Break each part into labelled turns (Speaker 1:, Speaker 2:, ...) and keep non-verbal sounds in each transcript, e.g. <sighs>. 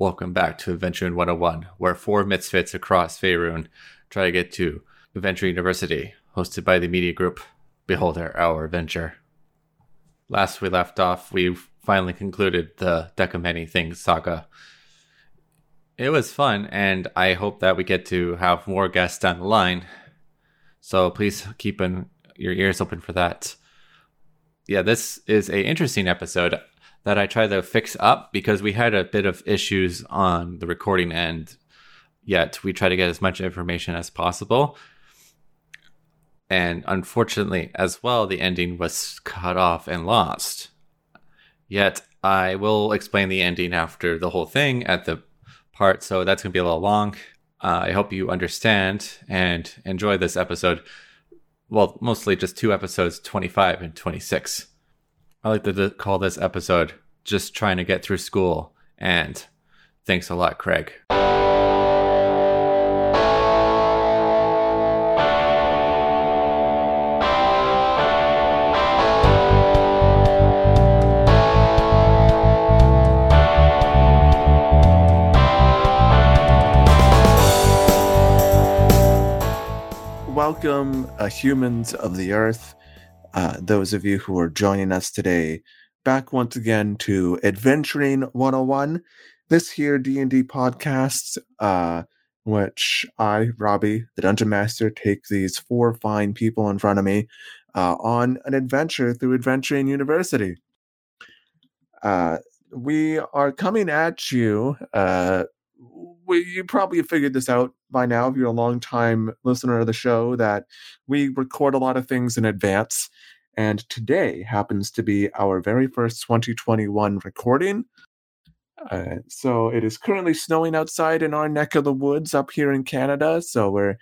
Speaker 1: Welcome back to Adventuring 101, where four misfits across Faerun try to get to Adventure University, hosted by the media group Beholder Hour Adventure. Last we left off, we finally concluded the Deck of Many Things saga. It was fun, and I hope that we get to have more guests down the line. So please keep in, your ears open for that. Yeah, this is a interesting episode that I tried to fix up because we had a bit of issues on the recording end. Yet we try to get as much information as possible. And unfortunately, as well, the ending was cut off and lost. Yet I will explain the ending after the whole thing at the part, so that's going to be a little long. Uh, I hope you understand and enjoy this episode. Well, mostly just two episodes, 25 and 26. I like to call this episode Just Trying to Get Through School. And thanks a lot, Craig.
Speaker 2: welcome, uh, humans of the earth, uh, those of you who are joining us today, back once again to Adventuring 101, this here D&D podcast, uh, which I, Robbie, the Dungeon Master, take these four fine people in front of me uh, on an adventure through Adventuring University. Uh, we are coming at you uh, we, you probably figured this out by now if you're a long time listener of the show that we record a lot of things in advance and today happens to be our very first 2021 recording. Uh, so it is currently snowing outside in our neck of the woods up here in canada so we're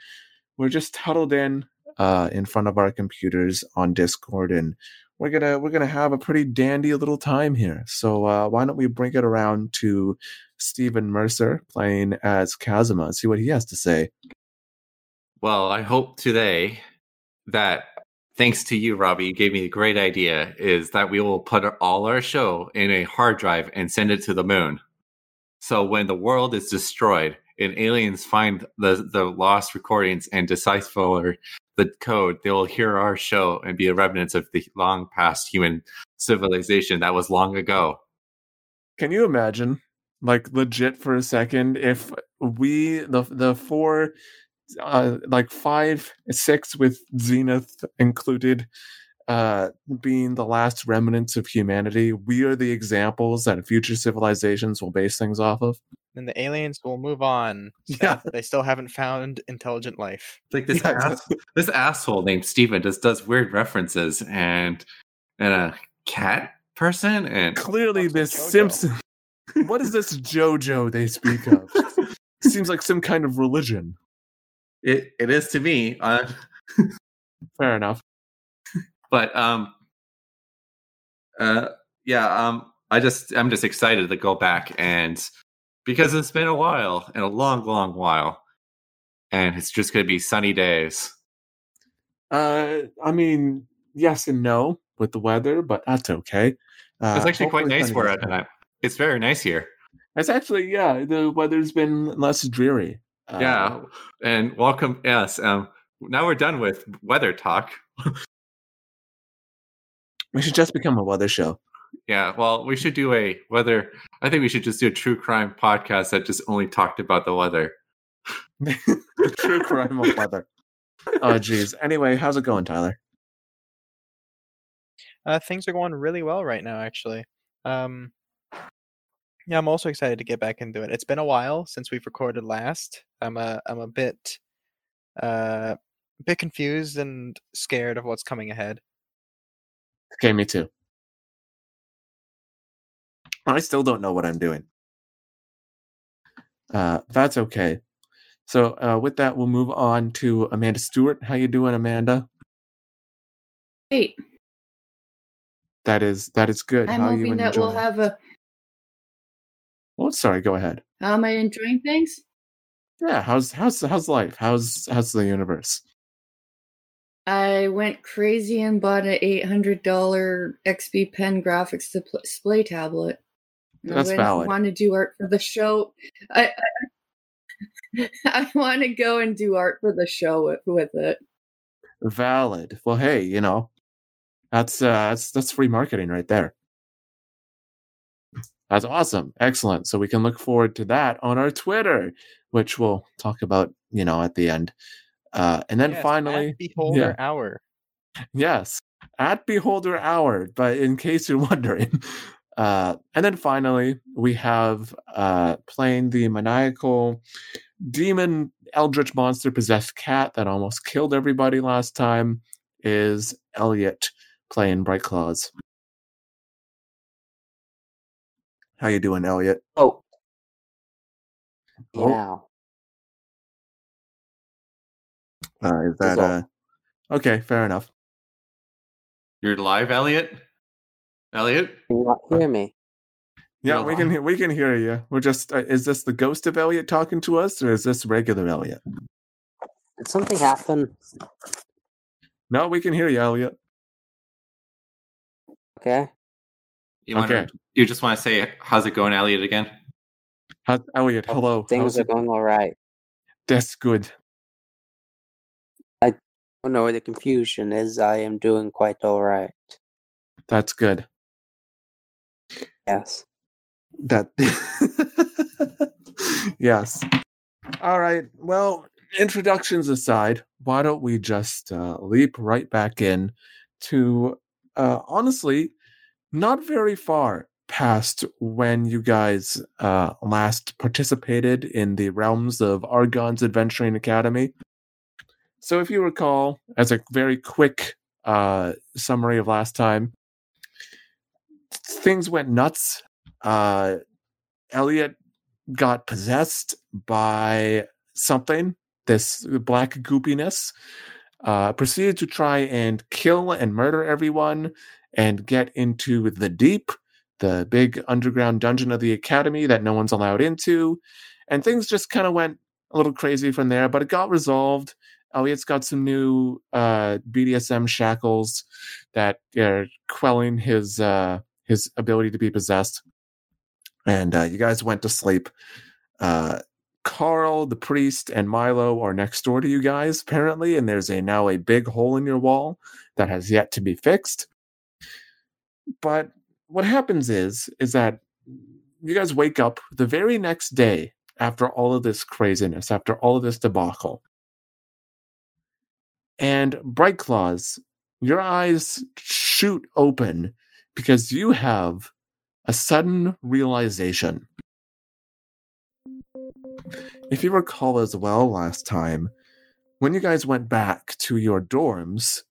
Speaker 2: we're just huddled in uh, in front of our computers on discord and we're gonna we're gonna have a pretty dandy little time here. So uh, why don't we bring it around to Stephen Mercer playing as Kazuma and see what he has to say.
Speaker 1: Well, I hope today that thanks to you, Robbie, you gave me a great idea. Is that we will put all our show in a hard drive and send it to the moon. So when the world is destroyed and aliens find the the lost recordings and decipher the code, they will hear our show and be a remnants of the long past human civilization that was long ago.
Speaker 2: Can you imagine, like legit for a second, if we the the four, uh, like five, six with Zenith included, uh, being the last remnants of humanity, we are the examples that future civilizations will base things off of
Speaker 3: and the aliens will move on. <laughs>
Speaker 2: Yeah.
Speaker 3: They still haven't found intelligent life.
Speaker 1: Like this
Speaker 2: Yeah.
Speaker 1: ass- this asshole named Steven just does weird references and and a cat person and
Speaker 2: Clearly, this Simpson. what is this JoJo they speak of? <laughs> Seems like some kind of religion.
Speaker 1: it it is to me. Uh, <laughs>
Speaker 2: Fair enough.
Speaker 1: but um uh yeah um I just I'm just excited to go back and because it's been a while and a long long while and it's just going to be sunny days.
Speaker 2: Uh, I mean, yes and no with the weather, but that's okay. Uh,
Speaker 1: It's actually quite nice for it.
Speaker 2: come.
Speaker 1: and I- It's very nice here.
Speaker 2: It's actually yeah. The weather's been less dreary. Uh,
Speaker 1: yeah and welcome yes um now we're done with weather talk
Speaker 2: we should just become a weather show.
Speaker 1: Yeah well we should do a weather i think we should just do a true crime podcast that just only talked about the weather
Speaker 2: the <laughs> true crime of weather. Oh, geez. Anyway, how's it going, Tyler?
Speaker 3: Uh, things are going really well right now, actually. Um, yeah, I'm also excited to get back into it. It's been a while since we've recorded last. I'm a I'm a bit uh a bit confused and scared of what's coming ahead.
Speaker 2: Okay, me too. I still don't know what I'm doing. Uh, that's okay. So uh, with that, we'll move on to Amanda Stewart. How you doing, Amanda?
Speaker 4: Great.
Speaker 2: That is that is good.
Speaker 4: I'm
Speaker 2: How
Speaker 4: hoping that we'll have a.
Speaker 2: Oh, sorry. Go ahead.
Speaker 4: How am I enjoying things?
Speaker 2: Yeah. How's how's how's life? How's how's the universe?
Speaker 4: I went crazy and bought an eight hundred dollar XP Pen graphics display tablet,
Speaker 2: That's
Speaker 4: I
Speaker 2: valid.
Speaker 4: want to do art for the show. I I, <laughs> I want to go and do art for the show with, with it.
Speaker 2: Valid. Well, hey, you know, that's uh that's that's free marketing right there. That's awesome. Excellent. So we can look forward to that on our Twitter, which we'll talk about, you know, at the end. Uh and then
Speaker 3: Yes, at
Speaker 2: finally,
Speaker 3: Beholder Hour.
Speaker 2: yes, at Beholder Hour, but in case you're <laughs> wondering. Uh and then finally, we have uh playing the maniacal demon eldritch monster possessed cat that almost killed everybody last time is Elliot playing Bright Claws. How you doing, Elliot?
Speaker 5: Oh,
Speaker 2: Oh.
Speaker 5: yeah.
Speaker 2: Uh, is that uh okay? Fair enough.
Speaker 1: You're live, Elliot? Elliot?
Speaker 5: Can you not hear me?
Speaker 2: Yeah,
Speaker 1: You're
Speaker 2: we can we can hear you. We're just uh, is this the ghost of Elliot talking to us, or is this regular Elliot?
Speaker 5: Did something happen?
Speaker 2: No, we can hear you, Elliot.
Speaker 5: Okay.
Speaker 1: You want
Speaker 2: Okay.
Speaker 1: to, you just want to say how's it going, Elliot again?
Speaker 2: How, Elliot, hello.
Speaker 5: Things
Speaker 2: How's
Speaker 5: are
Speaker 2: it-
Speaker 5: going all right.
Speaker 2: That's good. I.
Speaker 5: Oh no, the confusion is I am doing quite all right.
Speaker 2: That's good.
Speaker 5: Yes.
Speaker 2: That <laughs> yes. All right. Well, introductions aside, why don't we just uh, leap right back in to uh, honestly not very far past when you guys uh, last participated in the realms of Argon's Adventuring Academy. So, if you recall, as a very quick uh, summary of last time, things went nuts. Uh, Elliot got possessed by something, this black goopiness, uh, proceeded to try and kill and murder everyone and get into the deep, the big underground dungeon of the academy that no one's allowed into. And things just kind of went a little crazy from there, but it got resolved. Elliot's got some new uh, BDSM shackles that are quelling his uh, his ability to be possessed. And uh, you guys went to sleep. Uh, Carl, the priest, and Milo are next door to you guys, apparently, and there's a now a big hole in your wall that has yet to be fixed. But what happens is, is that you guys wake up the very next day after all of this craziness, after all of this debacle. And Bright Claws, your eyes shoot open because you have a sudden realization. If you recall as well last time, when you guys went back to your dorms,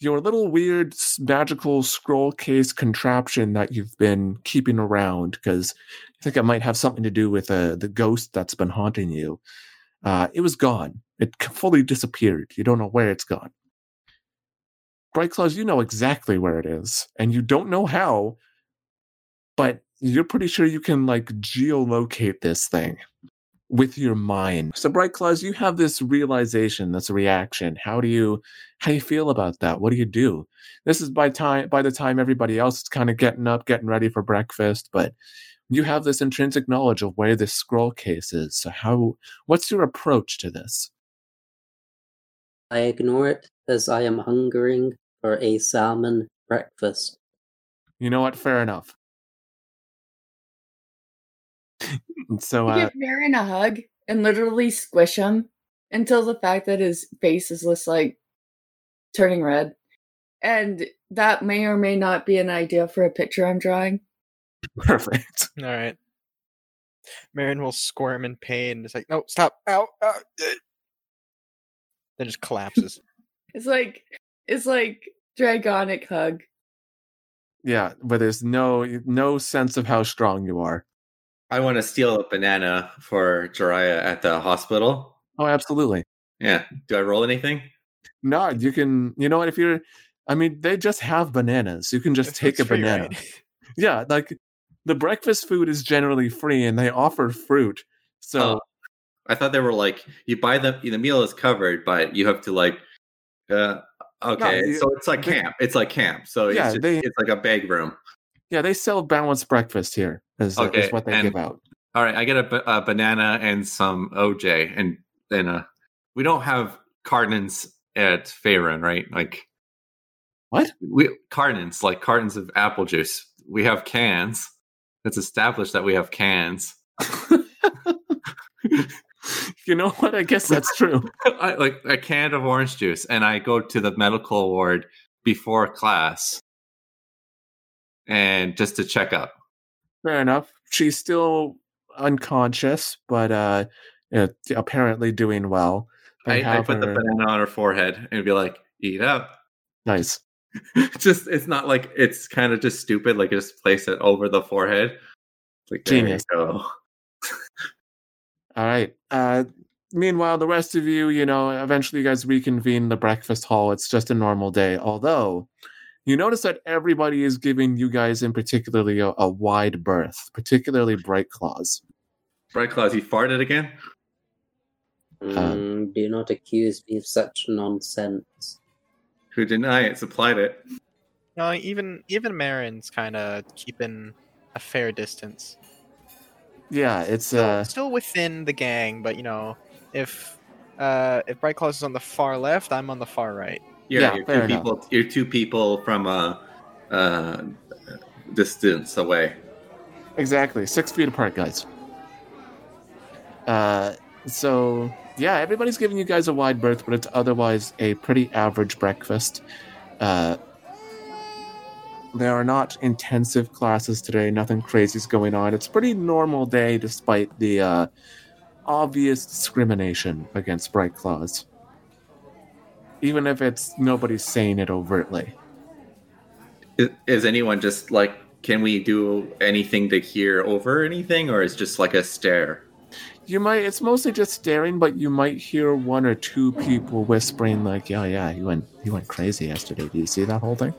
Speaker 2: your little weird magical scroll case contraption that you've been keeping around because you think it might have something to do with uh, the ghost that's been haunting you, uh, it was gone. It fully disappeared. You don't know where it's gone. Bright Claws, you know exactly where it is, and you don't know how, but you're pretty sure you can like geolocate this thing with your mind. So Bright Claws, you have this realization, this reaction. How do you how do you feel about that? What do you do? This is by time by the time everybody else is kind of getting up, getting ready for breakfast, but you have this intrinsic knowledge of where this scroll case is. So how what's your approach to this?
Speaker 5: I ignore it as I am hungering for a salmon breakfast.
Speaker 2: You know what? Fair enough. <laughs> So
Speaker 4: I
Speaker 2: uh,
Speaker 4: give Marin a hug and literally squish him until the fact that his face is just like turning red. And that may or may not be an idea for a picture I'm drawing. <laughs>
Speaker 2: perfect.
Speaker 3: All right. Marin will squirm in pain. It's like, no, stop. Ow. ow, uh," Then just collapses. <laughs>
Speaker 4: It's like it's like dragonic hug.
Speaker 2: Yeah, but there's no no sense of how strong you are.
Speaker 1: I want to steal a banana for Jiraiya at the hospital.
Speaker 2: Oh, absolutely.
Speaker 1: Yeah. Do I roll anything?
Speaker 2: No, you can. You know what? If you're, I mean, they just have bananas. You can just
Speaker 3: It's-
Speaker 2: take a
Speaker 3: free,
Speaker 2: banana.
Speaker 3: right? <laughs>
Speaker 2: Yeah, like the breakfast food is generally free, and they offer fruit. So
Speaker 1: Oh, I thought they were like you buy the the meal is covered, but you have to like. Uh, okay,
Speaker 2: you-
Speaker 1: so it's like
Speaker 2: they-
Speaker 1: camp. It's like camp. So
Speaker 2: Yeah,
Speaker 1: it's just,
Speaker 2: they-
Speaker 1: it's like a bag room.
Speaker 2: yeah, they sell balanced breakfast here. is,
Speaker 1: Okay,
Speaker 2: is what they
Speaker 1: and-
Speaker 2: give out.
Speaker 1: All right, I get a, a banana and some OJ, and then uh, we don't have cartons at Faerun, right? Like
Speaker 2: What?
Speaker 1: We cartons, like cartons of apple juice. We have cans. It's established that we have cans. <laughs> <laughs>
Speaker 2: you know what? I guess that's true. <laughs>
Speaker 1: I, like a can of orange juice, and I go to the medical ward before class, and just to check up.
Speaker 2: Fair enough. She's still unconscious, but uh, apparently doing well.
Speaker 1: I, I put the banana on her forehead and be like, "Eat up."
Speaker 2: Nice. <laughs>
Speaker 1: just it's not like it's kind of just stupid. Like just place it over the forehead. Like
Speaker 2: Genius. <laughs> All right. Uh, meanwhile, the rest of you, you know, eventually you guys reconvene the breakfast hall. It's just a normal day. Although, you notice that everybody is giving you guys, in particularly, a, a wide berth, particularly Bright Claws.
Speaker 1: Bright Claws, you farted again?
Speaker 5: Mm, do not accuse me of such nonsense.
Speaker 1: Who deny it? Supplied it.
Speaker 3: No, even even Marin's kind of keeping a fair distance.
Speaker 2: Yeah, it's
Speaker 3: Still,
Speaker 2: uh,
Speaker 3: still within the gang, but you know, if uh, if Bright Claws is on the far left, I'm on the far right.
Speaker 1: You're,
Speaker 2: Yeah,
Speaker 1: you're
Speaker 2: fair
Speaker 1: two
Speaker 2: enough.
Speaker 1: people. You're two people from a uh, distance away.
Speaker 2: exactly six feet apart, guys. Uh, so yeah, everybody's giving you guys a wide berth, but it's otherwise a pretty average breakfast. Uh, there are not intensive classes today. Nothing crazy is going on. It's a pretty normal day, despite the uh, obvious discrimination against Bright Claws. Even if it's nobody's saying it overtly.
Speaker 1: Is, is anyone just like? Can we do anything to hear over anything, or is just like a stare?
Speaker 2: You might. It's mostly just staring, but you might hear one or two people whispering, like, "Yeah, yeah, he went, he went crazy yesterday. Do you see that whole thing?"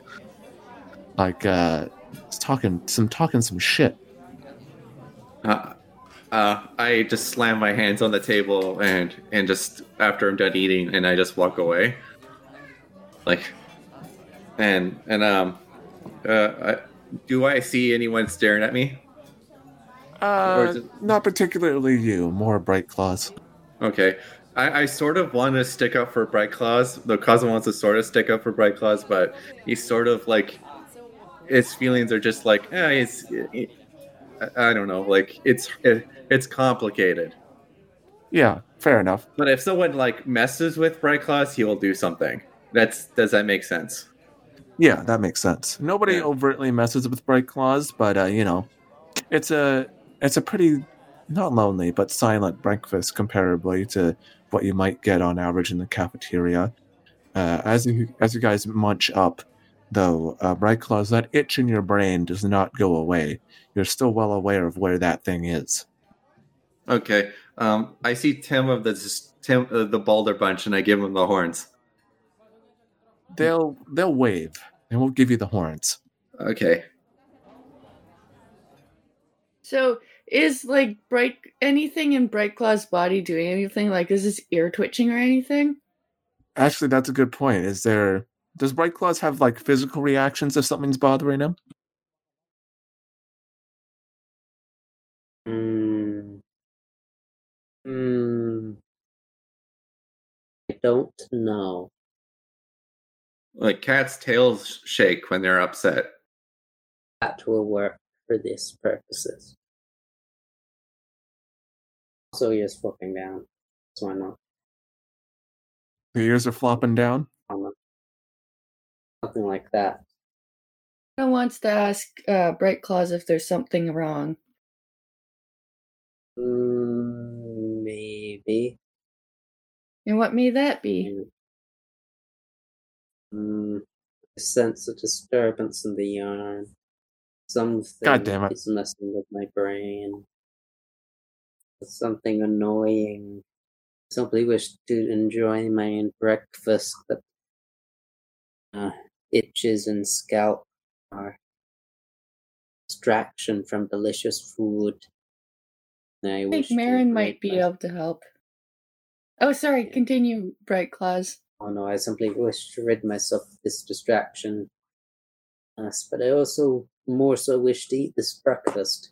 Speaker 2: Like, uh, it's talking some talking some shit.
Speaker 1: Uh, uh, I just slam my hands on the table and and just after I'm done eating, and I just walk away. Like, and and um, uh, I, do I see anyone staring at me?
Speaker 2: Uh,
Speaker 1: it-
Speaker 2: not particularly you. More bright claws.
Speaker 1: Okay. I, I sort of want to stick up for Bright Claws. The cousin wants to sort of stick up for Bright Claws, but he's sort of like his feelings are just like, eh, it's. It, I I don't know. Like it's it, it's complicated.
Speaker 2: Yeah, fair enough.
Speaker 1: But if someone like messes with Bright Claws, he will do something. That's does that make sense?
Speaker 2: Yeah, that makes sense. Nobody
Speaker 1: Yeah.
Speaker 2: overtly messes with bright claws, but uh, you know, it's a it's a pretty not lonely but silent breakfast comparably to what you might get on average in the cafeteria. Uh, as you as you guys munch up, though, uh, bright claws, that itch in your brain does not go away. You're still well aware of where that thing is.
Speaker 1: Okay. Um, I see Tim of the Tim uh, the Boulder Bunch, and I give him the horns.
Speaker 2: They'll they'll wave and we'll give you the horns.
Speaker 1: Okay.
Speaker 4: So is like bright anything in Bright Claw's body doing anything? Like is his ear twitching or anything?
Speaker 2: Actually, that's a good point. Is there does bright claws have like physical reactions if something's bothering him?
Speaker 5: Hmm. Hmm. I don't know.
Speaker 1: Like cats' tails shake when they're upset.
Speaker 5: That will work for this purposes. Also, ears flopping down. So why not?
Speaker 2: The ears are flopping down.
Speaker 5: Um, Something like that.
Speaker 4: I wants to ask uh, Bright Claws if there's something wrong.
Speaker 5: Mm, maybe.
Speaker 4: And what may that be?
Speaker 5: Mm, I sense a disturbance in the yarn. Something
Speaker 2: God damn it.
Speaker 5: is messing with my brain. Something annoying. Simply wish to enjoy my breakfast, but uh, itches and scalp are distraction from delicious food. I,
Speaker 4: I think Marin might be able to help. Oh, sorry.
Speaker 5: Yeah.
Speaker 4: Continue, Bright Claws.
Speaker 5: Oh no, I simply wish to rid myself of this distraction. Yes, but I also more so wish to eat this breakfast.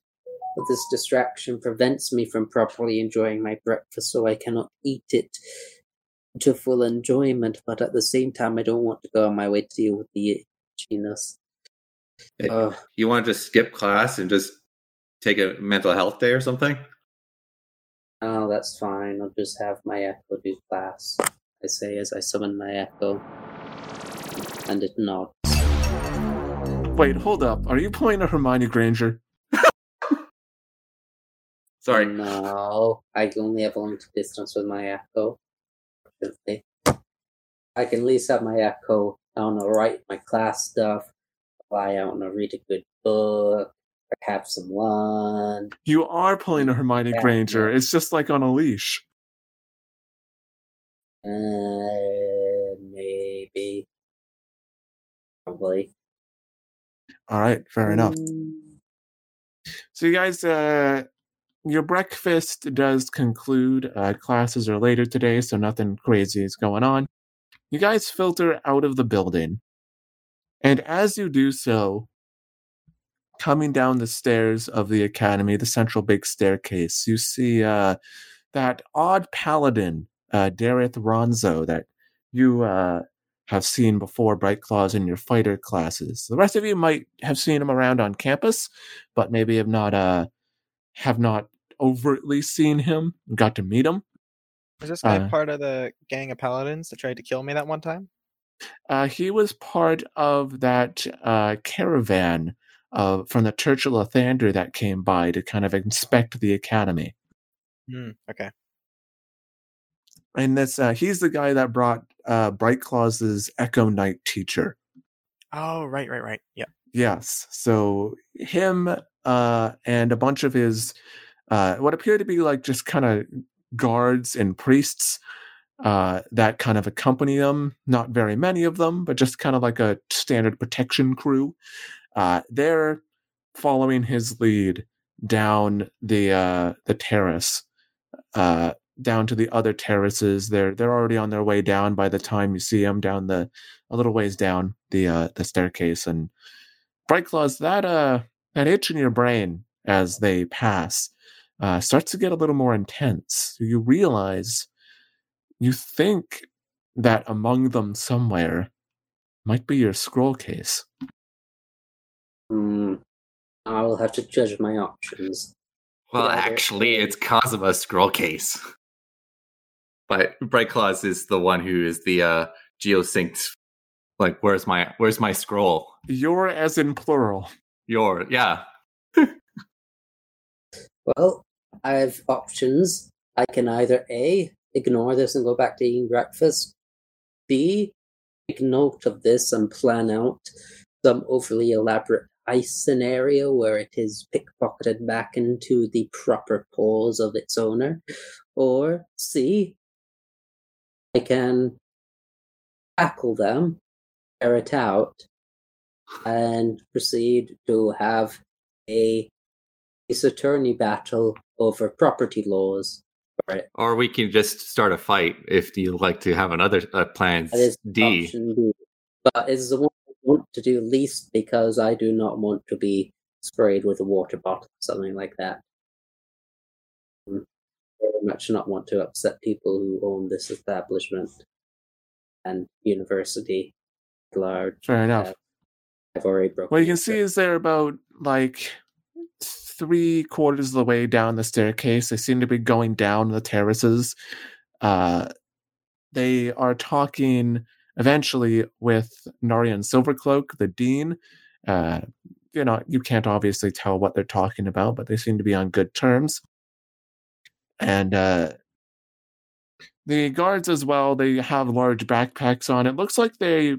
Speaker 5: but this distraction prevents me from properly enjoying my breakfast, so I cannot eat it to full enjoyment. But at the same time, I don't want to go on my way to deal with the itchiness.
Speaker 1: Hey,
Speaker 5: Ugh.
Speaker 1: You want to just skip class and just take a mental health day or something?
Speaker 5: Oh, that's fine. I'll just have my echo do class. I say as I summon my echo, and it nods.
Speaker 2: Wait, hold up. Are you playing a Hermione Granger? <laughs>
Speaker 1: Sorry.
Speaker 5: No, I only have a limited distance with my echo. Unfortunately. I can at least have my echo. I want to write my class stuff. Fly out and read a good book. Have some lunch.
Speaker 2: You are pulling a Hermione
Speaker 5: Yeah,
Speaker 2: Granger. It's just like on a leash.
Speaker 5: Uh, maybe. Probably.
Speaker 2: All right, fair enough.
Speaker 5: Mm,
Speaker 2: So you guys, uh, your breakfast does conclude. Uh, classes are later today, so nothing crazy is going on. You guys filter out of the building, and as you do so, coming down the stairs of the academy, the central big staircase, you see uh, that odd paladin, uh, Dareth Ronzo, that you uh, have seen before, Bright Claws, in your fighter classes. The rest of you might have seen him around on campus, but maybe have not uh, have not overtly seen him, got to meet him.
Speaker 3: Was this guy
Speaker 2: Uh,
Speaker 3: part of the gang of paladins that tried to kill me that one time?
Speaker 2: Uh, he was part of that uh, caravan uh, from the Church of Lathander that came by to kind of inspect the academy.
Speaker 3: Hmm. Okay.
Speaker 2: And this, uh, he's the guy that brought uh, Bright Claw's Echo Knight teacher.
Speaker 3: Oh, right, right, right. Yeah.
Speaker 2: Yes. So him uh, and a bunch of his, uh, what appear to be like just kind of guards and priests uh, that kind of accompany them. Not very many of them, but just kind of like a standard protection crew. Uh, they're following his lead down the uh, the terrace, uh, down to the other terraces. They're they're already on their way down by the time you see them down the a little ways down the uh, the staircase. And Bright Claws, that uh that itch in your brain as they pass uh, starts to get a little more intense. You realize you think that among them somewhere might be your scroll case.
Speaker 5: Hmm. I will have to judge my options.
Speaker 1: Well,
Speaker 5: Yeah, they're-
Speaker 1: actually, it's Kazuma's scroll case. But Bright Claws is the one who is the uh, geosynced. Like, where's my where's my scroll?
Speaker 2: Your as in plural.
Speaker 1: Your yeah. <laughs>
Speaker 5: Well, I have options. I can either A, ignore this and go back to eating breakfast, B, take note of this and plan out some overly elaborate ice scenario where it is pickpocketed back into the proper paws of its owner, or C, I can tackle them, tear it out, and proceed to have a ace attorney battle over property laws. Right.
Speaker 1: Or we can just start a fight if you like to have another uh, plan
Speaker 5: That is
Speaker 1: D.
Speaker 5: option B. But it's the one I want to do least because I do not want to be sprayed with a water bottle, something like that. Mm. Very much not want to upset people who own this establishment and university at large.
Speaker 2: Fair enough.
Speaker 5: Uh, I've already broken.
Speaker 2: What you can see is they're about like three quarters of the way down the staircase. They seem to be going down the terraces. Uh, they are talking eventually with Narian Silvercloak, the dean. Uh, you know, you can't obviously tell what they're talking about, but they seem to be on good terms. And uh, the guards as well, they have large backpacks on. It looks like they,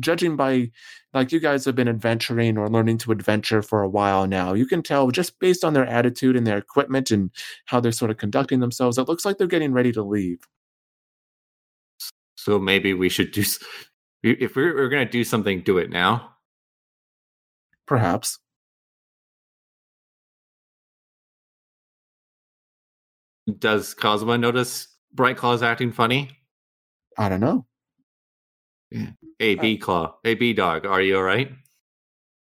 Speaker 2: judging by like you guys have been adventuring or learning to adventure for a while now. You can tell just based on their attitude and their equipment and how they're sort of conducting themselves, it looks like they're getting ready to leave.
Speaker 1: So maybe we should do. If we're, we're going to do something, do it now.
Speaker 2: Perhaps.
Speaker 1: Does Kazuma notice Bright Claws acting funny?
Speaker 2: I don't know.
Speaker 1: Hey, B Claw. Hey, B Dog. Are you all right?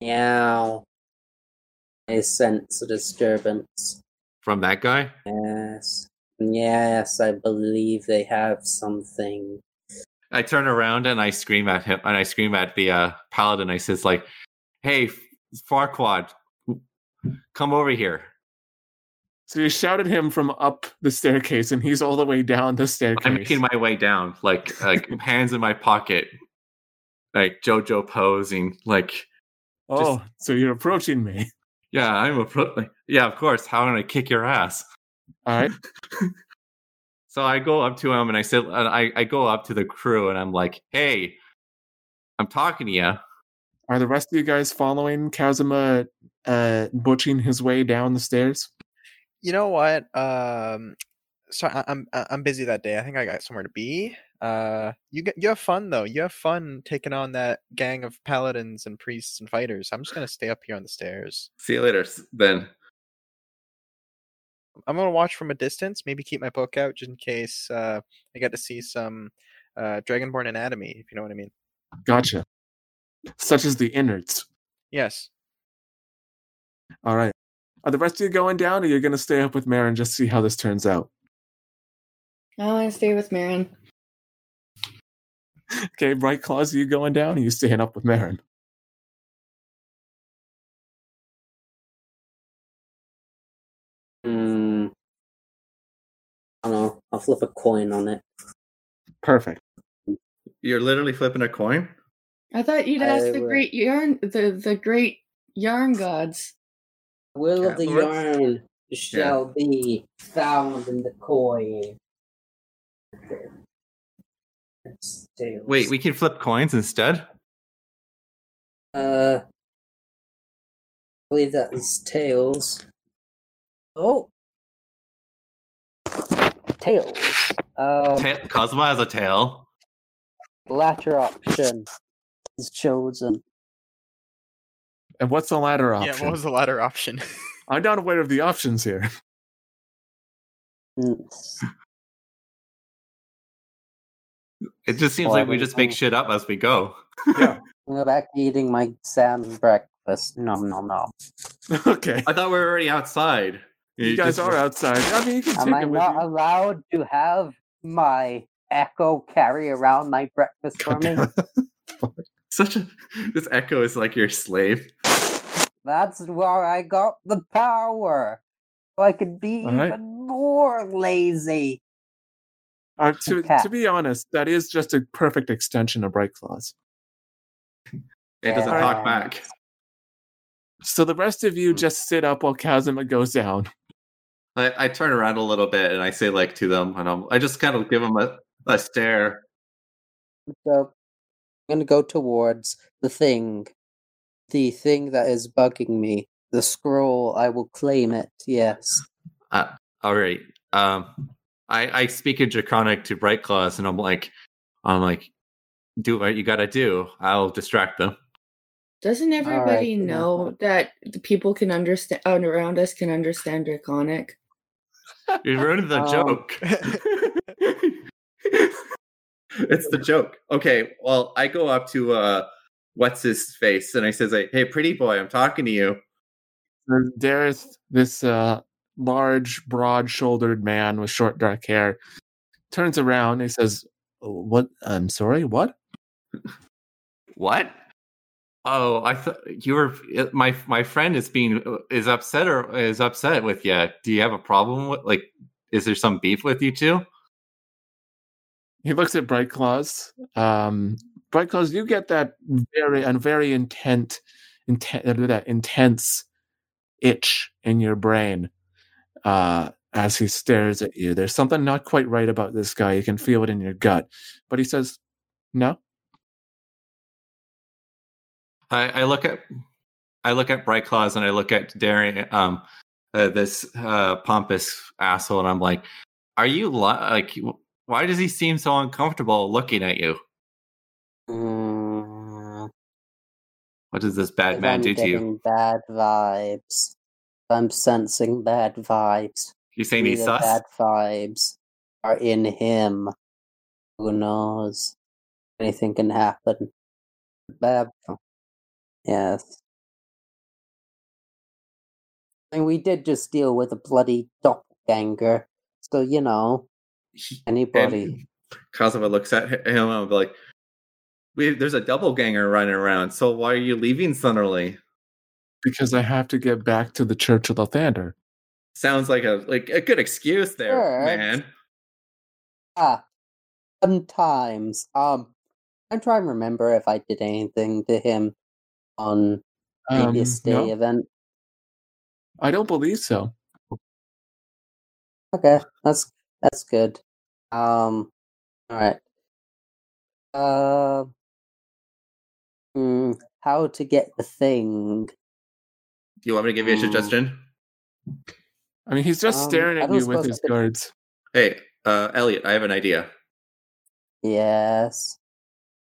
Speaker 5: Meow. I sense a disturbance.
Speaker 1: From that guy?
Speaker 5: Yes. Yes, I believe they have something.
Speaker 1: I turn around and I scream at him, and I scream at the uh, paladin. I says like, "Hey, Farquaad, come over here."
Speaker 2: So you shouted him from up the staircase, and he's all the way down the staircase.
Speaker 1: I'm making my way down, like like <laughs> hands in my pocket, like JoJo posing, like
Speaker 2: oh, so you're approaching me.
Speaker 1: yeah, I'm approaching. Like, yeah, of course. How am I kick your ass?
Speaker 2: All right. <laughs>
Speaker 1: So I go up to him and I said, and I, I go up to the crew and I'm like, hey, I'm talking to you.
Speaker 2: Are the rest of you guys following Kazuma uh, butching his way down the stairs?
Speaker 3: You know what? Um, so I, I'm I- I'm busy that day. I think I got somewhere to be. Uh, you get you have fun though. You have fun taking on that gang of paladins and priests and fighters. I'm just gonna stay up here on the stairs.
Speaker 1: See you later, then.
Speaker 3: I'm gonna watch from a distance. Maybe keep my book out just in case uh, I get to see some uh, Dragonborn anatomy. If you know what I mean.
Speaker 2: Gotcha. Such as the innards.
Speaker 3: Yes.
Speaker 2: All right. Are the rest of you going down, or you're going to stay up with Marin just see how this turns out?
Speaker 4: I want to stay with Marin.
Speaker 2: Okay, Bright Claws, are you going down, or you staying up with Marin?
Speaker 5: Hmm. I don't know. I'll flip a coin on it.
Speaker 2: Perfect.
Speaker 1: You're literally flipping a coin.
Speaker 4: I thought you'd
Speaker 5: I
Speaker 4: ask the
Speaker 5: will-
Speaker 4: great yarn, the the great yarn gods.
Speaker 5: Will of the
Speaker 1: Yeah,
Speaker 5: yarn shall be found in the coin.
Speaker 1: Wait, we can flip coins instead.
Speaker 5: Uh, I believe that is tails. Oh, tails. Um,
Speaker 1: Ta- Cosmo has a tail.
Speaker 5: latter option is chosen.
Speaker 2: And what's the latter option?
Speaker 3: Yeah. What was the latter option? <laughs>
Speaker 2: I'm not aware of the options here.
Speaker 1: It just seems
Speaker 5: Well,
Speaker 1: like we just make shit up as we go.
Speaker 2: Yeah. <laughs>
Speaker 5: Go back eating my salmon breakfast. No, no, no. <laughs>
Speaker 2: okay.
Speaker 1: I thought we were already outside.
Speaker 2: You guys
Speaker 1: just-
Speaker 2: are outside. I mean, you can
Speaker 5: Am
Speaker 2: take
Speaker 5: I
Speaker 2: it with
Speaker 5: not
Speaker 2: you.
Speaker 5: allowed to have my echo carry around my breakfast for me?
Speaker 2: Damn it.
Speaker 1: Such a <laughs> this echo is like your slave.
Speaker 5: That's where I got the power. So I could be
Speaker 2: All right.
Speaker 5: even more lazy.
Speaker 2: Uh, to,
Speaker 5: Cat.
Speaker 2: to be honest, that is just a perfect extension of Bright Claws.
Speaker 1: It doesn't
Speaker 5: Yeah.
Speaker 1: talk back.
Speaker 2: So the rest of you just sit up while Kazuma goes down.
Speaker 1: I, I turn around a little bit and I say like to them, and I'm, I just kind of give them a, a stare.
Speaker 5: So I'm gonna go towards the thing. The thing that is bugging me. The scroll, I will claim it, yes.
Speaker 1: All right. Um, I I speak in Draconic to Bright Claws, and I'm like, I'm like, do what you gotta do. I'll distract them.
Speaker 4: Doesn't everybody
Speaker 5: yeah.
Speaker 4: know that the people can understand around us can understand Draconic?
Speaker 1: You ruined the
Speaker 5: Um,
Speaker 1: joke. <laughs> it's the joke. Okay, well, I go up to uh what's his face and I says like, "Hey, pretty boy, I'm talking to you."
Speaker 2: And Dareth, this uh, large, broad-shouldered man with short, dark hair, turns around and he says, "What? I'm sorry. What?
Speaker 1: What? Oh, I thought you were my my friend is being is upset or is upset with you. Do you have a problem with like is there some beef with you two?
Speaker 2: He looks at Bright Claws. Um, Bright Claws, you get that very and very intent, intent that intense itch in your brain uh, as he stares at you. There's something not quite right about this guy. You can feel it in your gut. But he says, "No."
Speaker 1: I, I look at I look at Bright Claws and I look at Darian, um, uh, this uh, pompous asshole, and I'm like, "Are you li- like? Why does he seem so uncomfortable looking at you?
Speaker 5: Mm,
Speaker 1: What does this bad man
Speaker 5: I'm
Speaker 1: do to you?
Speaker 5: Bad vibes. I'm sensing bad vibes.
Speaker 1: You saying
Speaker 5: Maybe
Speaker 1: he's sus?
Speaker 5: bad vibes are in him. Who knows? Anything can happen. Bad. Yes. And we did just deal with a bloody doppelganger. So, you know, <laughs> anybody.
Speaker 1: And Kazuma looks at him and be like, we, there's a doppelganger running around, so why are you leaving suddenly?
Speaker 6: Because I have to get back to the Church of Lathander.
Speaker 1: Sounds like a like a good excuse there,
Speaker 5: Sure.
Speaker 1: man.
Speaker 5: Ah, sometimes. Um, I'm trying to remember if I did anything to him on
Speaker 6: Um,
Speaker 5: previous day
Speaker 6: no,
Speaker 5: event.
Speaker 6: I don't believe so.
Speaker 5: Okay, that's that's good. Um, all right. Uh, hmm, how to get the thing?
Speaker 1: Do you want me to give you a
Speaker 5: Hmm.
Speaker 1: suggestion?
Speaker 6: I mean, he's just
Speaker 5: Um,
Speaker 6: staring
Speaker 5: I
Speaker 6: at
Speaker 5: don't
Speaker 6: you with
Speaker 5: suppose I
Speaker 6: his
Speaker 5: could-
Speaker 6: guards.
Speaker 1: Hey, uh, Elliot, I have an idea.
Speaker 5: Yes.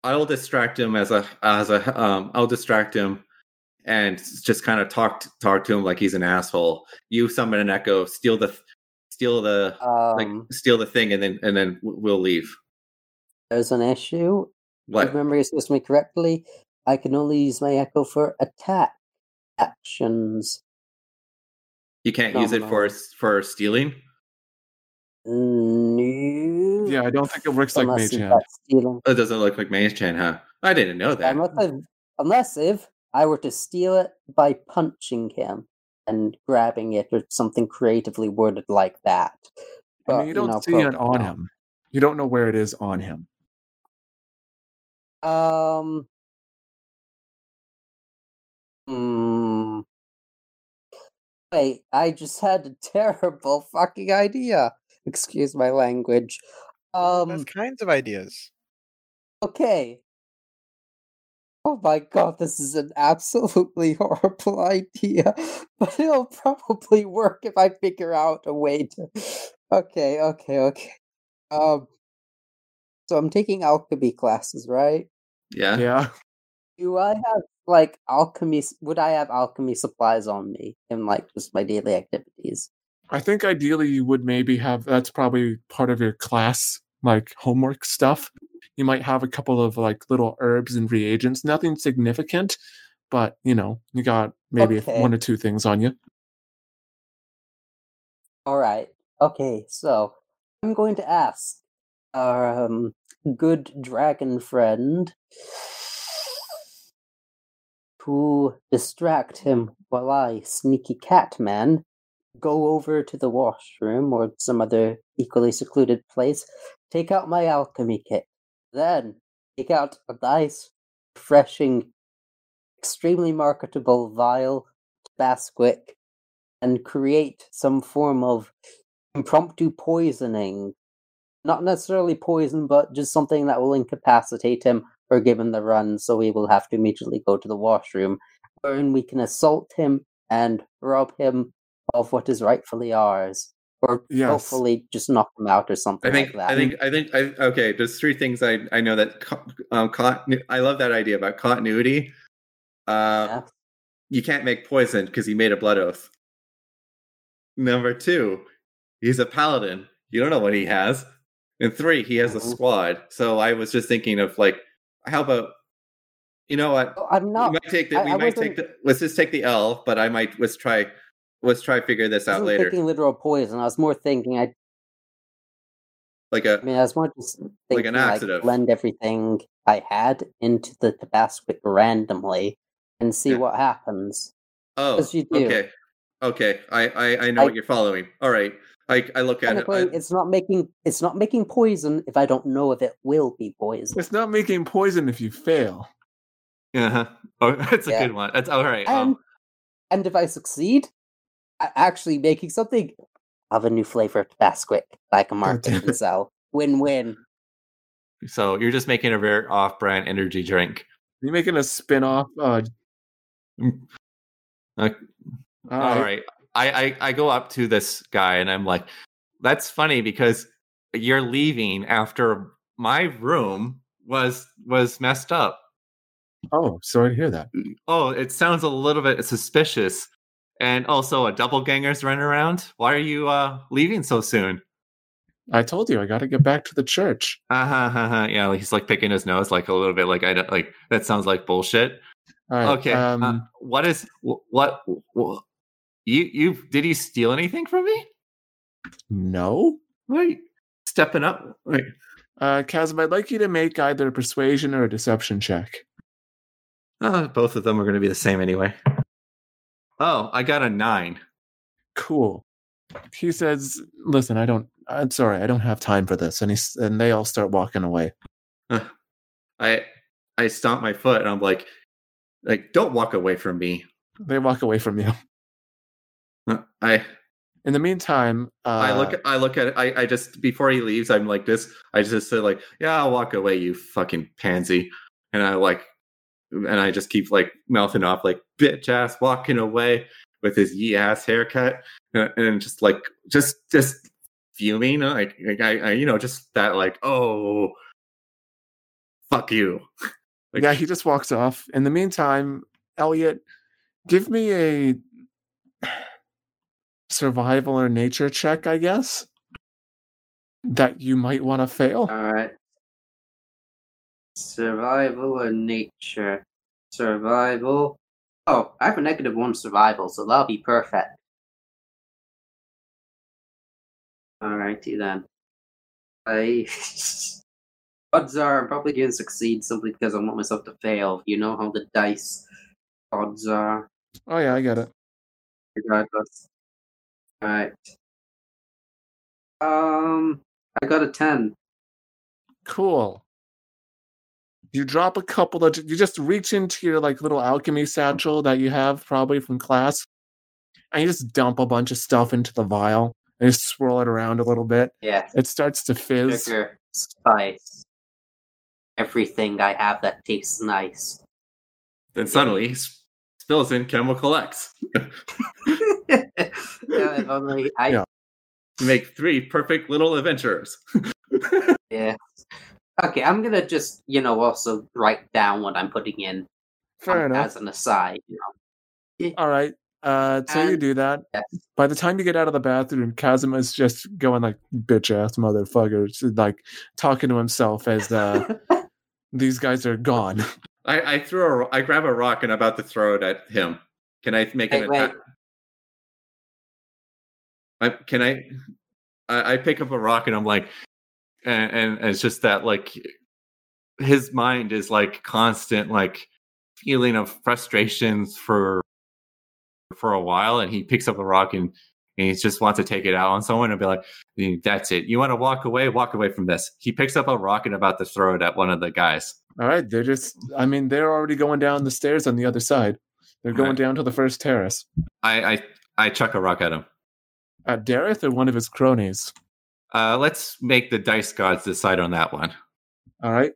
Speaker 1: I'll distract him as a as a um I'll distract him and just kind of talk talk to him like he's an asshole. You summon an echo, steal the steal the like
Speaker 5: Um,
Speaker 1: steal the thing, and then and then we'll leave.
Speaker 5: there's an issue. If
Speaker 1: What?
Speaker 5: memory serves me correctly, I can only use my echo for attack actions.
Speaker 1: You can't
Speaker 5: No,
Speaker 1: use it
Speaker 5: no.
Speaker 1: for for stealing.
Speaker 5: No.
Speaker 6: Yeah, I don't think it works like
Speaker 5: unless
Speaker 6: Mage Hand.
Speaker 1: It doesn't look like Mage Hand, huh? I didn't know that.
Speaker 5: Unless, I, unless if I were to steal it by punching him and grabbing it or something creatively worded like that.
Speaker 6: I mean, you don't
Speaker 5: know,
Speaker 6: see it on him. You don't know where it is on him.
Speaker 5: Um. Hmm. Wait, I just had a <laughs> terrible fucking idea. Excuse my language. Um.
Speaker 3: Kinds of ideas.
Speaker 5: Okay. Oh my god, this is an absolutely <laughs> horrible idea, <laughs> but it'll probably work if I figure out a way to. <laughs> Okay, okay, okay. Um, so I'm taking alchemy classes, right?
Speaker 1: yeah.
Speaker 6: Yeah.
Speaker 5: Do I have like alchemy? Would I have alchemy supplies on me in like just my daily activities?
Speaker 6: I think ideally you would maybe have that's probably part of your class like homework stuff. You might have a couple of like little herbs and reagents, nothing significant, but you know, you got maybe
Speaker 5: Okay.
Speaker 6: one or two things on you.
Speaker 5: All right. Okay, so I'm going to ask our um, good dragon friend to distract him while I, sneaky cat man, go over to the washroom or some other equally secluded place, take out my alchemy kit, then take out a nice, refreshing, extremely marketable vial Basquick and create some form of impromptu poisoning. Not necessarily poison, but just something that will incapacitate him or give him the run, so he will have to immediately go to the washroom, wherein we can assault him and rob him of what is rightfully ours. Or
Speaker 6: Yes.
Speaker 5: hopefully just knock him out or something
Speaker 1: I think
Speaker 5: like that.
Speaker 1: I think I think I think, okay. There's three things I I know that um continu- I love that idea about continuity. Uh,
Speaker 5: Yeah.
Speaker 1: you can't make poison because he made a blood oath. Number two, he's a paladin. You don't know what he has. And three, he has a
Speaker 5: Mhm.
Speaker 1: squad. So I was just thinking of like, how about, you know what?
Speaker 5: Oh, I'm not.
Speaker 1: we
Speaker 5: not
Speaker 1: might take the,
Speaker 5: I-
Speaker 1: we
Speaker 5: I
Speaker 1: might take the, let's just take the L, but I might let's try, let's try figure this out
Speaker 5: wasn't
Speaker 1: later.
Speaker 5: thinking literal poison. I was more thinking I
Speaker 1: Like a
Speaker 5: I mean, I was more just
Speaker 1: Like
Speaker 5: thinking,
Speaker 1: an
Speaker 5: like, blend everything I had into the Tabasco randomly and see
Speaker 1: Yeah.
Speaker 5: what happens.
Speaker 1: oh,
Speaker 5: you do.
Speaker 1: okay, okay. I I, I know
Speaker 5: I-
Speaker 1: what you're following. All right. I I look at it.
Speaker 5: Technically,
Speaker 1: I-
Speaker 5: it's not making it's not making poison if I don't know if it will be poison.
Speaker 6: It's not making poison if you fail.
Speaker 1: Uh-huh. Oh, <laughs> that's a
Speaker 5: Yeah.
Speaker 1: good one. That's all right.
Speaker 5: And
Speaker 1: Um,
Speaker 5: and if I succeed, a- actually making something of a new flavor of Tabasco that I can market
Speaker 6: damn
Speaker 5: and
Speaker 6: it.
Speaker 5: sell. Win win.
Speaker 1: so you're just making a very off-brand energy drink.
Speaker 6: You're making a spin-off. Uh,
Speaker 1: Mm. Okay.
Speaker 6: all
Speaker 1: All
Speaker 6: right.
Speaker 1: right. I, I I go up to this guy and I'm like, that's funny because you're leaving after my room was was messed up.
Speaker 6: Oh, sorry to hear that.
Speaker 1: Oh, it sounds a little bit suspicious. And also a doppelganger's running around. Why are you uh leaving so soon?
Speaker 6: I told you I got to get back to the church.
Speaker 1: Uh-huh, uh-huh. Yeah, he's like picking his nose like a little bit like I don't like that sounds like bullshit.
Speaker 6: All right.
Speaker 1: okay.
Speaker 6: Um,
Speaker 1: uh, what is wh- what, You you did he steal anything from me?
Speaker 2: No.
Speaker 1: Wait, stepping up. Wait.
Speaker 2: Uh, Chasm, I'd like you to make either a persuasion or a deception check.
Speaker 1: Uh, both of them are going to be the same anyway. Oh, I got a nine.
Speaker 2: Cool. He says, "Listen, I don't. I'm sorry, I don't have time for this." And he's and they all start walking away.
Speaker 1: I I stomp my foot and I'm like, like don't walk away from me.
Speaker 2: They walk away from you. <laughs>
Speaker 1: I
Speaker 2: In the meantime, uh,
Speaker 1: I look I look at. I I just before he leaves, I'm like this. I just say like, yeah, I'll walk away, you fucking pansy. And I like, and I just keep like mouthing off like bitch ass walking away with his ye ass haircut and, and just like just just fuming uh, like, like I, I you know just that like oh fuck you. <laughs> Like,
Speaker 2: yeah, he just walks off. In the meantime, Elliot, give me a <sighs> survival or nature check, I guess. That you might want to fail.
Speaker 5: Alright. Survival or nature? Survival. Oh, I have a negative one survival, so that'll be perfect. Alrighty then. I <laughs> odds are I'm probably gonna succeed simply because I want myself to fail. You know how the dice odds are,
Speaker 2: Oh yeah, I get it.
Speaker 5: regardless. Alright. Um I got a ten.
Speaker 2: Cool. You drop a couple of you just reach into your like little alchemy satchel that you have probably from class, and you just dump a bunch of stuff into the vial and just swirl it around a little bit.
Speaker 5: Yeah.
Speaker 2: It starts to fizz.
Speaker 5: sugar, spice, everything I have that tastes nice.
Speaker 1: then suddenly he s- spills in chemical X. <laughs>
Speaker 5: yeah, if only I
Speaker 2: Yeah.
Speaker 1: make three perfect little adventurers. <laughs>
Speaker 5: yeah. Okay, I'm gonna just you know also write down what I'm putting in
Speaker 2: Fair
Speaker 5: um,
Speaker 2: enough.
Speaker 5: as an aside. You know.
Speaker 2: All right. Uh, so you do that.
Speaker 5: Yes.
Speaker 2: By the time you get out of the bathroom, Kazuma's just going like bitch ass motherfuckers, like talking to himself as uh, <laughs> these guys are gone. <laughs>
Speaker 1: I, I throw a, I grab a rock and I'm about to throw it at him. Can I make
Speaker 5: Hey,
Speaker 1: an attack? I, can I, I? I pick up a rock and I'm like, and, and it's just that like, his mind is like constant like feeling of frustrations for for a while, and he picks up a rock and. And he just wants to take it out on someone and be like, "That's it. You want to walk away? Walk away from this." He picks up a rock and about to throw it at one of the guys.
Speaker 2: All right, they're just. I mean, they're already going down the stairs on the other side. They're going
Speaker 1: Right.
Speaker 2: down to the first terrace.
Speaker 1: I I, I chuck a rock at him.
Speaker 2: At Dareth or one of his cronies.
Speaker 1: Uh, let's make the dice gods decide on that one.
Speaker 2: All right.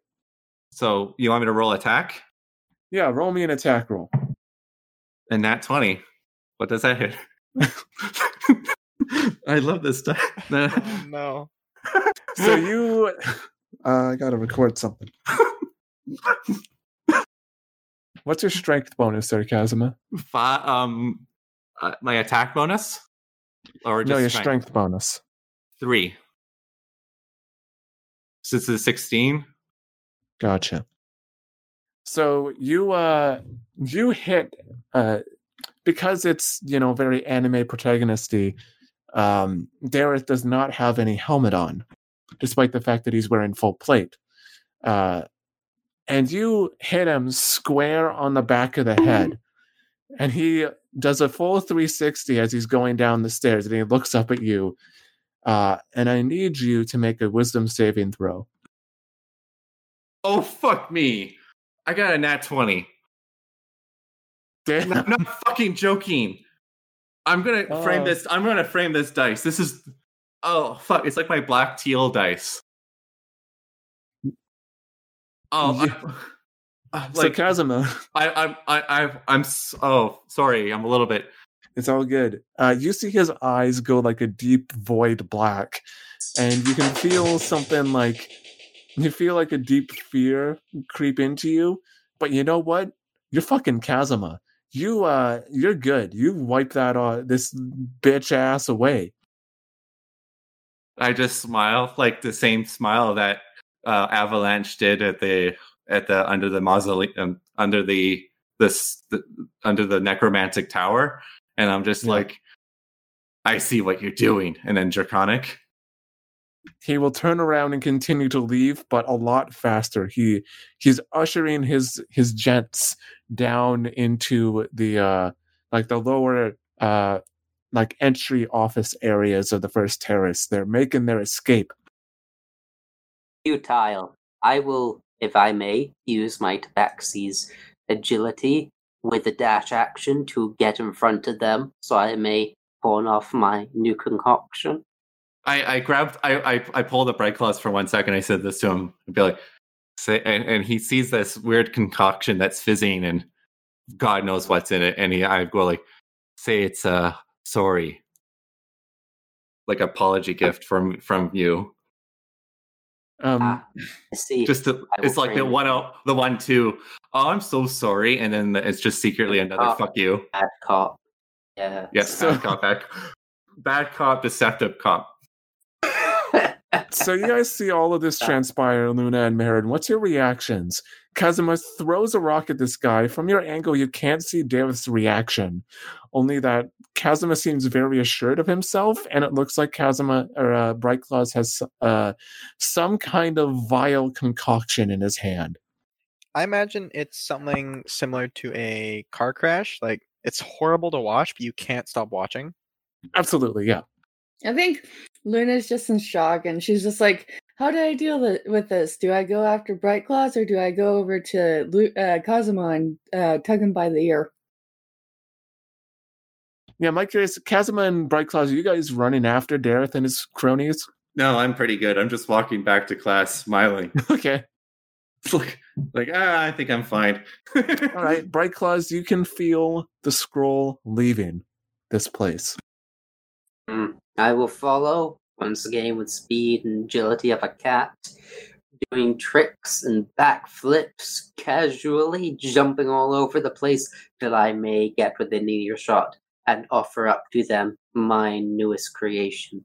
Speaker 1: So you want me to roll attack?
Speaker 2: Yeah, roll me an attack roll.
Speaker 1: And nat twenty. What does that hit? <laughs> I love this stuff. <laughs>
Speaker 3: Oh, no.
Speaker 2: So you. Uh, I gotta record something. <laughs> What's your strength bonus there, Kazuma?
Speaker 1: Fi- um, uh, my attack bonus, or just
Speaker 2: No, your strength bonus.
Speaker 1: three. Since it's sixteen.
Speaker 2: Gotcha. So you uh you hit uh because it's you know very anime protagonisty, um Dareth does not have any helmet on, despite the fact that he's wearing full plate. Uh and you hit him square on the back of the head. And he does a full 360 as he's going down the stairs and he looks up at you. Uh and I need you to make a wisdom saving throw.
Speaker 1: Oh fuck me! I got a nat twenty.
Speaker 2: Damn.
Speaker 1: I'm not fucking joking. I'm gonna frame
Speaker 2: Oh.
Speaker 1: this. I'm gonna frame this dice. This is. Oh fuck! It's like my black teal dice. Oh,
Speaker 2: Yeah.
Speaker 1: I- <laughs> uh,
Speaker 2: so
Speaker 1: like
Speaker 2: Kazuma,
Speaker 1: I, I'm, I, I've, I'm. Oh, sorry. I'm a little bit.
Speaker 2: It's all good. Uh, you see his eyes go like a deep void black, and you can feel something like you feel like a deep fear creep into you. But you know what? You're fucking Kazuma. You uh, you're good. You wipe that uh, this bitch ass away.
Speaker 1: I just smile like the same smile that uh, Avalanche did at the at the under the mausoleum um, under the this the, under the necromantic tower, and I'm just
Speaker 2: Yeah.
Speaker 1: like I see what you're doing. And then Draconic.
Speaker 2: he will turn around and continue to leave but a lot faster he he's ushering his his gents down into the uh like the lower uh like entry office areas of the first terrace they're making their escape
Speaker 5: Futile. I will, if I may, use my tabaxi's agility with a dash action to get in front of them so I may pawn off my new concoction.
Speaker 1: I, I grabbed I, I I pulled up Bright Claws for one second. I said this to him. I'd be like, say, and, and he sees this weird concoction that's fizzing and God knows what's in it. And he I go like, say it's uh sorry. Like apology gift from from you.
Speaker 2: um
Speaker 5: Ah, I see.
Speaker 1: Just to, it's like the one oh, the one two. Oh, I'm so sorry. And then it's just secretly another
Speaker 5: Oh.
Speaker 1: fuck you.
Speaker 5: bad cop. Yeah.
Speaker 1: Yes,
Speaker 2: So-
Speaker 1: bad cop, bad, bad cop, deceptive cop.
Speaker 2: so you guys see all of this <laughs> transpire luna and Marin. what's your reactions kazuma throws a rock at this guy from your angle you can't see Dareth's reaction only that kazuma seems very assured of himself and it looks like kazuma or uh, bright claws has uh, some kind of vile concoction in his hand
Speaker 3: I imagine it's something similar to a car crash. Like it's horrible to watch, but you can't stop watching.
Speaker 2: absolutely yeah
Speaker 4: I think Luna's just in shock and she's just like, How do I deal th- with this? Do I go after Bright Claws or do I go over to Lu- uh, Kazuma and uh, tug him by the ear?
Speaker 2: yeah mike curious kazuma and bright claws are you guys running after dareth and his cronies
Speaker 1: No, I'm pretty good. I'm just walking back to class smiling. <laughs>
Speaker 2: okay
Speaker 1: It's <laughs> like, like ah, I think I'm fine. <laughs>
Speaker 2: All right, Bright Claws, you can feel the scroll leaving this place.
Speaker 5: Mm, I will follow once again with speed and agility of a cat, doing tricks and backflips, casually jumping all over the place till I may get within earshot and offer up to them my newest creation.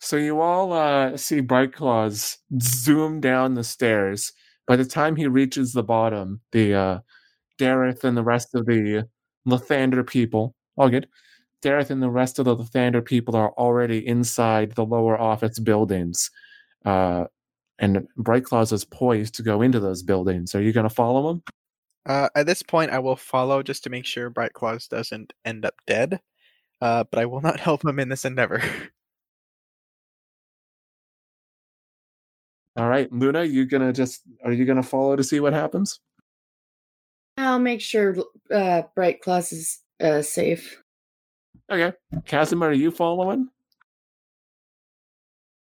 Speaker 2: So you all uh, see Bright Claws zoom down the stairs. By the time he reaches the bottom, the uh, Dareth and the rest of the Lathander people, all good. Dareth and the rest of the Lathander people are already inside the lower office buildings. Uh, and Bright Claws is poised to go into those buildings. Are you going to follow him?
Speaker 3: Uh, at this point, I will follow just to make sure Bright Claws doesn't end up dead. Uh, but I will not <laughs> help him in this endeavor. <laughs>
Speaker 2: All right, Luna, you gonna just are you gonna follow to see what happens?
Speaker 4: I'll make sure uh, Bright Claws is uh, safe.
Speaker 2: Okay, Casimir, are you following?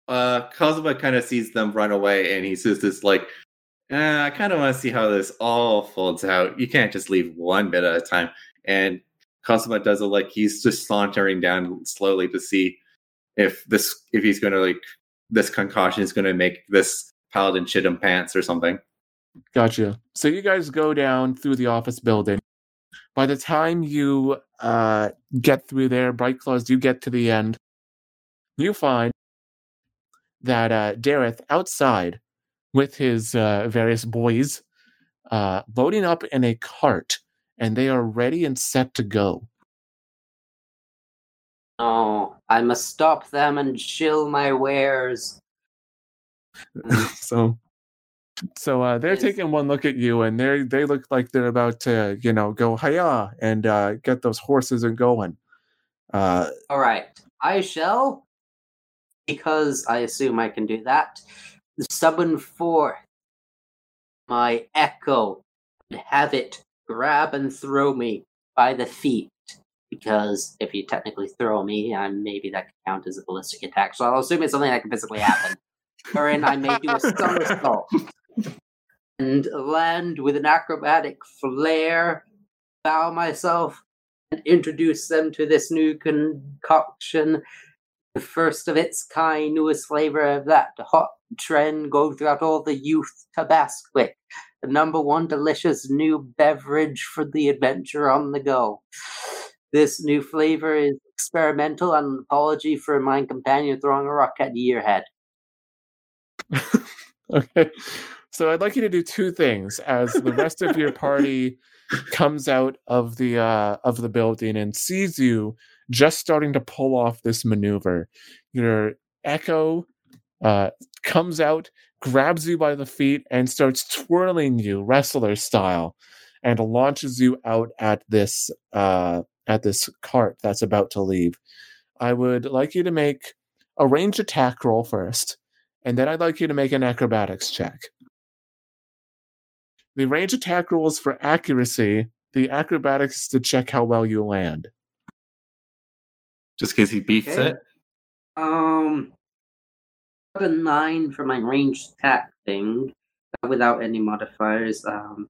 Speaker 1: uh, Kazuma kind of sees them run away, and he says this like, eh, "I kind of want to see how this all folds out. You can't just leave one bit at a time." And Kazuma does it like he's just sauntering down slowly to see if this if he's going to like this concoction is going to make this paladin shit him pants or something.
Speaker 2: Gotcha. So you guys go down through the office building. By the time you uh, get through there, Bright Claws, you get to the end. You find that uh, Dareth outside with his uh, various boys uh, loading up in a cart, and they are ready and set to go.
Speaker 5: Oh, I must stop them and chill my wares. <laughs>
Speaker 2: so so uh, they're taking one look at you and they they look like they're about to you know go hiya and uh, get those horses and going uh,
Speaker 5: All right, I shall, because I assume I can do that, summon forth my echo and have it grab and throw me by the feet. Because if you technically throw me, uh, maybe that could count as a ballistic attack. So I'll assume it's something that can physically happen. Wherein I may do a somersault <laughs> and land with an acrobatic flair, bow myself, and introduce them to this new concoction, the first of its kind, newest flavor of that hot trend going throughout all the youth Tabasquic, the number one delicious new beverage for the adventure on the go. This new flavor is experimental and an apology for my companion throwing a rock at your head. <laughs>
Speaker 2: okay so i'd like you to do two things as the rest of your party comes out of the uh, of the building and sees you just starting to pull off this maneuver. Your echo uh, comes out, grabs you by the feet, and starts twirling you wrestler style, and launches you out at this uh, at this cart that's about to leave. I would like you to make a range attack roll first, and then I'd like you to make an acrobatics check. The range attack roll is for accuracy. The acrobatics is to check how well you land.
Speaker 1: Just because he beats
Speaker 5: Okay.
Speaker 1: it.
Speaker 5: Um, got a nine for my range attack thing without any modifiers. Um,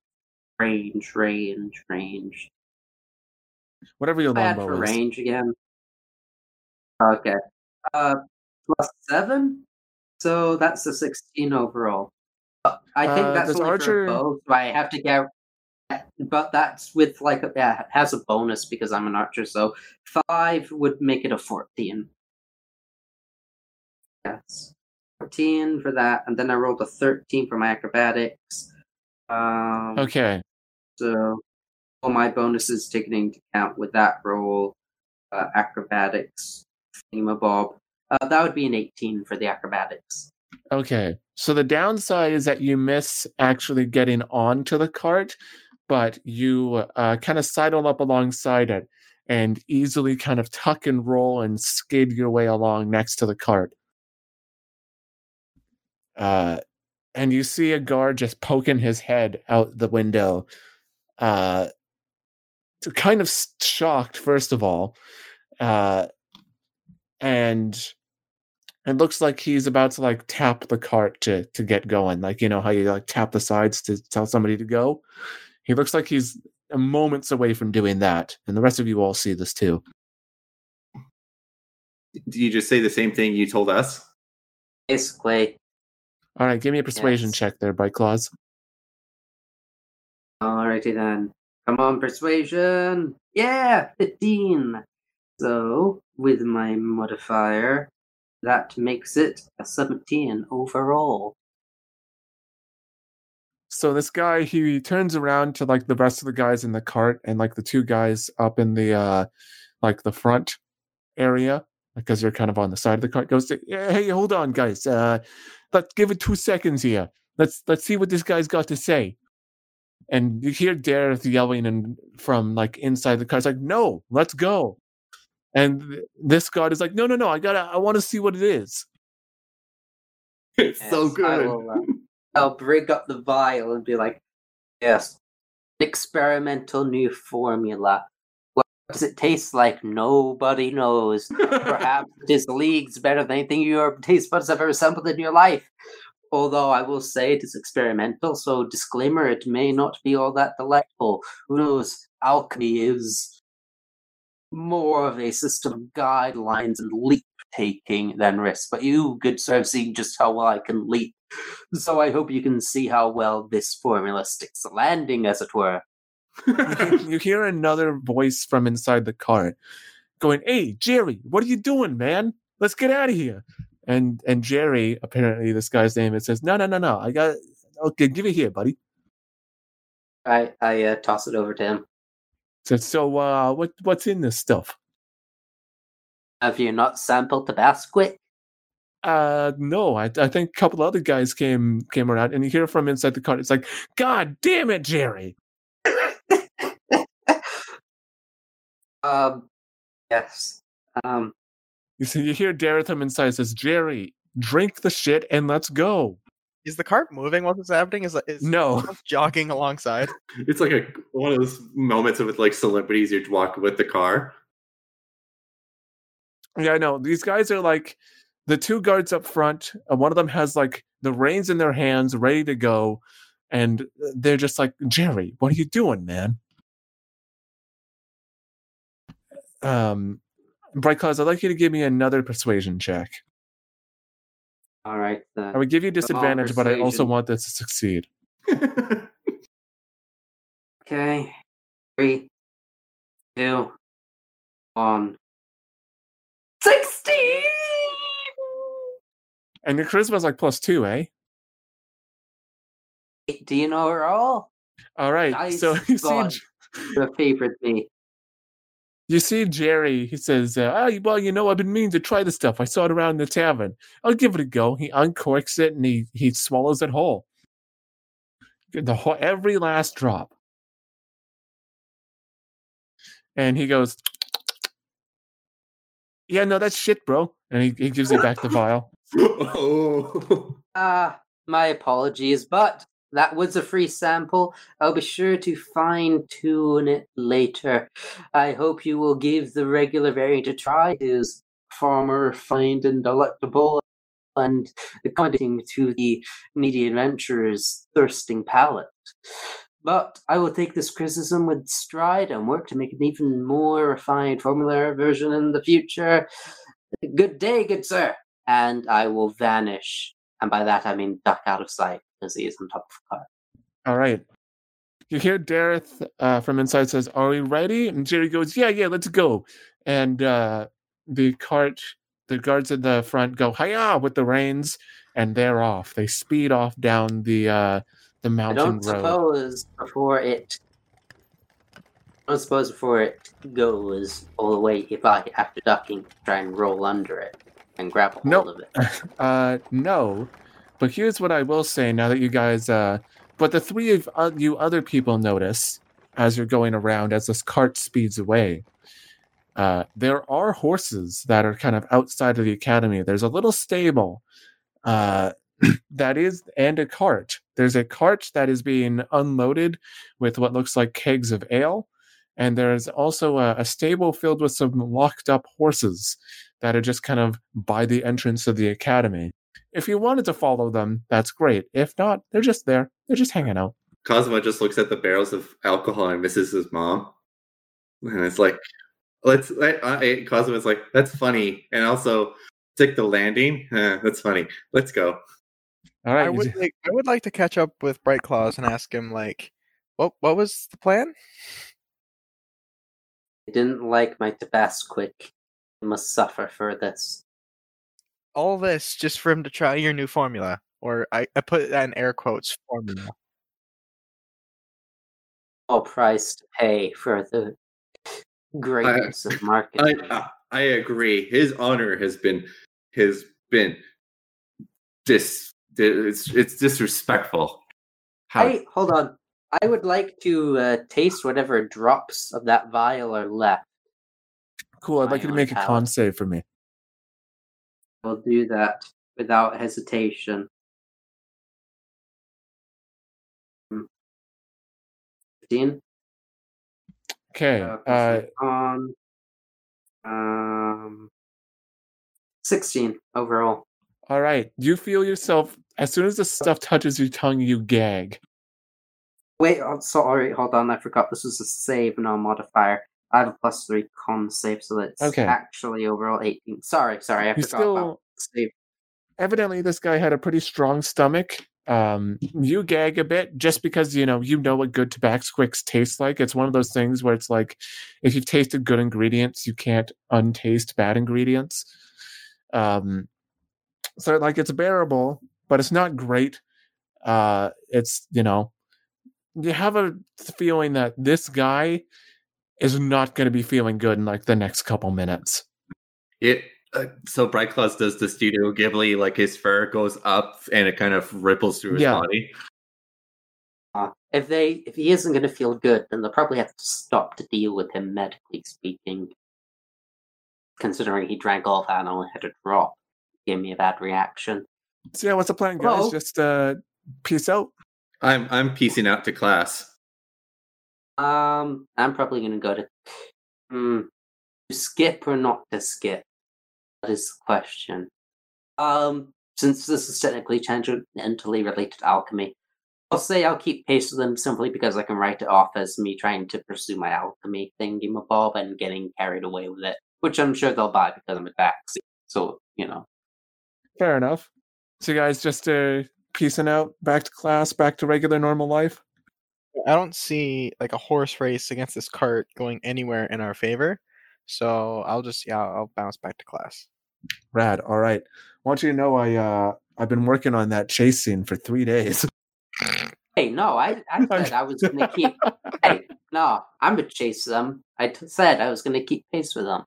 Speaker 5: range, range, range.
Speaker 2: Whatever your
Speaker 5: I add for
Speaker 2: longbow is.
Speaker 5: range again. Okay. Uh, plus seven, so that's a sixteen overall. But I think
Speaker 2: Uh,
Speaker 5: that's only
Speaker 2: Archer-
Speaker 5: for both. So I have to get, but that's with like a, yeah, it has a bonus because I'm an archer. So five would make it a fourteen. Yes, fourteen for that, and then I rolled a thirteen for my acrobatics. Um,
Speaker 2: Okay.
Speaker 5: so all my bonuses taken into account with that roll, uh, acrobatics, thingamabob. Uh, that would be an 18 for the acrobatics.
Speaker 2: Okay. So the downside is that you miss actually getting onto the cart, but you uh, kind of sidle up alongside it and easily kind of tuck and roll and skid your way along next to the cart. Uh, and you see a guard just poking his head out the window, uh, kind of shocked, first of all. Uh, and it looks like he's about to like tap the cart to to get going like you know how you like tap the sides to tell somebody to go he looks like he's moments away from doing that and the rest of you all see this too
Speaker 1: Do you just say the same thing you told us?
Speaker 5: Basically,
Speaker 2: all right give me a persuasion
Speaker 5: Yes.
Speaker 2: check there bite claws
Speaker 5: alrighty then. Come on, persuasion! Yeah, 15! So, with my modifier, that makes it a 17 overall.
Speaker 2: so this guy he turns around to like the rest of the guys in the cart and like the two guys up in the uh like the front area because you're kind of on the side of the cart goes to, hey hold on guys uh let's give it two seconds here let's let's see what this guy's got to say and you hear Dareth yelling and from like inside the car it's like no let's go and th- this guard is like no no no i gotta i want to see what it is
Speaker 1: It's so
Speaker 5: Yes, I
Speaker 1: good.
Speaker 5: will, <laughs> uh, I'll bring up the vial and be like, yes, experimental new formula. What does it taste like? Nobody knows. Perhaps <laughs> it is leagues better than anything your taste buds have ever sampled in your life. Although I will say it is experimental, so disclaimer, it may not be all that delightful. Who knows? Alchemy is more of a system of guidelines and leap taking than risk. But you, good sir, have seen just how well I can leap. So I hope you can see how well this formula sticks the landing, as it were.
Speaker 2: you, hear, another voice from inside the cart going hey jerry what are you doing man let's get out of here and and jerry apparently this guy's name it says no no no no i got okay give it here buddy
Speaker 5: I I uh, toss it over to him.
Speaker 2: says so uh what what's in this stuff
Speaker 5: Have you not sampled Tabasco?
Speaker 2: uh no I, I think a couple other guys came came around and you hear from inside the cart it's like god damn it jerry <laughs>
Speaker 5: Um, yes. Um,
Speaker 2: you see you hear Dareth from inside says jerry drink the shit and let's go
Speaker 3: Is the cart moving while this is happening? Is is
Speaker 2: no <laughs>
Speaker 3: jogging alongside? <laughs>
Speaker 1: It's like a one of those moments with like celebrities you're walking with the car.
Speaker 2: Yeah, I know. These guys are like the two guards up front. Uh, one of them has like the reins in their hands, ready to go, and uh, they're just like, Jerry, what are you doing, man? Um, Bright Claws, I'd like you to give me another persuasion check.
Speaker 5: all right
Speaker 2: I would give you disadvantage, but I also want this to succeed. <laughs>
Speaker 5: Okay. Three, two, one. Sixteen.
Speaker 2: And your charisma's like plus two, eh?
Speaker 5: Do you know her all?
Speaker 2: All right.
Speaker 5: Nice
Speaker 2: so <laughs> you see,
Speaker 5: Your favorite me.
Speaker 2: You see Jerry. He says, uh, oh, "Well, you know, I've been meaning to try this stuff. I saw it around in the tavern. I'll give it a go." He uncorks it and he he swallows it whole. The whole, every last drop. And he goes, "Yeah, no, that's shit, bro." And he, he gives it back the vial. <laughs>
Speaker 1: oh.
Speaker 5: Ah, my apologies, but that was a free sample. I'll be sure to fine tune it later. I hope you will give the regular variant a try. It is far more refined and delectable and accommodating to the media adventurer's thirsting palate. But I will take this criticism with stride and work to make an even more refined formula version in the future. Good day, good sir. And I will vanish. And by that I mean duck out of sight is on top of the car.
Speaker 2: All right. You hear Dareth uh, from inside says, "Are we ready?" And Jerry goes, "Yeah, yeah, let's go." And uh, the cart, the guards at the front go, "Hiya!" with the reins, and they're off. They speed off down the uh, the
Speaker 5: I
Speaker 2: mountain
Speaker 5: don't
Speaker 2: road.
Speaker 5: suppose before it. I don't suppose before it goes all the way, if I, after ducking, try and roll under it and grab a hold
Speaker 2: Nope.
Speaker 5: of it. <laughs>
Speaker 2: Uh, no, but here's what I will say. Now that you guys, uh, but the three of uh, you other people notice as you're going around as this cart speeds away. Uh, there are horses that are kind of outside of the academy. There's a little stable uh, <clears throat> that is, and a cart. There's a cart that is being unloaded with what looks like kegs of ale, and there's also a, a stable filled with some locked up horses that are just kind of by the entrance of the academy. If you wanted to follow them, that's great. If not, they're just there. They're just hanging out.
Speaker 1: Cosmo just looks at the barrels of alcohol and misses his mom, and it's like, let's. I, I, Cosmo's like, that's funny, and also stick the landing. <laughs> Eh, that's funny. Let's go.
Speaker 2: All right.
Speaker 3: I would like I would like to catch up with Bright Claws and ask him like, what what was the plan?
Speaker 5: I didn't like my Tabasquick. I must suffer for this.
Speaker 3: All this just for him to try your new formula, or I, I put that in air quotes formula.
Speaker 5: All price to pay for the greatness of
Speaker 1: I,
Speaker 5: marketing.
Speaker 1: I I agree. His honor has been has been dis. It's it's disrespectful. How
Speaker 5: Hey, hold on. I would like to uh, taste whatever drops of that vial are left.
Speaker 2: cool. I'd like you to
Speaker 5: Finally,
Speaker 2: make a
Speaker 5: Alex.
Speaker 2: con save for me.
Speaker 5: I'll do that without hesitation. 15?
Speaker 2: Okay.
Speaker 5: Uh, on um, 16 overall.
Speaker 2: all right. You feel yourself as soon as the stuff touches your tongue, you gag.
Speaker 5: Wait, oh, sorry, hold on. I forgot this was a save, no modifier. I have a plus three con save, so that's
Speaker 2: Okay.
Speaker 5: actually overall 18. Sorry, sorry, I
Speaker 2: You
Speaker 5: forgot
Speaker 2: still-
Speaker 5: about save.
Speaker 2: Evidently, this guy had a pretty strong stomach. Um, you gag a bit just because you know you know what good Tabasquicks taste like. It's one of those things where it's like if you've tasted good ingredients, you can't untaste bad ingredients. Um, so like it's bearable, but it's not great. Uh, it's you know you have a feeling that this guy is not going to be feeling good in like the next couple minutes.
Speaker 1: It uh, so Bright Claws does the Studio Ghibli like his fur goes up and it kind of ripples through his
Speaker 2: Yeah.
Speaker 1: body.
Speaker 5: Uh, if they if he isn't going to feel good, then they'll probably have to stop to deal with him medically speaking. Considering he drank all that and only had a drop, gave me a bad reaction.
Speaker 2: So yeah, what's the plan, guys?
Speaker 5: Well-
Speaker 2: Just uh, peace out.
Speaker 1: I'm I'm piecing out to class.
Speaker 5: Um, I'm probably going to go to hmm, to skip or not to skip. That is the question. Um, since this is technically tangentially related to alchemy, I'll say I'll keep pace with them simply because I can write it off as me trying to pursue my alchemy thingy bob and getting carried away with it, which I'm sure they'll buy because I'm a taxi. So you know,
Speaker 2: Fair enough. So guys just uh peacing out, back to class, back to regular normal life.
Speaker 3: I don't see like a horse race against this cart going anywhere in our favor. So I'll just yeah, I'll bounce back to class.
Speaker 2: Rad. All right. I want you to know I uh I've been working on that chase scene for three days. <laughs>
Speaker 5: hey, no, I I
Speaker 2: I'm- <laughs>
Speaker 5: said I was going to keep. hey, No, I'm gonna chase them. I t- said I was gonna keep pace with them.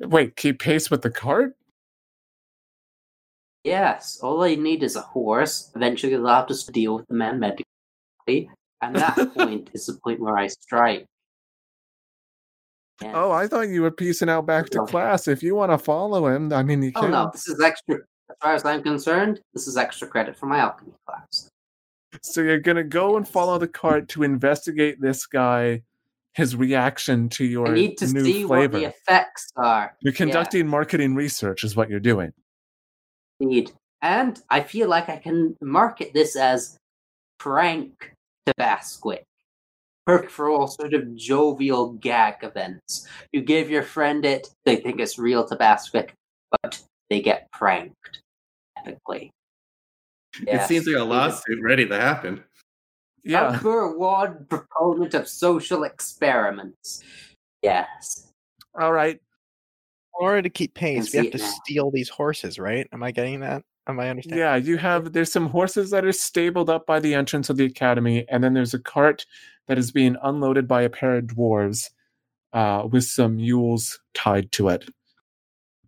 Speaker 2: Wait, keep pace with the cart?
Speaker 5: Yes, all I need is a horse. Eventually, they'll have to deal with the man medically, and that point is the point where I strike.
Speaker 2: Oh, I thought you were piecing out back to class. If you want to follow him, I mean, you
Speaker 5: Oh
Speaker 2: can.
Speaker 5: Oh no, this is extra. As far as I'm concerned, this is extra credit for my alchemy class.
Speaker 2: So you're gonna go and follow the cart to investigate this guy, his reaction to your
Speaker 5: I need to
Speaker 2: new
Speaker 5: see
Speaker 2: flavor.
Speaker 5: what the effects are.
Speaker 2: You're conducting marketing research, is what you're doing.
Speaker 5: Need. And I feel like I can market this as prank Tabasquic. Perfect for all sort of jovial gag events. You give your friend it, they think it's real Tabasquic, but they get pranked. Epically.
Speaker 1: It seems like a lawsuit ready to happen.
Speaker 2: Yeah.
Speaker 5: Number one proponent of social experiments. Yes.
Speaker 2: All right.
Speaker 3: In order to keep pace, we have to
Speaker 5: now.
Speaker 3: steal these horses, right? Am I getting that? Am I understanding?
Speaker 2: Yeah, you have there's some horses that are stabled up by the entrance of the academy, and then there's a cart that is being unloaded by a pair of dwarves uh, with some mules tied to it.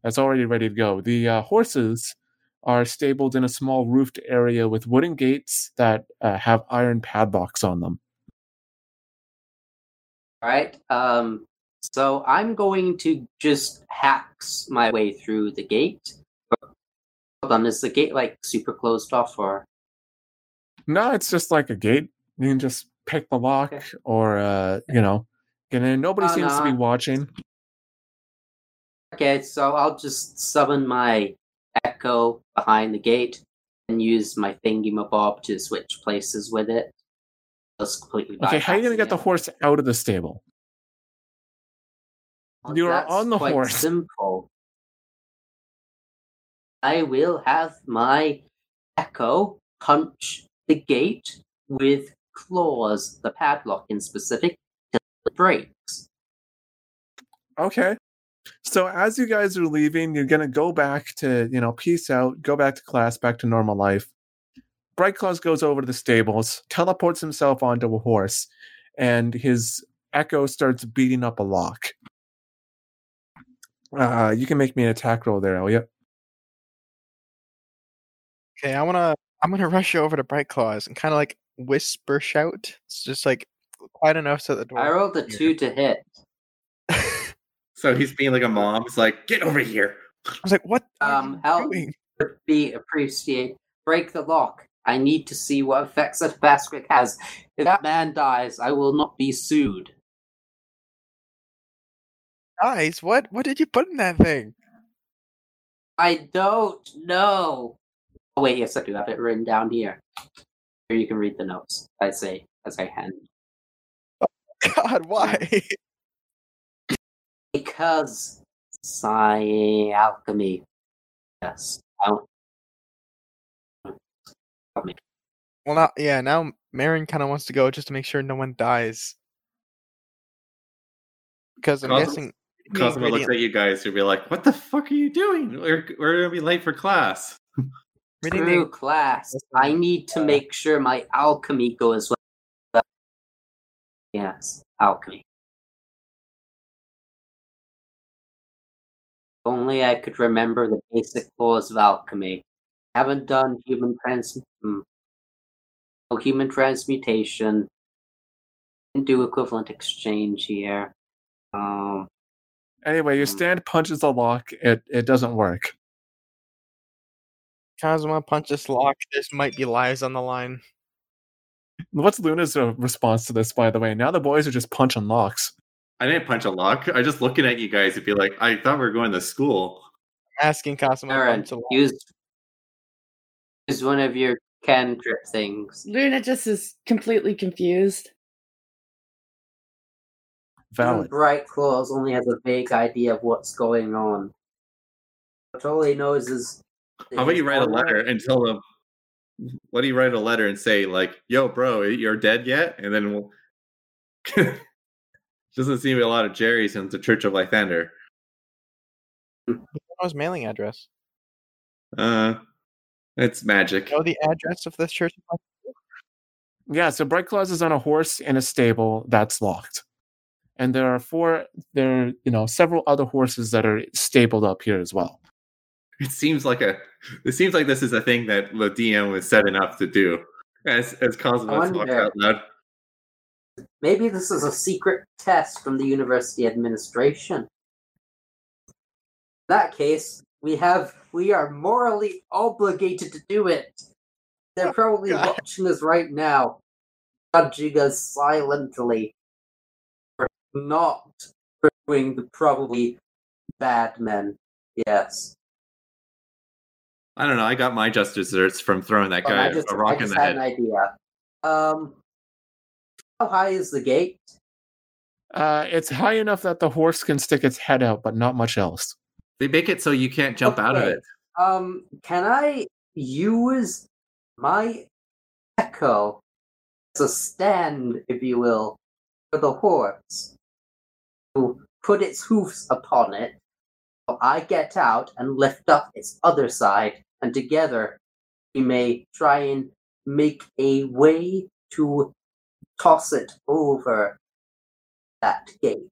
Speaker 2: That's already ready to go. The uh, horses are stabled in a small roofed area with wooden gates that uh, have iron padlocks on them.
Speaker 5: All right. Um. So I'm going to just hacks my way through the gate. Hold on, is the gate like super closed off or?
Speaker 2: No, it's just like a gate. You can just pick the lock
Speaker 5: Okay.
Speaker 2: or, uh, you know, get in. Nobody
Speaker 5: Oh,
Speaker 2: seems to be watching.
Speaker 5: Okay, so I'll just summon my echo behind the gate and use my thingy mabob to switch places with it. Just completely.
Speaker 2: Okay, how are you going to
Speaker 5: bypassing
Speaker 2: get the horse out of the stable?
Speaker 5: Well,
Speaker 2: You are on the horse.
Speaker 5: Simple. I will have my echo punch the gate with claws, the padlock in specific, till it breaks.
Speaker 2: Okay. So as you guys are leaving, you're gonna go back to, you know, peace out, go back to class, back to normal life. Bright Claws goes over to the stables, teleports himself onto a horse, and his echo starts beating up a lock. Uh, you can make me an attack roll there, Elliot.
Speaker 3: Okay, I wanna I'm gonna rush over to Bright Claws and kind of like whisper shout. It's just like quite enough so the door.
Speaker 5: I rolled a <laughs> two to hit.
Speaker 1: So he's being like a mom. It's like, get over here.
Speaker 3: I was like, "What?
Speaker 5: Um,
Speaker 3: you
Speaker 5: help.
Speaker 3: doing?"
Speaker 5: Be appreciate. Break the lock. I need to see what effects that Basquic has. If that man dies, I will not be sued.
Speaker 3: Guys, what? What did you put in that thing?
Speaker 5: I don't know. Oh, wait, yes, I do have it written down here. Here you can read the notes. I say as I hand. <laughs>
Speaker 3: God, why?
Speaker 5: Because Psi alchemy. Yes. I Alchemy.
Speaker 3: well, now, yeah, now Marin kind of wants to go just to make sure no one dies. Because I'm
Speaker 1: Cosmo-
Speaker 3: guessing
Speaker 1: Cosmo looks at you guys and be like, what the fuck are you doing? We're, we're gonna be late for class. <laughs>
Speaker 3: reading
Speaker 5: True
Speaker 3: the
Speaker 5: class. I need to make sure my alchemy goes well. Yes, alchemy. Only I could remember the basic laws of alchemy. Haven't done human trans hmm. no human transmutation. Didn't do equivalent exchange here. Um
Speaker 2: Anyway, your
Speaker 5: Hmm.
Speaker 2: stand punches the lock. It it doesn't work.
Speaker 3: Cosmo punches lock. This might be lives on the line.
Speaker 2: What's Luna's uh, response to this, by the way? Now the boys are just punching locks.
Speaker 1: I didn't punch a lock. I just looking at you guys and be like, I thought we were going to school.
Speaker 3: Asking Cosmo to
Speaker 5: Aaron,
Speaker 3: punch a lock.
Speaker 5: use use one of your cantrip things.
Speaker 4: Luna just is completely confused.
Speaker 2: Valid.
Speaker 5: Bright Claws only has a vague idea of what's going on. But all he knows is.
Speaker 1: How about you write a letter and tell them? What do you write a letter and say like, "Yo, bro, you're dead yet?" And then we'll. <laughs> Doesn't seem to be a lot of Jerry's in the Church of Lathander.
Speaker 3: What was mailing address.
Speaker 1: Uh, it's magic.
Speaker 3: Know the address of this church?
Speaker 2: Yeah, so Bright Claws is on a horse in a stable that's locked. And there are four there are, you know, several other horses that are stabled up here as well.
Speaker 1: It seems like a. It seems like this is a thing that the DM was setting up to do. As as Cosmos talks out loud.
Speaker 5: Maybe this is a secret test from the university administration. In that case, we have we are morally obligated to do it. They're
Speaker 3: Oh,
Speaker 5: probably
Speaker 3: God.
Speaker 5: watching us right now, judging us silently for not pursuing the probably bad men. Yes.
Speaker 1: I don't know. I got my just desserts from throwing that
Speaker 5: But
Speaker 1: guy
Speaker 5: I just,
Speaker 1: a
Speaker 5: I
Speaker 1: rock in
Speaker 5: just
Speaker 1: the
Speaker 5: had
Speaker 1: head.
Speaker 5: an idea. Um, how high is the gate?
Speaker 2: Uh, it's high enough that the horse can stick its head out, but not much else.
Speaker 1: They make it so you can't jump out of it.
Speaker 5: Um, can I use my echo as a stand, if you will, for the horse to put its hoofs upon it? So I get out and lift up its other side, and together we may try and make a way to toss it over that gate.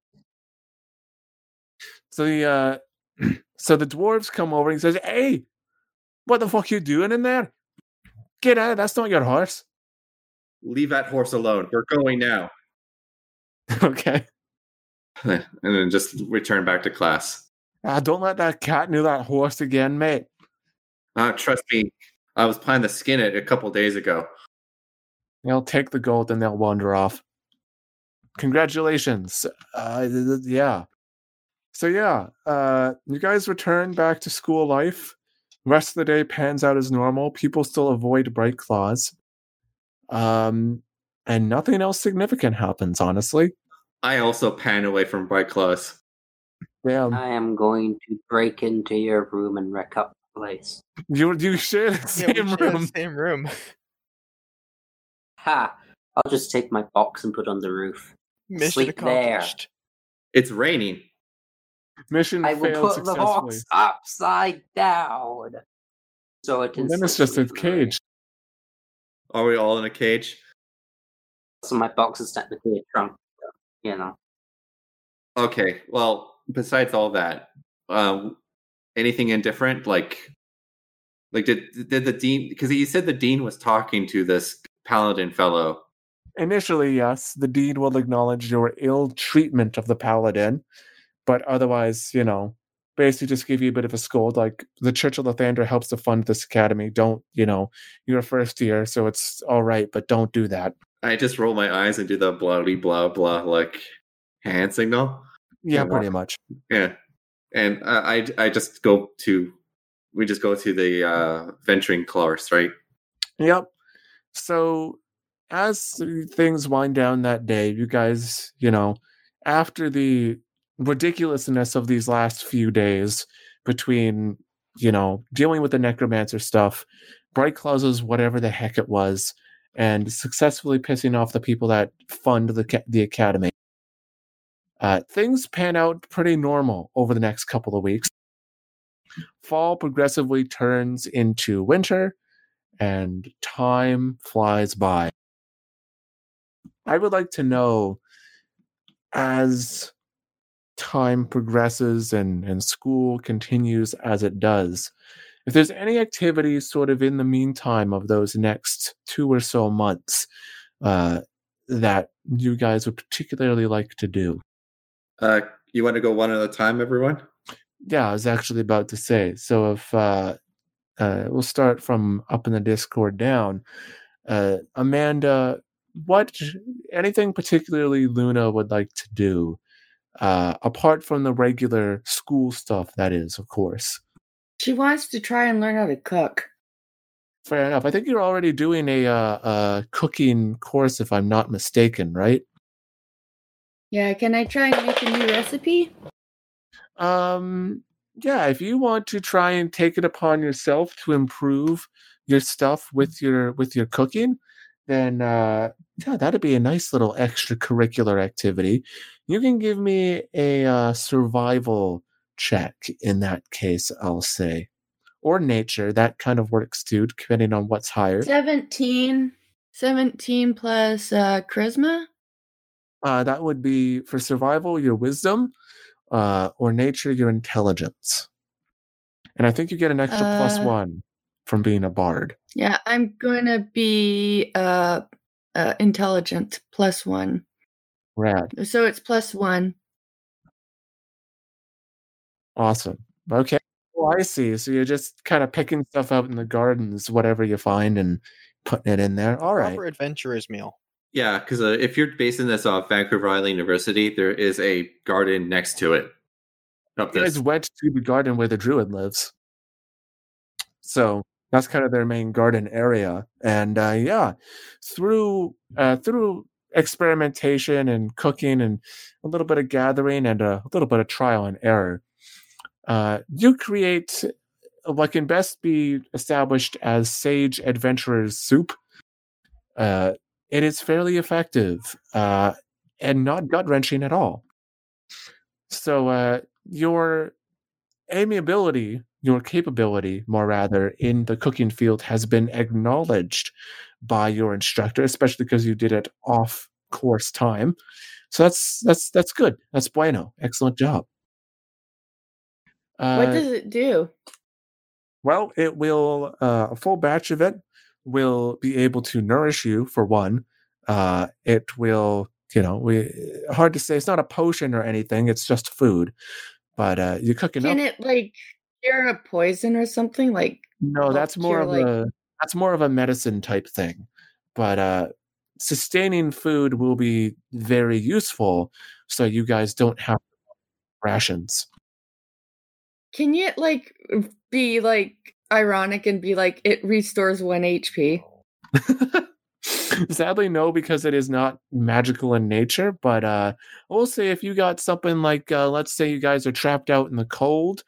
Speaker 2: So the uh, <clears throat> so the dwarves come over and he says, "Hey, what the fuck you doing in there? Get out! That's not your horse."
Speaker 1: Leave that horse alone. We're going now. <laughs>
Speaker 2: okay. <laughs>
Speaker 1: and then just return back to class.
Speaker 2: Ah, don't let that cat near that horse again, mate.
Speaker 1: Uh, trust me, I was planning to skin it a couple days ago.
Speaker 2: They'll take the gold and they'll wander off. Congratulations. Uh, yeah. So yeah, uh, you guys return back to school life. Rest of the day pans out as normal. People still avoid bright claws. Um, and nothing else significant happens, honestly.
Speaker 1: I also pan away from Bright Claws.
Speaker 2: Yeah,
Speaker 5: I am going to break into your room and wreck up the place.
Speaker 2: you you share the same
Speaker 3: we share the
Speaker 2: room.
Speaker 3: same room. <laughs>
Speaker 5: Ha! I'll just take my box and put it on the roof.
Speaker 3: Mission
Speaker 5: Sleep there.
Speaker 3: accomplished.
Speaker 1: It's raining.
Speaker 2: Mission
Speaker 5: I will put the box upside down. So it can.
Speaker 2: Then it's just a
Speaker 5: away from the rain.
Speaker 2: cage.
Speaker 1: Are we all in a cage?
Speaker 5: So my box is technically a trunk. You know.
Speaker 1: Okay. Well, besides all that, um, anything indifferent? Like, like did did the dean? Because you said the dean was talking to this paladin fellow.
Speaker 2: Initially, yes, the dean will acknowledge your ill treatment of the paladin, but otherwise, you know, basically just give you a bit of a scold. Like the Church of Lathander helps to fund this academy. Don't, you know, you're a first year, so it's all right, but don't do that.
Speaker 1: I just roll my eyes and do the blah blah blah like hand signal.
Speaker 2: Yeah, pretty much.
Speaker 1: Yeah, and I I, I just go to we just go to the uh venturing course, right?
Speaker 2: Yep. So as things wind down that day, you guys, you know, after the ridiculousness of these last few days between, you know, dealing with the necromancer stuff, Bright Clauses, whatever the heck it was, and successfully pissing off the people that fund the the academy. Uh, things pan out pretty normal over the next couple of weeks. Fall progressively turns into winter, and time flies by. I would like to know as time progresses and, and school continues as it does, if there's any activities sort of in the meantime of those next two or so months uh, that you guys would particularly like to do.
Speaker 1: Uh, you want to go one at a time, everyone?
Speaker 2: Yeah, I was actually about to say. So if uh, uh, we'll start from up in the Discord down, uh, Amanda, what anything particularly Luna would like to do, uh, apart from the regular school stuff? That is, of course.
Speaker 4: She wants to try and learn how to cook.
Speaker 2: Fair enough. I think you're already doing a uh, uh, cooking course, if I'm not mistaken, right?
Speaker 4: Yeah, can I try and make a new recipe?
Speaker 2: Um, yeah, if you want to try and take it upon yourself to improve your stuff with your with your cooking, then uh, yeah, that'd be a nice little extracurricular activity. You can give me a uh, survival check in that case. I'll say, or nature. That kind of works too, depending on what's higher.
Speaker 4: 17. 17 plus uh, charisma.
Speaker 2: Uh, that would be for survival, your wisdom, uh, or nature, your intelligence. And I think you get an extra
Speaker 4: Uh,
Speaker 2: one from being a bard.
Speaker 4: Yeah, I'm going to be uh, uh, intelligent plus one.
Speaker 2: Rad.
Speaker 4: So it's plus one.
Speaker 2: Awesome. Okay. Well, I see. So you're just kind of picking stuff out in the gardens, whatever you find, and putting it in there. All right.
Speaker 3: Proper adventurer's meal.
Speaker 1: Yeah, because uh, if you're basing this off Vancouver Island University, there is a garden next to it. Up
Speaker 2: You guys went to the garden where the druid lives. So that's kind of their main garden area. And uh, yeah, through uh, through experimentation and cooking and a little bit of gathering and a little bit of trial and error, uh, you create what can best be established as sage adventurer's soup. Uh, it is fairly effective uh, and not gut wrenching at all. So uh, your amiability, your capability, more rather, in the cooking field has been acknowledged by your instructor, especially because you did it off course time. So that's that's that's good. That's bueno. Excellent job. Uh,
Speaker 4: what does it do?
Speaker 2: well, it will uh, a full batch of it will be able to nourish you for one. Uh, it will, you know, we hard to say. It's not a potion or anything. It's just food. But uh, you cook enough.
Speaker 4: Can it like cure a poison or something? Like
Speaker 2: No, that's more of
Speaker 4: like-
Speaker 2: a that's more of a medicine type thing. But uh sustaining food will be very useful so you guys don't have rations.
Speaker 4: Can you like be like ironic and be like it restores one HP? <laughs>
Speaker 2: Sadly, no, because it is not magical in nature. But uh, I will say, if you got something like, uh, let's say, you guys are trapped out in the cold,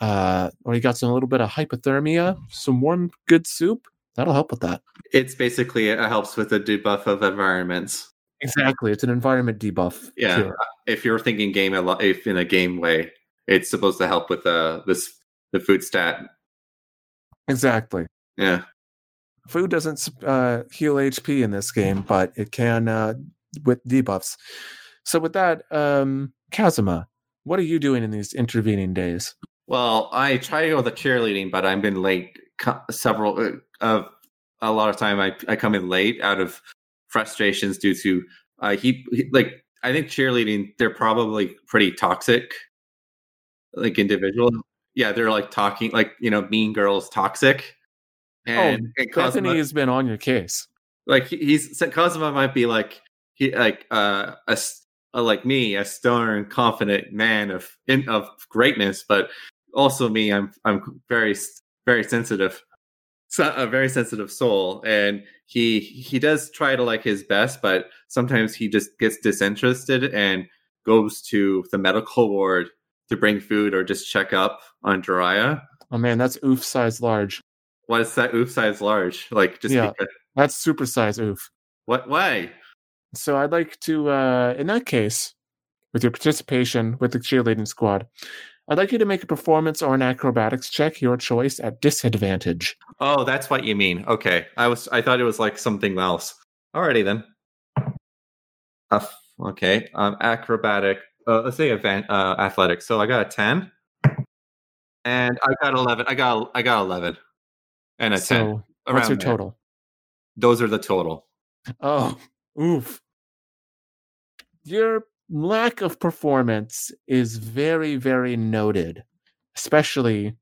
Speaker 2: uh, or you got some a little bit of hypothermia, some warm, good soup, that'll help with that.
Speaker 1: It's basically it helps with the debuff of environments.
Speaker 2: Exactly, it's an environment debuff.
Speaker 1: Yeah,
Speaker 2: cure.
Speaker 1: if you're thinking game a lot, if in a game way, it's supposed to help with the this the food stat.
Speaker 2: Exactly.
Speaker 1: Yeah,
Speaker 2: Food doesn't uh, heal HP in this game, but it can uh, with debuffs. So with that, um, Kazuma, what are you doing in these intervening days?
Speaker 1: Well, I try to go with the cheerleading, but I've been late co- several uh, of a lot of time. I I come in late out of frustrations due to uh, he, he like I think cheerleading. They're probably pretty toxic, like individual. Yeah, they're like talking like you know mean girls toxic. And, and Cosmo-
Speaker 2: has been on your case.
Speaker 1: like he- he's Cosmo might be like he like uh a, uh, like me a stern confident man of in, of greatness but also me I'm I'm very very sensitive a very sensitive soul and he he does try to like his best but sometimes he just gets disinterested and goes to the medical ward to bring food or just check up on Jiraiya.
Speaker 2: Oh man, that's oof size large.
Speaker 1: Why is that oof size large? Like just
Speaker 2: Yeah.
Speaker 1: because,
Speaker 2: That's super size oof.
Speaker 1: what why?
Speaker 2: So I'd like to, uh, in that case, with your participation with the cheerleading squad, I'd like you to make a performance or an acrobatics check, your choice, at disadvantage.
Speaker 1: Oh, that's what you mean. Okay, I was I thought it was like something else. Alrighty then. Uh, okay, um, acrobatic. Uh, let's say event uh, athletics. So I got a ten, and I got eleven. I got I got eleven, and a ten.
Speaker 2: So what's your
Speaker 1: there.
Speaker 2: total?
Speaker 1: Those are the total.
Speaker 2: Oh, oof. Your lack of performance is very, very noted, especially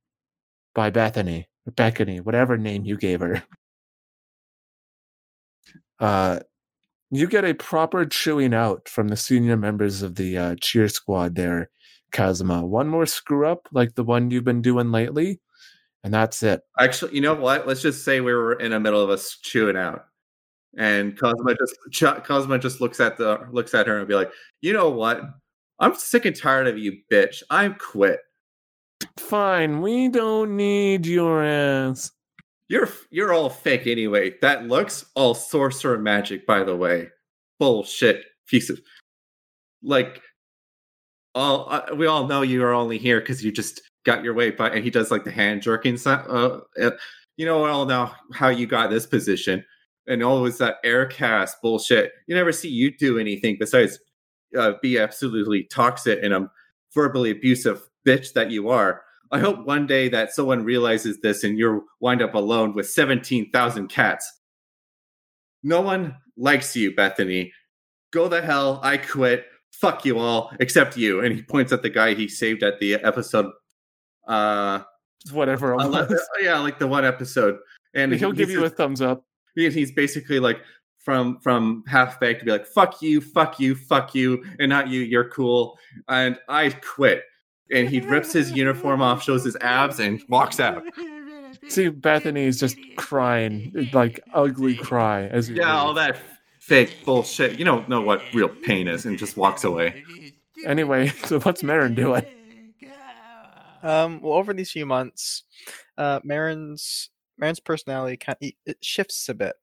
Speaker 2: by Bethany, Bethany, whatever name you gave her. Uh, you get a proper chewing out from the senior members of the uh, cheer squad there, Kazuma. One more screw up like the one you've been doing lately, and that's it.
Speaker 1: Actually, you know what? Let's just say we were in the middle of us chewing out, and Cosmo just Ch- just looks at the looks at her and be like, "You know what? I'm sick and tired of you, bitch. I'm quit.
Speaker 2: Fine, we don't need your ass.
Speaker 1: You're you're all fake anyway. That looks all sorcerer magic, by the way. Bullshit piece of like. All uh, we all know you are only here because you just got your way. But and he does like the hand jerking. Uh, uh, you know all now how you got this position. and always that air cast bullshit. You never see you do anything besides uh, be absolutely toxic and a verbally abusive bitch that you are. I hope one day that someone realizes this and you're wind up alone with 17,000 cats. No one likes you, Bethany. Go the hell. I quit. Fuck you all, except you. And he points at the guy he saved at the episode. Uh,
Speaker 2: Whatever.
Speaker 1: yeah, like the one episode. And
Speaker 2: He'll
Speaker 1: he
Speaker 2: give you a thumbs up.
Speaker 1: he's basically like from from half baked to be like fuck you fuck you fuck you and not you you're cool and i quit and he rips his uniform off shows his abs and walks out
Speaker 2: See, Bethany is just crying, like ugly cry as you
Speaker 1: yeah all that fake bullshit you don't know what real pain is and just walks away
Speaker 2: Anyway, <laughs> so what's Marin doing?
Speaker 3: Um, well, over these few months, uh, Marin's Marin's personality kind it it shifts a bit.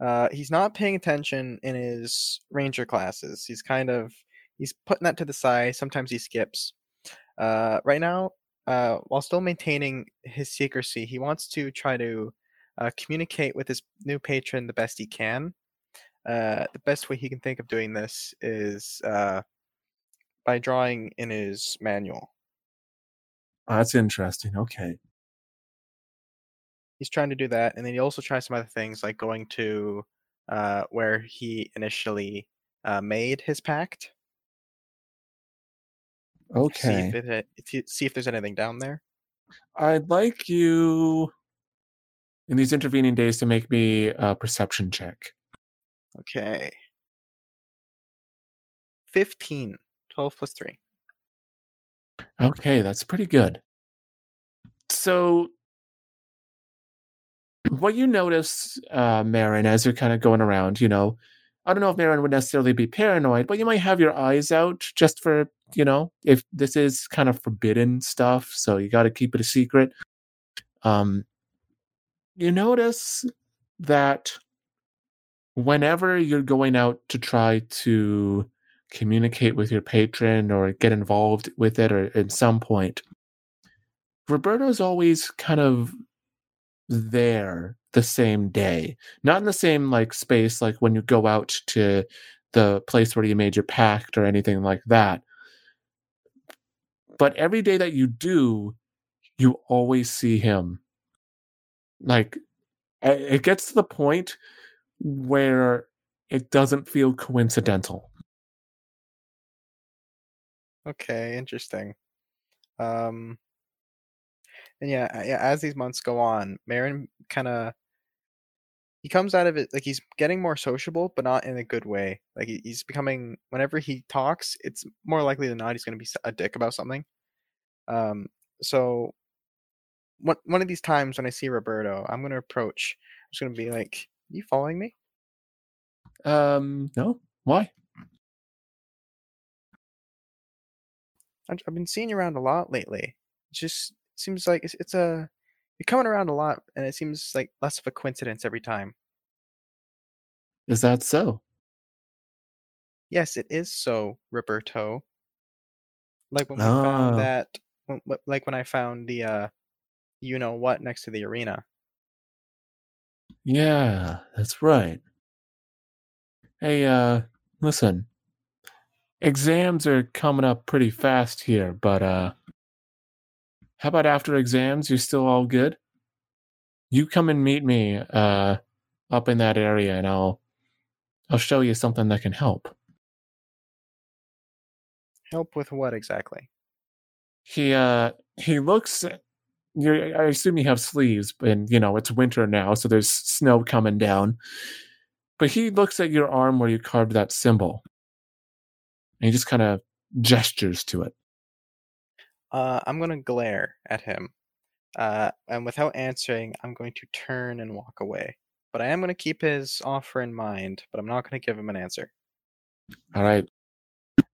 Speaker 3: Uh, he's not paying attention in his ranger classes. He's kind of he's putting that to the side. Sometimes he skips. Uh, right now, uh, while still maintaining his secrecy, he wants to try to uh, communicate with his new patron the best he can. Uh, the best way he can think of doing this is uh, by drawing in his manual.
Speaker 2: Oh, that's interesting. Okay.
Speaker 3: he's trying to do that and then he also tries some other things like going to uh, where he initially uh, made his pact see
Speaker 2: Okay.
Speaker 3: if, it, if see if there's anything down there
Speaker 2: I'd like you in these intervening days to make me a perception check.
Speaker 3: okay 15 12 plus 3
Speaker 2: Okay, that's pretty good. So, what you notice, uh, Marin, as you're kind of going around, you know, I don't know if Marin would necessarily be paranoid, but you might have your eyes out just for, you know, if this is kind of forbidden stuff, so you got to keep it a secret. Um, you notice that whenever you're going out to try to communicate with your patron or get involved with it or at some point roberto's always kind of there the same day not in the same like space like when you go out to the place where you made your pact or anything like that but every day that you do you always see him. Like it gets to the point where it doesn't feel coincidental.
Speaker 3: Okay interesting. Um and yeah yeah as these months go on Marin kind of he comes out of it like he's getting more sociable but not in a good way. Like he's becoming whenever he talks it's more likely than not he's going to be a dick about something. Um so one, one of these times when i see roberto i'm going to approach i'm just going to be like you following me?
Speaker 2: Um no. Why?
Speaker 3: I've, I've been seeing you around a lot lately. It just seems like it's, it's a you're coming around a lot and it seems like less of a coincidence every time
Speaker 2: is that so
Speaker 3: Yes, it is so, Roberto. Like when we found that, when- like when I found the, uh, you know what, next to the arena.
Speaker 2: Yeah, that's right. Hey, uh, listen. Exams are coming up pretty fast here, but uh how about after exams you're still all good? You come and meet me uh up in that area and I'll I'll show you something that can help.
Speaker 3: Help with what exactly?
Speaker 2: He uh he looks you I assume you have sleeves and you know it's winter now so there's snow coming down. But he looks at your arm where you carved that symbol. And he just kind of gestures to it.
Speaker 3: Uh, I'm gonna glare at him, uh, and without answering, I'm going to turn and walk away. But I am gonna keep his offer in mind, but I'm not gonna give him an answer.
Speaker 2: All right.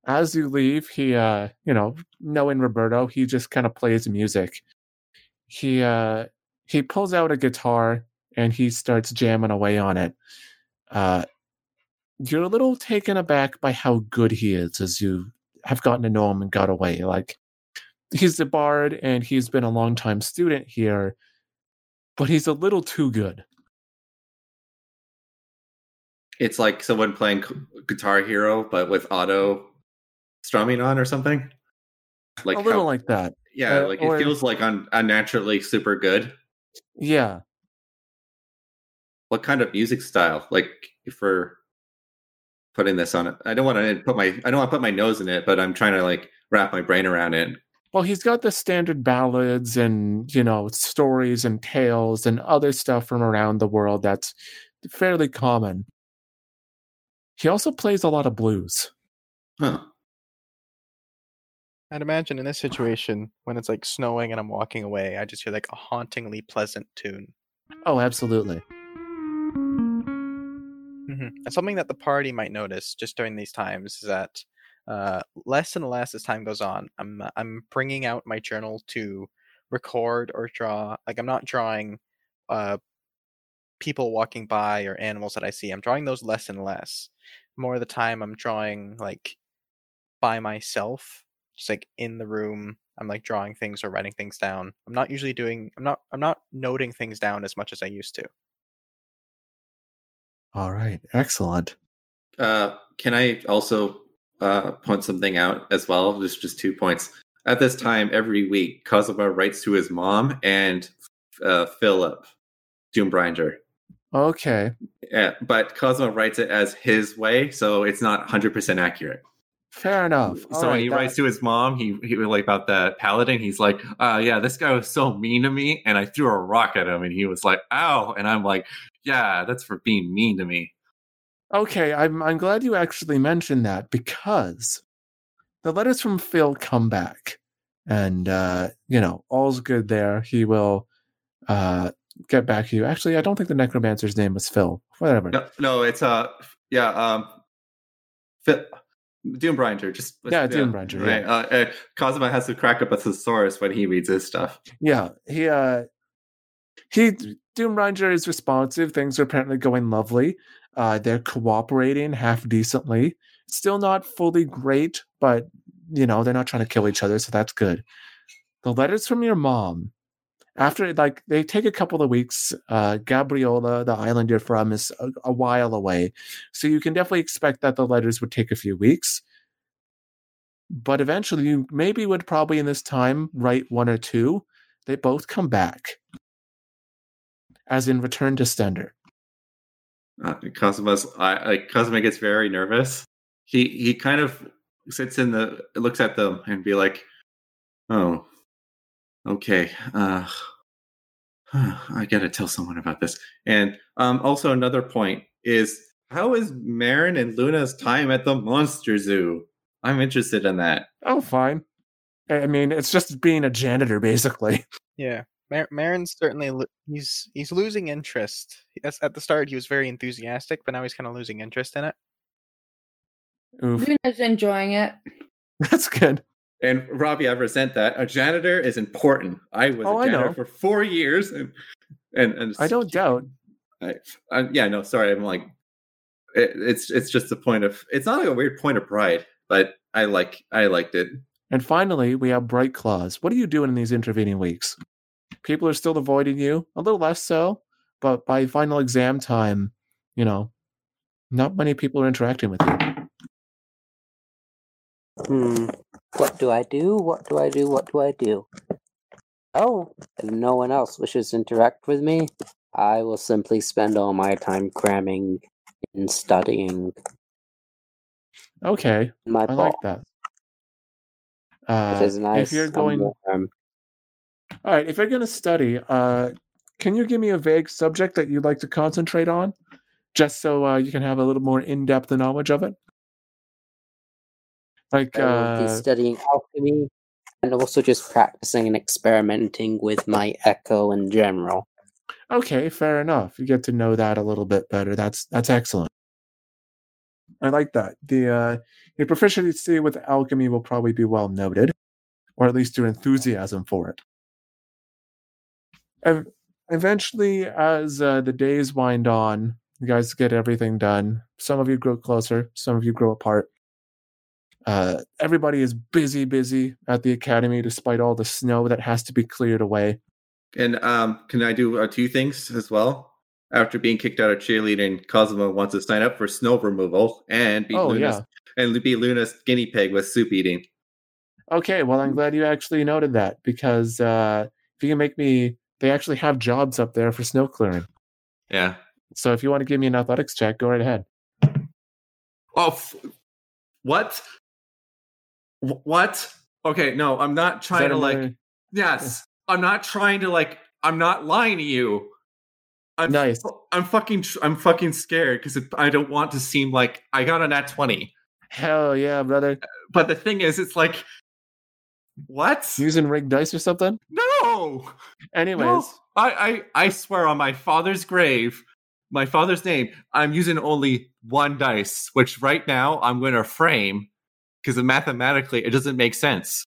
Speaker 2: As you leave, he uh, you know, knowing Roberto, he just kind of plays music. He uh he pulls out a guitar and he starts jamming away on it. Uh you're a little taken aback by how good he is as you have gotten to know him and got away. Like he's a bard and he's been a long time student here, but he's a little too good.
Speaker 1: it's like someone playing Guitar Hero, but with auto strumming on or something. Like
Speaker 2: a little
Speaker 1: how-
Speaker 2: like that.
Speaker 1: yeah,
Speaker 2: uh,
Speaker 1: like
Speaker 2: or-
Speaker 1: it feels like un- unnaturally super good.
Speaker 2: Yeah.
Speaker 1: What kind of music style? Like for putting this on it, I don't want to put my I don't want to put my nose in it, but I'm trying to like wrap my brain around it.
Speaker 2: Well, he's got the standard ballads and, you know, stories and tales and other stuff from around the world that's fairly common. He also plays a lot of blues.
Speaker 1: Huh.
Speaker 3: I'd imagine in this situation, when it's like snowing and I'm walking away, I just hear like a hauntingly pleasant tune.
Speaker 2: Oh, absolutely.
Speaker 3: hmm And something that the party might notice just during these times is that uh, less and less as time goes on, I'm uh, I'm bringing out my journal to record or draw. Like I'm not drawing uh, people walking by or animals that I see. I'm drawing those less and less. More of the time, I'm drawing like by myself, just like in the room. I'm like drawing things or writing things down. I'm not usually doing. I'm not. I'm not noting things down as much as I used to.
Speaker 7: All right, excellent.
Speaker 1: Uh, can I also uh, point something out as well? Just just two points. At this time, every week, Cosmo writes to his mom and uh, Philip Doombringer.
Speaker 2: Okay.
Speaker 1: Yeah, but Cosmo writes it as his way, so it's not 100% accurate.
Speaker 2: Fair enough.
Speaker 1: so
Speaker 2: All
Speaker 1: when he
Speaker 2: that-
Speaker 1: writes to his mom, he he was like about that paladin. He's like, uh, yeah, this guy was so mean to me, and I threw a rock at him, and he was like, ow, and I'm like, yeah, that's for being mean to me.
Speaker 2: Okay, I'm I'm glad you actually mentioned that because the letters from Phil come back, and uh, you know all's good there. He will uh, get back to you. Actually, I don't think the necromancer's name was Phil. Whatever.
Speaker 1: No, no, it's uh, yeah, um, Phil, Doombringer, just
Speaker 2: Yeah, Doombringer,
Speaker 1: right. Uh, uh, Cosmo has to crack up a thesaurus when he reads his stuff.
Speaker 2: Yeah, he uh, he Doombringer is responsive. Things are apparently going lovely. Uh, they're cooperating half decently. Still not fully great, but you know they're not trying to kill each other, so that's good. The letters from your mom, after like they take a couple of weeks. Uh, Gabriola, the island you're from, is a, a while away, so you can definitely expect that the letters would take a few weeks. But eventually, you maybe would probably in this time write one or two. They both come back, as in Return to Stender.
Speaker 1: Uh, Cosmo's, I, like Cosmo gets very nervous. He he kind of sits in the, looks at them and be like, "Oh, okay, uh, <sighs> I gotta tell someone about this." And um, also another point is, how is Marin and Luna's time at the Monster Zoo? I'm interested in that.
Speaker 2: Oh, fine. I mean, it's just being a janitor, basically.
Speaker 3: Yeah, Mar- Marin's certainly lo- he's he's losing interest. Yes, at the start he was very enthusiastic, but now he's kind of losing interest in it.
Speaker 2: Oof,
Speaker 4: Luna's enjoying it. <laughs>
Speaker 2: that's good.
Speaker 1: And Robbie, I resent that. A janitor is important. I was
Speaker 2: Oh,
Speaker 1: a
Speaker 2: I
Speaker 1: janitor
Speaker 2: know.
Speaker 1: for four years, and and, and
Speaker 2: I don't doubt.
Speaker 1: I, I, yeah, no, sorry. I'm like, it, it's it's just a point of. It's not like a weird point of pride, but I like I liked it.
Speaker 2: And finally, we have Bright Claws. What are you doing in these intervening weeks? People are still avoiding you, a little less so, but by final exam time, you know, not many people are interacting with you.
Speaker 5: Hmm. What do I do? What do I do? What do I do? Oh, if no one else wishes to interact with me, I will simply spend all my time cramming and studying
Speaker 2: Okay,
Speaker 5: my
Speaker 2: I
Speaker 5: ball,
Speaker 2: like that. Uh,
Speaker 5: which is nice.
Speaker 2: if you're going, all right, if you're going to study, uh, can you give me a vague subject that you'd like to concentrate on, just so uh, you can have a little more in-depth knowledge of it? Like,
Speaker 5: I will be
Speaker 2: uh,
Speaker 5: studying alchemy and also just practicing and experimenting with my echo in general.
Speaker 2: Okay, fair enough. You get to know that a little bit better. That's that's excellent. I like that. The uh your proficiency with alchemy will probably be well noted, or at least your enthusiasm for it. Ev- eventually, as uh, the days wind on, you guys get everything done. Some of you grow closer, some of you grow apart. Uh, everybody is busy, busy at the academy, despite all the snow that has to be cleared away.
Speaker 1: And um, can I do uh, two things as well? after being kicked out of cheerleading, Cosmo wants to sign up for snow removal and be
Speaker 2: Oh,
Speaker 1: Luna's and be Luna's guinea pig with soup eating.
Speaker 2: Okay, well, I'm glad you actually noted that because uh, if you can make me, they actually have jobs up there for snow clearing.
Speaker 1: Yeah.
Speaker 2: So if you want to give me an athletics check, go right ahead.
Speaker 1: Oh, f- what? Wh- What? Okay, no, I'm not trying to like. Yes, I'm not trying to like. I'm not lying to you. I'm
Speaker 2: Nice.
Speaker 1: I'm fucking. I'm fucking scared because I don't want to seem like I got a nat twenty.
Speaker 2: Hell yeah, brother!
Speaker 1: But the thing is, it's like, what?
Speaker 2: Using rigged dice or something.
Speaker 1: No.
Speaker 2: Anyways,
Speaker 1: No, I, I I swear on my father's grave, my father's name, I'm using only one dice, which right now I'm going to frame because mathematically it doesn't make sense.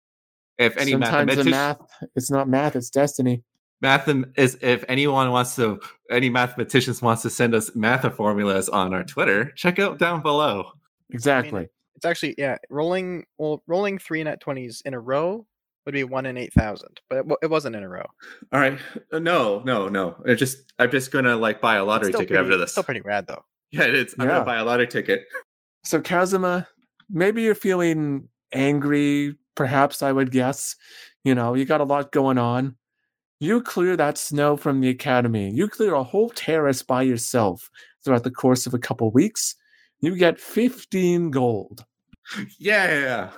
Speaker 1: If any
Speaker 2: sometimes the
Speaker 1: mathematician,
Speaker 2: math, it's not math, it's destiny.
Speaker 1: math is if anyone wants to, any mathematicians wants to send us math formulas on our Twitter, check out down below.
Speaker 2: Exactly.
Speaker 3: It's actually yeah, rolling well, rolling three nat twenties in a row would be one in eight thousand, but it, wa- it wasn't in a row.
Speaker 1: All right, Uh, no, no, no. It's just I'm just gonna like buy a lottery ticket
Speaker 3: pretty,
Speaker 1: after this.
Speaker 3: Still pretty rad though.
Speaker 1: Yeah, it's. I'm
Speaker 2: Yeah.
Speaker 1: gonna buy a lottery ticket.
Speaker 2: So Kazuma, maybe you're feeling angry. Perhaps I would guess. You know, you got a lot going on. You clear that snow from the academy. You clear a whole terrace by yourself throughout the course of a couple weeks. You get 15 gold. <laughs>
Speaker 1: Yeah, yeah, yeah.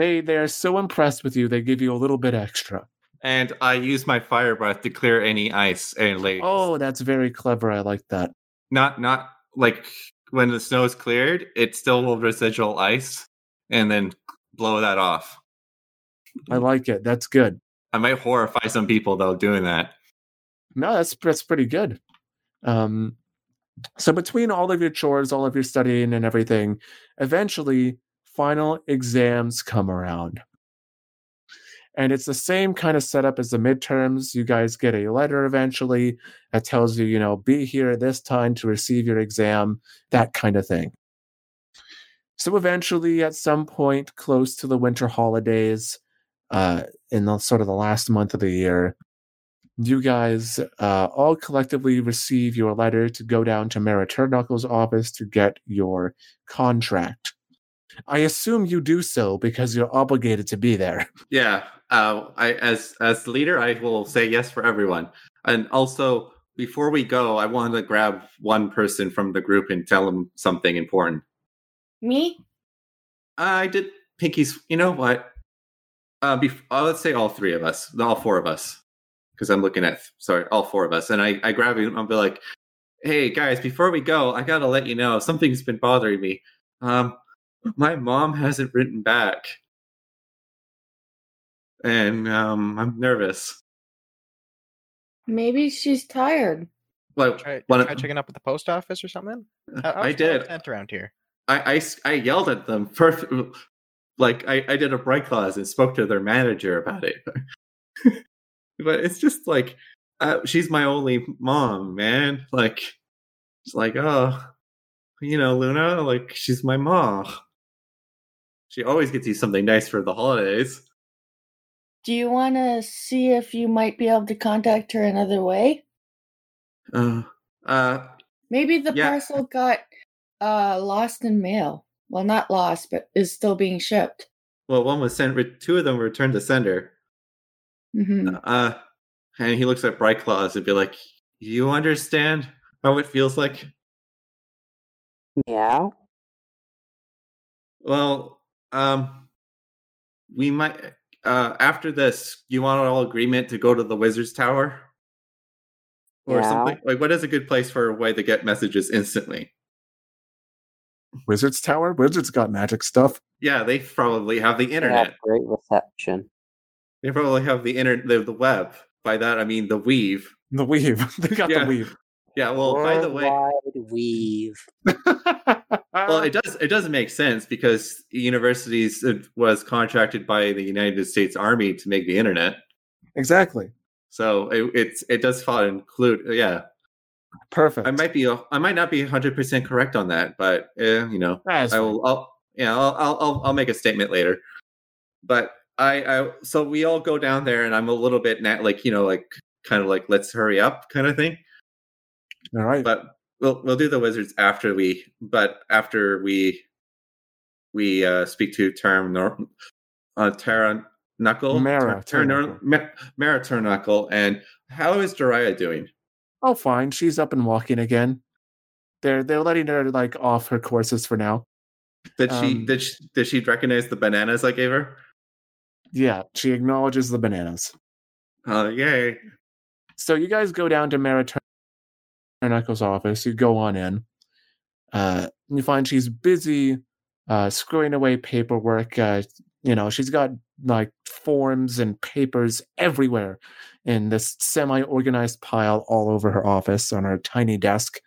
Speaker 2: They they are so impressed with you. They give you a little bit extra.
Speaker 1: And I use my fire breath to clear any ice and lake.
Speaker 2: Oh, that's very clever. I like that.
Speaker 1: not not like when the snow is cleared, it's still will residual ice, and then blow that off.
Speaker 2: I like it. That's good.
Speaker 1: I might horrify some people though doing that.
Speaker 2: No, that's that's pretty good. Um, so between all of your chores, all of your studying, and everything, eventually final exams come around, and it's the same kind of setup as the midterms. You guys get a letter eventually that tells you, you know, be here this time to receive your exam, that kind of thing. So eventually, at some point close to the winter holidays, uh, in the sort of the last month of the year, you guys uh, all collectively receive your letter to go down to Mara Turnbuckle's office to get your contract. I assume you do so because you're obligated to be there. <laughs>
Speaker 1: Yeah, uh, I as as leader, I will say yes for everyone. And also, before we go, I want to grab one person from the group and tell them something important.
Speaker 4: Me?
Speaker 1: I did Pinky's. You know what? Uh, bef- uh, let's say all three of us, all four of us, because I'm looking at sorry, all four of us, and I I grab you and I'll be like, "Hey guys, before we go, I gotta let you know something's been bothering me. Um, my mom hasn't written back, and um, I'm nervous.
Speaker 4: Maybe she's tired.
Speaker 1: Like,
Speaker 3: Try,
Speaker 1: one-
Speaker 3: try checking up at the post office or something. How-
Speaker 1: I
Speaker 3: how's
Speaker 1: did.
Speaker 3: mail sent around here.
Speaker 1: i yelled at them perfect. Like I, I did a Bright Claws and spoke to their manager about it. <laughs> but it's just like uh, she's my only mom, man. Like it's like oh, you know, Luna. Like she's my mom. She always gets you something nice for the holidays.
Speaker 4: Do you want to see if you might be able to contact her another way?
Speaker 1: Uh, uh,
Speaker 4: Maybe the
Speaker 1: Yeah.
Speaker 4: parcel got uh, lost in mail. Well, not lost, but is still being shipped.
Speaker 1: well, one was sent. re- Two of them were returned to sender.
Speaker 4: hmm
Speaker 1: Uh, and he looks at Bright Claws and be like, "You understand how it feels like?"
Speaker 5: Yeah.
Speaker 1: Well, um, we might uh after this. You want all agreement to go to the Wizard's Tower or
Speaker 5: Yeah.
Speaker 1: something? Like, what is a good place for a way to get messages instantly?
Speaker 2: Wizards Tower? Wizards got magic stuff.
Speaker 1: Yeah, they probably have the
Speaker 5: They have
Speaker 1: internet.
Speaker 5: great reception.
Speaker 1: They probably have the internet, the, the web. By that I mean the weave.
Speaker 2: The weave. <laughs> they got
Speaker 1: Yeah.
Speaker 2: the weave.
Speaker 1: Yeah. Well, by the way,
Speaker 5: Worldwide <laughs>
Speaker 1: well, it does it doesn't make sense because universities uh, was contracted by the United States Army to make the internet.
Speaker 2: exactly.
Speaker 1: So it, it's it does fall include yeah.
Speaker 2: Perfect.
Speaker 1: I might be I might not be hundred percent correct on that, but eh, you know
Speaker 2: That's
Speaker 1: I will. I'll yeah I'll, I'll I'll I'll make a statement later. But I I so we all go down there and I'm a little bit na- like you know like kind of like let's hurry up kind of thing.
Speaker 2: All right.
Speaker 1: but we'll we'll do the wizards after we. But after we we uh, speak to Term Nor- uh, Terra Knuckle,
Speaker 2: Mara
Speaker 1: Ter- Ter-
Speaker 2: Turnuckle.
Speaker 1: Ma- Mara Turnuckle, and how is Daria doing?
Speaker 2: Oh, fine. She's up and walking again. They're they're letting her like off her courses for now.
Speaker 1: Did she
Speaker 2: Um,
Speaker 1: did she, did she recognize the bananas I gave her?
Speaker 2: Yeah, she acknowledges the bananas.
Speaker 1: Oh, yay!
Speaker 2: So you guys go down to Mara Turnuckle's office. You go on in. Uh, you find she's busy uh, screwing away paperwork. Uh, you know, she's got like forms and papers everywhere in this semi-organized pile all over her office on her tiny desk.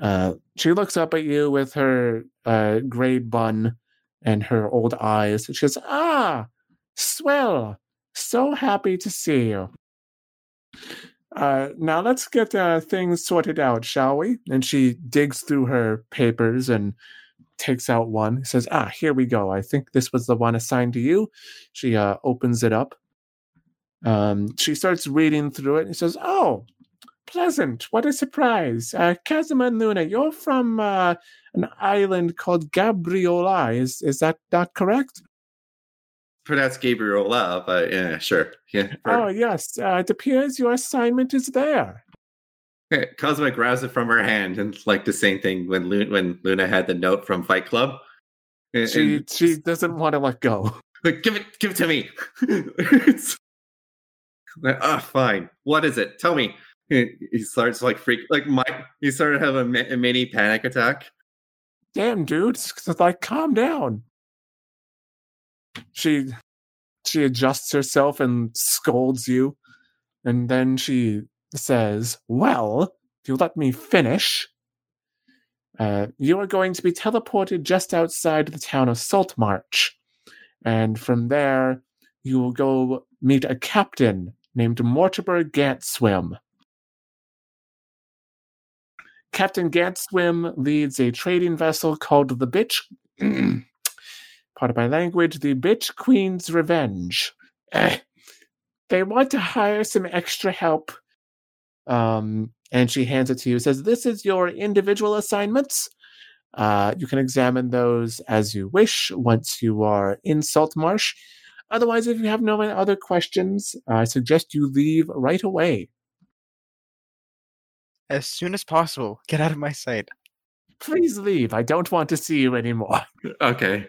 Speaker 2: Uh, she looks up at you with her uh, gray bun and her old eyes. She says, "Ah, swell! So happy to see you." Uh, now let's get uh, things sorted out, shall we? And she digs through her papers and takes out one. Says, "Ah, here we go. I think this was the one assigned to you." She uh, opens it up. Um, she starts reading through it and says, "Oh, pleasant! What a surprise! Uh, Kazuma and Luna, you're from uh, an island called Gabriola. Is is that not correct?"
Speaker 1: Pronounced Gabriola, but yeah, sure. Yeah.
Speaker 2: Oh yes, uh, it appears your assignment is there.
Speaker 1: Okay, Cosma grabs it from her hand, and it's like the same thing when Luna, when Luna had the note from Fight Club. And,
Speaker 2: She
Speaker 1: and-
Speaker 2: she doesn't want to let go.
Speaker 1: like, give it, give it to me. <laughs> It's- like, ah, fine. What is it? Tell me. He he starts like freak, like my. He started to have a, a mini panic attack.
Speaker 2: Damn, dude, it's like calm down. She she adjusts herself and scolds you, and then she says, "Well, if you let me finish." Uh, you are going to be teleported just outside the town of Saltmarsh. And from there, you will go meet a captain named Mortimer Gantswim. Captain Gantswim leads a trading vessel called the Bitch. <clears throat> Part of my language, the Bitch Queen's Revenge. Eh. They want to hire some extra help. Um, and she hands it to you. Says, "This is your individual assignments. Uh, you can examine those as you wish once you are in Saltmarsh. Otherwise, if you have no other questions, I suggest you leave right away.
Speaker 3: As soon as possible, get out of my sight.
Speaker 2: Please leave. I don't want to see you anymore." <laughs>
Speaker 1: Okay.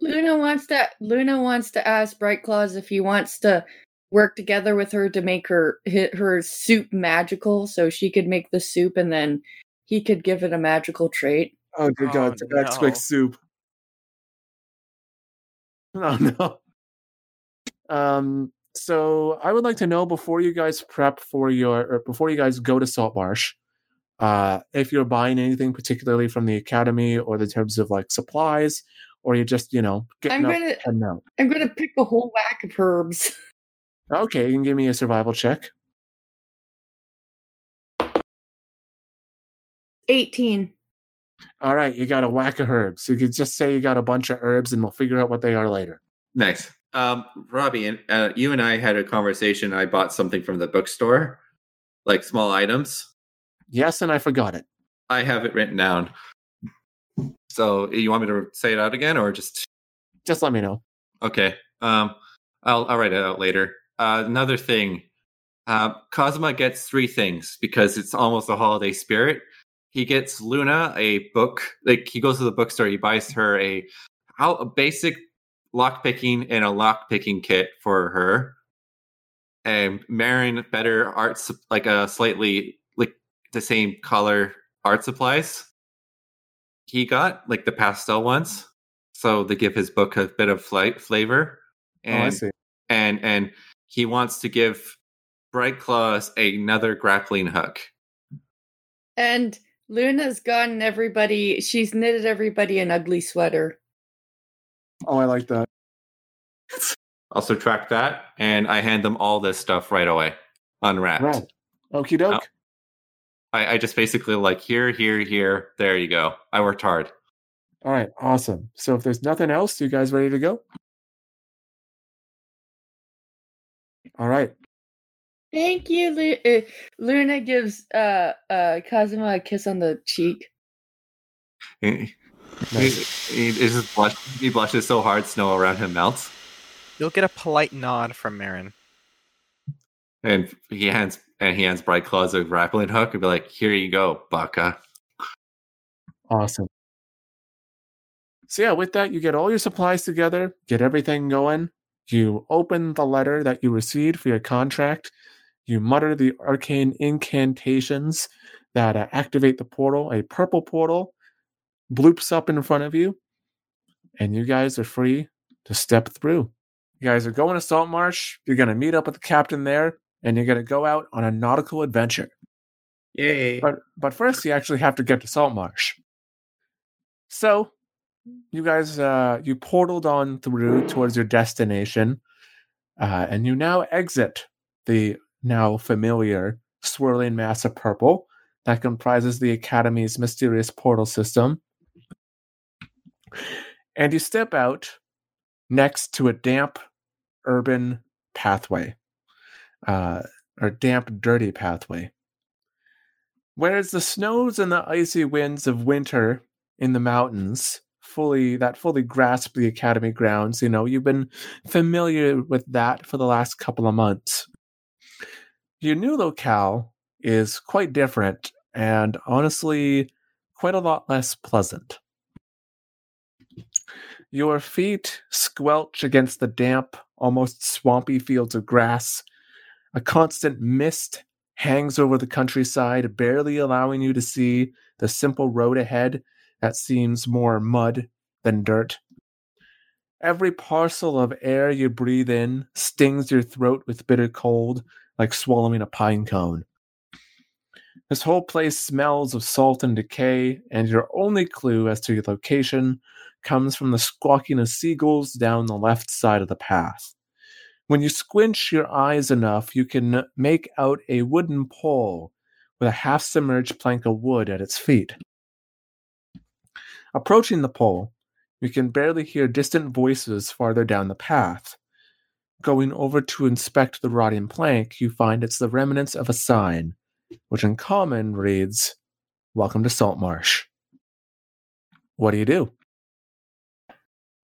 Speaker 4: Luna wants to Luna wants to ask Bright Claws if he wants to work together with her to make her hit her soup magical so she could make the soup and then he could give it a magical trait.
Speaker 2: Oh dear
Speaker 3: Oh,
Speaker 2: God! That's quick soup. <laughs> Oh no. Um. So I would like to know before you guys prep for your, or before you guys go to Saltmarsh, uh, if you're buying anything particularly from the academy or the terms of like supplies, or you just you know getting
Speaker 4: I'm gonna
Speaker 2: and out.
Speaker 4: I'm gonna pick a whole whack of herbs. <laughs>
Speaker 2: Okay, you can give me a survival check.
Speaker 4: 18.
Speaker 2: All right, you got a whack of herbs. You could just say you got a bunch of herbs, and we'll figure out what they are later.
Speaker 1: Nice. Um, Robbie, and uh, you and I had a conversation. I bought something from the bookstore, like small items.
Speaker 2: Yes, and I forgot it.
Speaker 1: I have it written down. So you want me to say it out again, or just
Speaker 2: Just let me know.
Speaker 1: okay? Um, I'll I'll write it out later. Uh, another thing, uh, Cosma gets three things because it's almost a holiday spirit. He gets Luna a book. Like he goes to the bookstore, he buys her a how a basic lock picking and a lock picking kit for her. And Marin better art like a slightly like the same color art supplies. He got like the pastel ones, so they give his book a bit of flight flavor.
Speaker 2: oh, I
Speaker 1: And
Speaker 2: see.
Speaker 1: and and he wants to give Bright Claws another grappling hook.
Speaker 4: And Luna's gotten everybody she's knitted everybody an ugly sweater.
Speaker 2: Oh, I like that. <laughs>
Speaker 1: I'll subtract that, and I hand them all this stuff right away, unwrapped.
Speaker 2: Right. Okie doke.
Speaker 1: I, I just basically like here, here, here. There you go. I worked hard.
Speaker 2: All right, awesome. So if there's nothing else, you guys ready to go? All right.
Speaker 4: Thank you, Lu- uh, Luna gives uh uh Kazuma a kiss on the cheek.
Speaker 1: He, he, he, he just blush, he blushes so hard, snow around him melts,
Speaker 3: You'll get a polite nod from Marin.
Speaker 1: and he hands and he hands Bright Claws a grappling hook and be like, "Here you go, Baka."
Speaker 2: Awesome. So yeah, with that, you get all your supplies together, get everything going. You open the letter that you received for your contract. You mutter the arcane incantations that uh, activate the portal. A purple portal bloops up in front of you, and you guys are free to step through. You guys are going to Salt Marsh. You're going to meet up with the captain there, and you're going to go out on a nautical adventure.
Speaker 1: Yay!
Speaker 2: But but first, you actually have to get to Saltmarsh. So, you guys, uh, you portaled on through towards your destination, uh, and you now exit the now familiar swirling mass of purple that comprises the Academy's mysterious portal system. And you step out next to a damp urban pathway, uh, or damp, dirty pathway. Whereas the snows and the icy winds of winter in the mountains fully that fully grasp the academy grounds, you know, you've been familiar with that for the last couple of months. Your new locale is quite different and honestly quite a lot less pleasant. Your feet squelch against the damp, almost swampy fields of grass. A constant mist hangs over the countryside, barely allowing you to see the simple road ahead that seems more mud than dirt. Every parcel of air you breathe in stings your throat with bitter cold, like swallowing a pine cone. This whole place smells of salt and decay, and your only clue as to your location comes from the squawking of seagulls down the left side of the path. When you squinch your eyes enough, you can make out a wooden pole with a half submerged plank of wood at its feet. Approaching the pole, you can barely hear distant voices farther down the path. Going over to inspect the rotting plank, you find it's the remnants of a sign, which in common reads, Welcome to Saltmarsh. What do you do?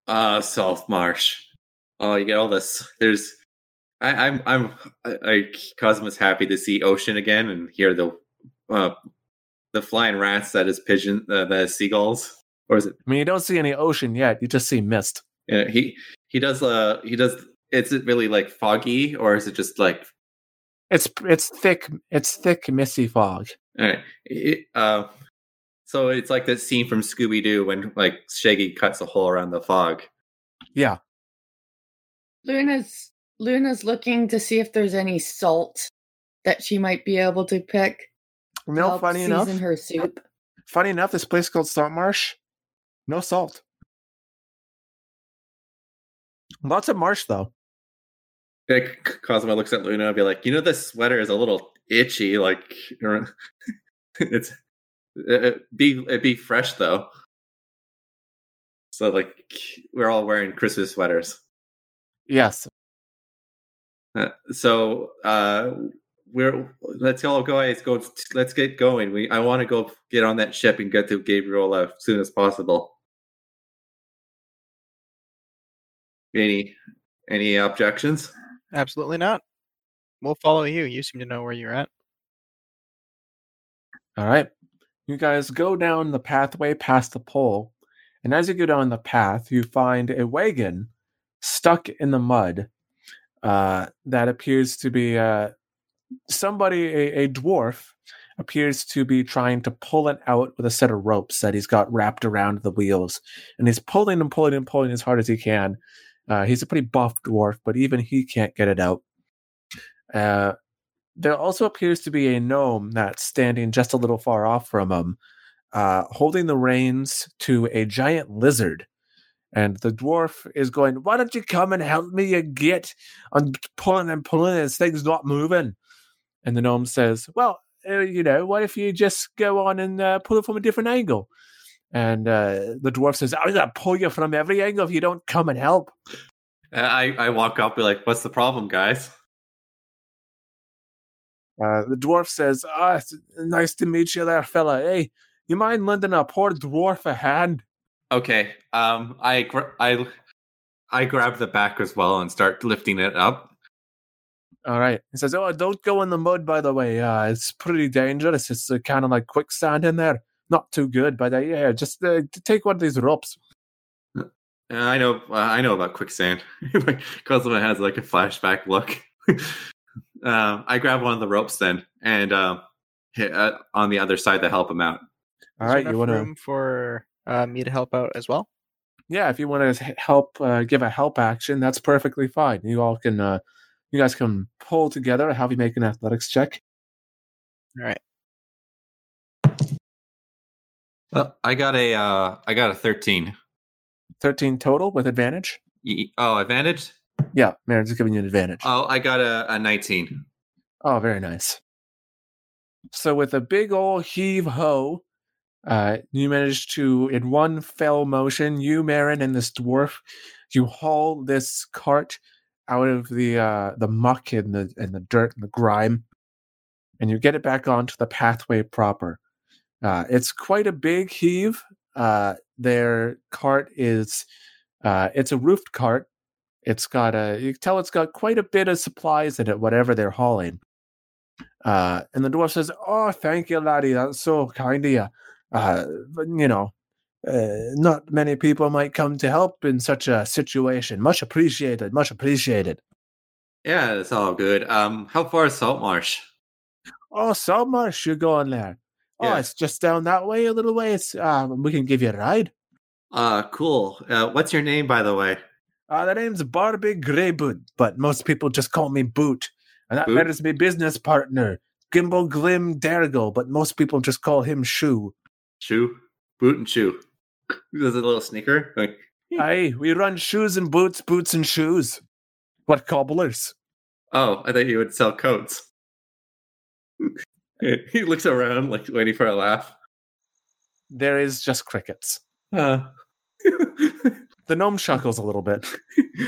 Speaker 1: Uh, Salt Marsh. Oh, you get all this. There's, I, I'm, I'm, I, I Cosmo's happy to see Ocean again and hear the, uh, the flying rats that is pigeon, uh, the seagulls, or is it?
Speaker 2: I mean, you don't see any ocean yet, you just see mist.
Speaker 1: Yeah, he he does. Uh, he does. Is it really like foggy, or is it just like?
Speaker 2: It's it's thick it's thick misty fog.
Speaker 1: All right. It, uh, so it's like that scene from Scooby Doo when like Shaggy cuts a hole around the fog.
Speaker 2: Yeah.
Speaker 4: Luna's Luna's looking to see if there's any salt that she might be able to pick.
Speaker 2: You
Speaker 4: to
Speaker 2: funny
Speaker 4: season
Speaker 2: enough,
Speaker 4: her soup.
Speaker 2: funny enough, this place called Salt Marsh, no salt. Lots of marsh though.
Speaker 1: Like Cosmo looks at Luna and be like, you know, this sweater is a little itchy. Like <laughs> it's it be it be fresh though. So like we're all wearing Christmas sweaters.
Speaker 2: Yes.
Speaker 1: Uh, so uh we're let's all go guys go let's get going. We I want to go get on that ship and get to Gabriel as soon as possible. Any any objections?
Speaker 3: Absolutely not. We'll follow you. You seem to know where you're at.
Speaker 2: All right. You guys go down the pathway past the pole, and as you go down the path, you find a wagon stuck in the mud uh, that appears to be uh, somebody, a, a dwarf, appears to be trying to pull it out with a set of ropes that he's got wrapped around the wheels. And he's pulling and pulling and pulling as hard as he can. Uh, he's a pretty buff dwarf, but even he can't get it out. Uh, there also appears to be a gnome that's standing just a little far off from him, uh, holding the reins to a giant lizard. And the dwarf is going, Why don't you come and help me you get? I'm pulling and pulling, and this thing's not moving. And the gnome says, Well, uh, you know, what if you just go on and uh, pull it from a different angle? And uh, the dwarf says, I'm going to pull you from every angle if you don't come and help.
Speaker 1: I I walk up, be like, "What's the problem, guys?"
Speaker 2: Uh, the dwarf says, "Ah, it's nice to meet you there, fella. Hey, you mind lending a poor dwarf a hand?"
Speaker 1: Okay. Um, I gra- I I grab the back as well and start lifting it up.
Speaker 2: All right. He says, "Oh, don't go in the mud, by the way. Uh, it's pretty dangerous. It's uh, kind of like quicksand in there. Not too good, but uh, yeah, just uh, take one of these ropes."
Speaker 1: Uh, I know uh, I know about quicksand. <laughs> like Cosmo has like a flashback look. <laughs> um, I grab one of the ropes then and um, hit uh, on the other side to help him out.
Speaker 2: All
Speaker 3: Is
Speaker 2: right, you want to?
Speaker 3: room for uh, me to help out as well?
Speaker 2: Yeah, if you want to help, uh, give a help action, that's perfectly fine. You all can, uh, you guys can pull together. Have you make an athletics check?
Speaker 3: All right.
Speaker 1: Uh, I got a uh, I got a thirteen.
Speaker 2: Thirteen total with advantage.
Speaker 1: Y- Oh, advantage.
Speaker 2: Yeah, Marin's giving you an advantage.
Speaker 1: Oh, I got a, a nineteen.
Speaker 2: Oh, very nice. So with a big old heave ho, uh, you manage to, in one fell motion, you, Marin, and this dwarf, you haul this cart out of the uh, the muck and the and the dirt and the grime, and you get it back onto the pathway proper. Uh, it's quite a big heave. Uh, their cart is, uh, it's a roofed cart. It's got a, you can tell it's got quite a bit of supplies in it, whatever they're hauling. Uh, and the dwarf says, "Oh, thank you, laddie. That's so kind of you. Uh, but, you know, uh, not many people might come to help in such a situation. Much appreciated. Much appreciated."
Speaker 1: Yeah, it's all good. Um, how far is Saltmarsh?
Speaker 2: Oh, Saltmarsh, you're going there. Oh,
Speaker 1: Yeah.
Speaker 2: it's just down that way a little ways. Uh, we can give you a ride.
Speaker 1: Uh, cool. Uh, what's your name, by the way?
Speaker 2: Uh, the name's Barbie Greyboot, but most people just call me Boot. And that
Speaker 1: Boot?
Speaker 2: is my business partner, Gimbal Glim Derrigal, but most people just call him Shoe.
Speaker 1: Shoe, boot, and shoe. <laughs> There's a little sneaker. Like,
Speaker 2: Aye, we run shoes and boots, boots and shoes. What cobblers?
Speaker 1: oh, I thought you would sell coats. <laughs> he looks around, like waiting for a laugh.
Speaker 2: There is just crickets.
Speaker 1: Uh, <laughs>
Speaker 2: The gnome chuckles a little bit.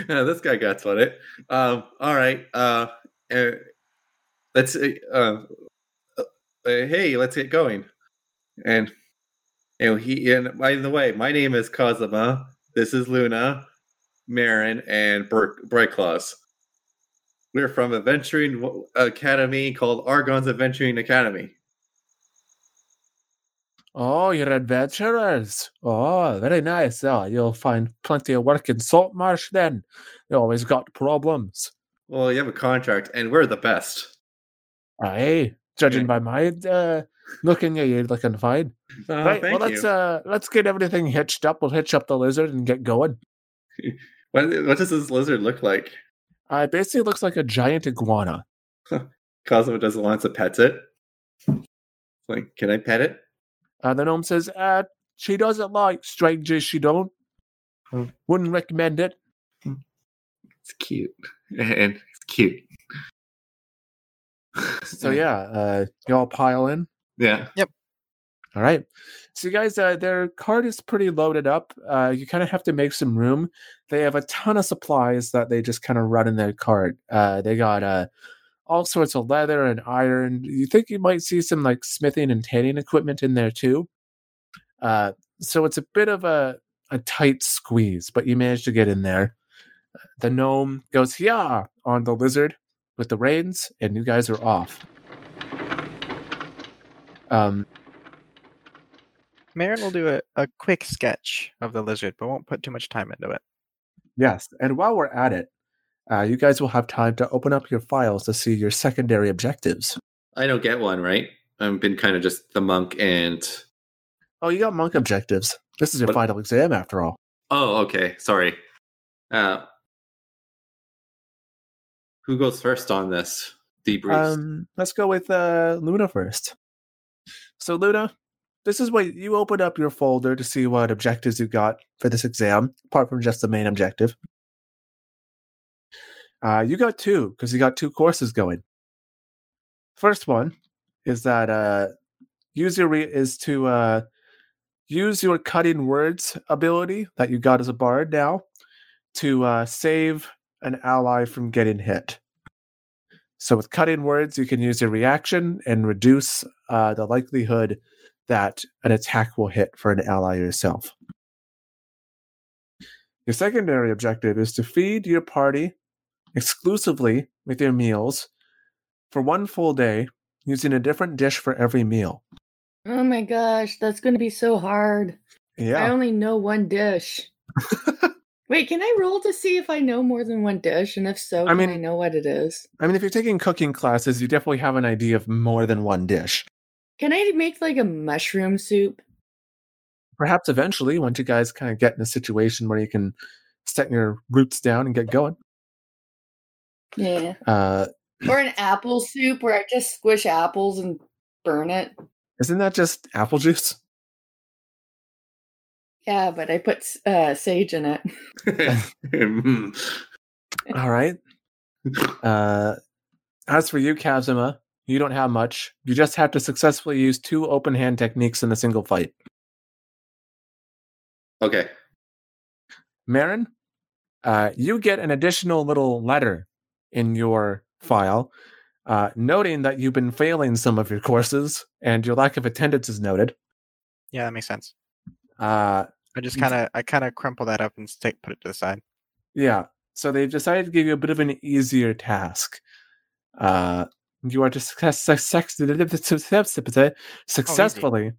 Speaker 1: yeah, this guy got on it. Um, all right. Uh, uh, let's. Uh, uh, uh, hey, let's get going. And and he. And by the way, my name is Kazuma. This is Luna, Marin, and Bur- Bright Claws. We're from Adventuring Academy called Argon's Adventuring Academy.
Speaker 2: Oh, you're adventurers. Oh, very nice. Oh, you'll find plenty of work in Saltmarsh then. You always got problems.
Speaker 1: Well, you have a contract, and we're the best.
Speaker 2: Aye, judging
Speaker 1: Yeah.
Speaker 2: by my uh, looking at you, looking fine. <laughs>
Speaker 1: Uh,
Speaker 2: right, well let's
Speaker 1: you.
Speaker 2: uh let's get everything hitched up. We'll hitch up the lizard and get going. <laughs>
Speaker 1: what, what does this lizard look like?
Speaker 2: Uh, it basically looks like a giant iguana.
Speaker 1: Cosmo doesn't want to pet it. Like, can I pet it?
Speaker 2: Uh, the gnome says, uh, she doesn't like strangers, she don't. Uh, Wouldn't recommend it.
Speaker 1: It's cute. <laughs> And it's cute.
Speaker 2: So yeah, uh, you all pile in.
Speaker 1: Yeah.
Speaker 2: All right. So guys, uh, their cart is pretty loaded up. Uh, you kind of have to make some room. They have a ton of supplies that they just kind of run in their cart. Uh, they got uh, all sorts of leather and iron. You think you might see some like smithing and tanning equipment in there too. Uh, so it's a bit of a, a tight squeeze, but you manage to get in there. The gnome goes yeah on the lizard with the reins, and you guys are off. Um,
Speaker 3: Marin will do a, a quick sketch of the lizard, but won't put too much time into it.
Speaker 2: Yes, and while we're at it, uh, you guys will have time to open up your files to see your secondary objectives.
Speaker 1: I don't get one, right? I've been kind of just the monk and.
Speaker 2: Oh, you got monk objectives. This is your
Speaker 1: What-
Speaker 2: final exam, after all.
Speaker 1: Oh, okay. Sorry. Uh, who goes first on this debrief?
Speaker 2: Um, let's go with uh, Luna first. So, Luna, this is what you open up your folder to see what objectives you got for this exam, apart from just the main objective. Uh, you got two because you got two courses going. First one is that uh, use your re- is to uh, use your cutting words ability that you got as a bard now to uh, save an ally from getting hit. So with cutting words, you can use a reaction and reduce uh, the likelihood that an attack will hit for an ally or yourself. Your secondary objective is to feed your party exclusively with your meals for one full day using a different dish for every meal.
Speaker 4: Oh my gosh, that's going to be so hard.
Speaker 2: Yeah.
Speaker 4: I only know one dish. <laughs> Wait, can I roll to see if I know more than one dish? And if so,
Speaker 2: I
Speaker 4: can I know what it is?
Speaker 2: I mean, if you're taking cooking classes, you definitely have an idea of more than one dish.
Speaker 4: Can I make like a mushroom soup?
Speaker 2: Perhaps eventually, once you guys kind of get in a situation where you can set your roots down and get going.
Speaker 4: Yeah.
Speaker 2: Uh,
Speaker 4: Or an apple soup where I just squish apples and burn it.
Speaker 2: isn't that just apple juice?
Speaker 4: Yeah, but I put uh, sage in it. <laughs>
Speaker 8: Mm.
Speaker 2: All right. <laughs> Uh, as for you, Kazuma, you don't have much. You just have to successfully use two open hand techniques in a single fight.
Speaker 8: okay.
Speaker 2: Marin, uh, you get an additional little letter in your file, uh, noting that you've been failing some of your courses and your lack of attendance is noted.
Speaker 3: Yeah, that makes sense.
Speaker 2: Uh,
Speaker 3: I just kind of I kind of crumple that up and stick put it to the side.
Speaker 2: yeah, so they've decided to give you a bit of an easier task. Uh, you are to success, <laughs> success, oh, successfully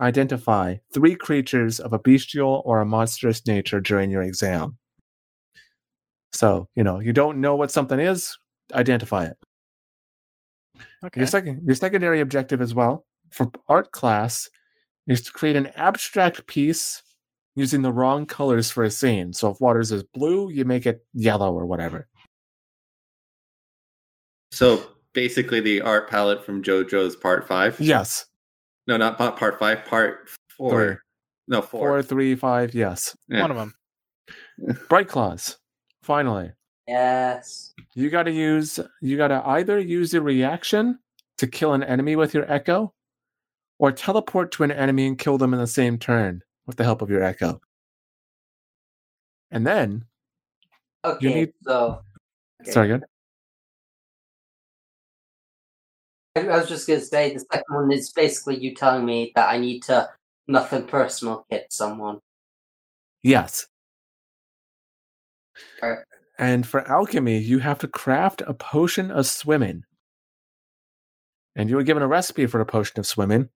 Speaker 2: identify three creatures of a bestial or a monstrous nature during your exam. So, you know, you don't know what something is, identify it.
Speaker 3: Okay.
Speaker 2: Your second your secondary objective as well for art class is to create an abstract piece using the wrong colors for a scene. So if waters is blue, you make it yellow or whatever.
Speaker 8: So basically, the art palette from JoJo's Part Five.
Speaker 2: Yes.
Speaker 8: No, not not Part Five. Part Four.
Speaker 2: Three.
Speaker 8: No, four.
Speaker 2: Four, three, five, yes.
Speaker 8: Yeah.
Speaker 3: One of them.
Speaker 2: Bright claws. Finally.
Speaker 5: Yes.
Speaker 2: You gotta use you gotta either use a reaction to kill an enemy with your echo, or teleport to an enemy and kill them in the same turn with the help of your echo. And then
Speaker 5: Okay,
Speaker 2: need-
Speaker 5: so okay.
Speaker 2: sorry good.
Speaker 5: I was just gonna say the second one is basically you telling me that I need to nothing personal hit someone.
Speaker 2: Yes.
Speaker 5: Alright.
Speaker 2: And for alchemy, you have to craft a potion of swimming. And you were given a recipe for a potion of swimming.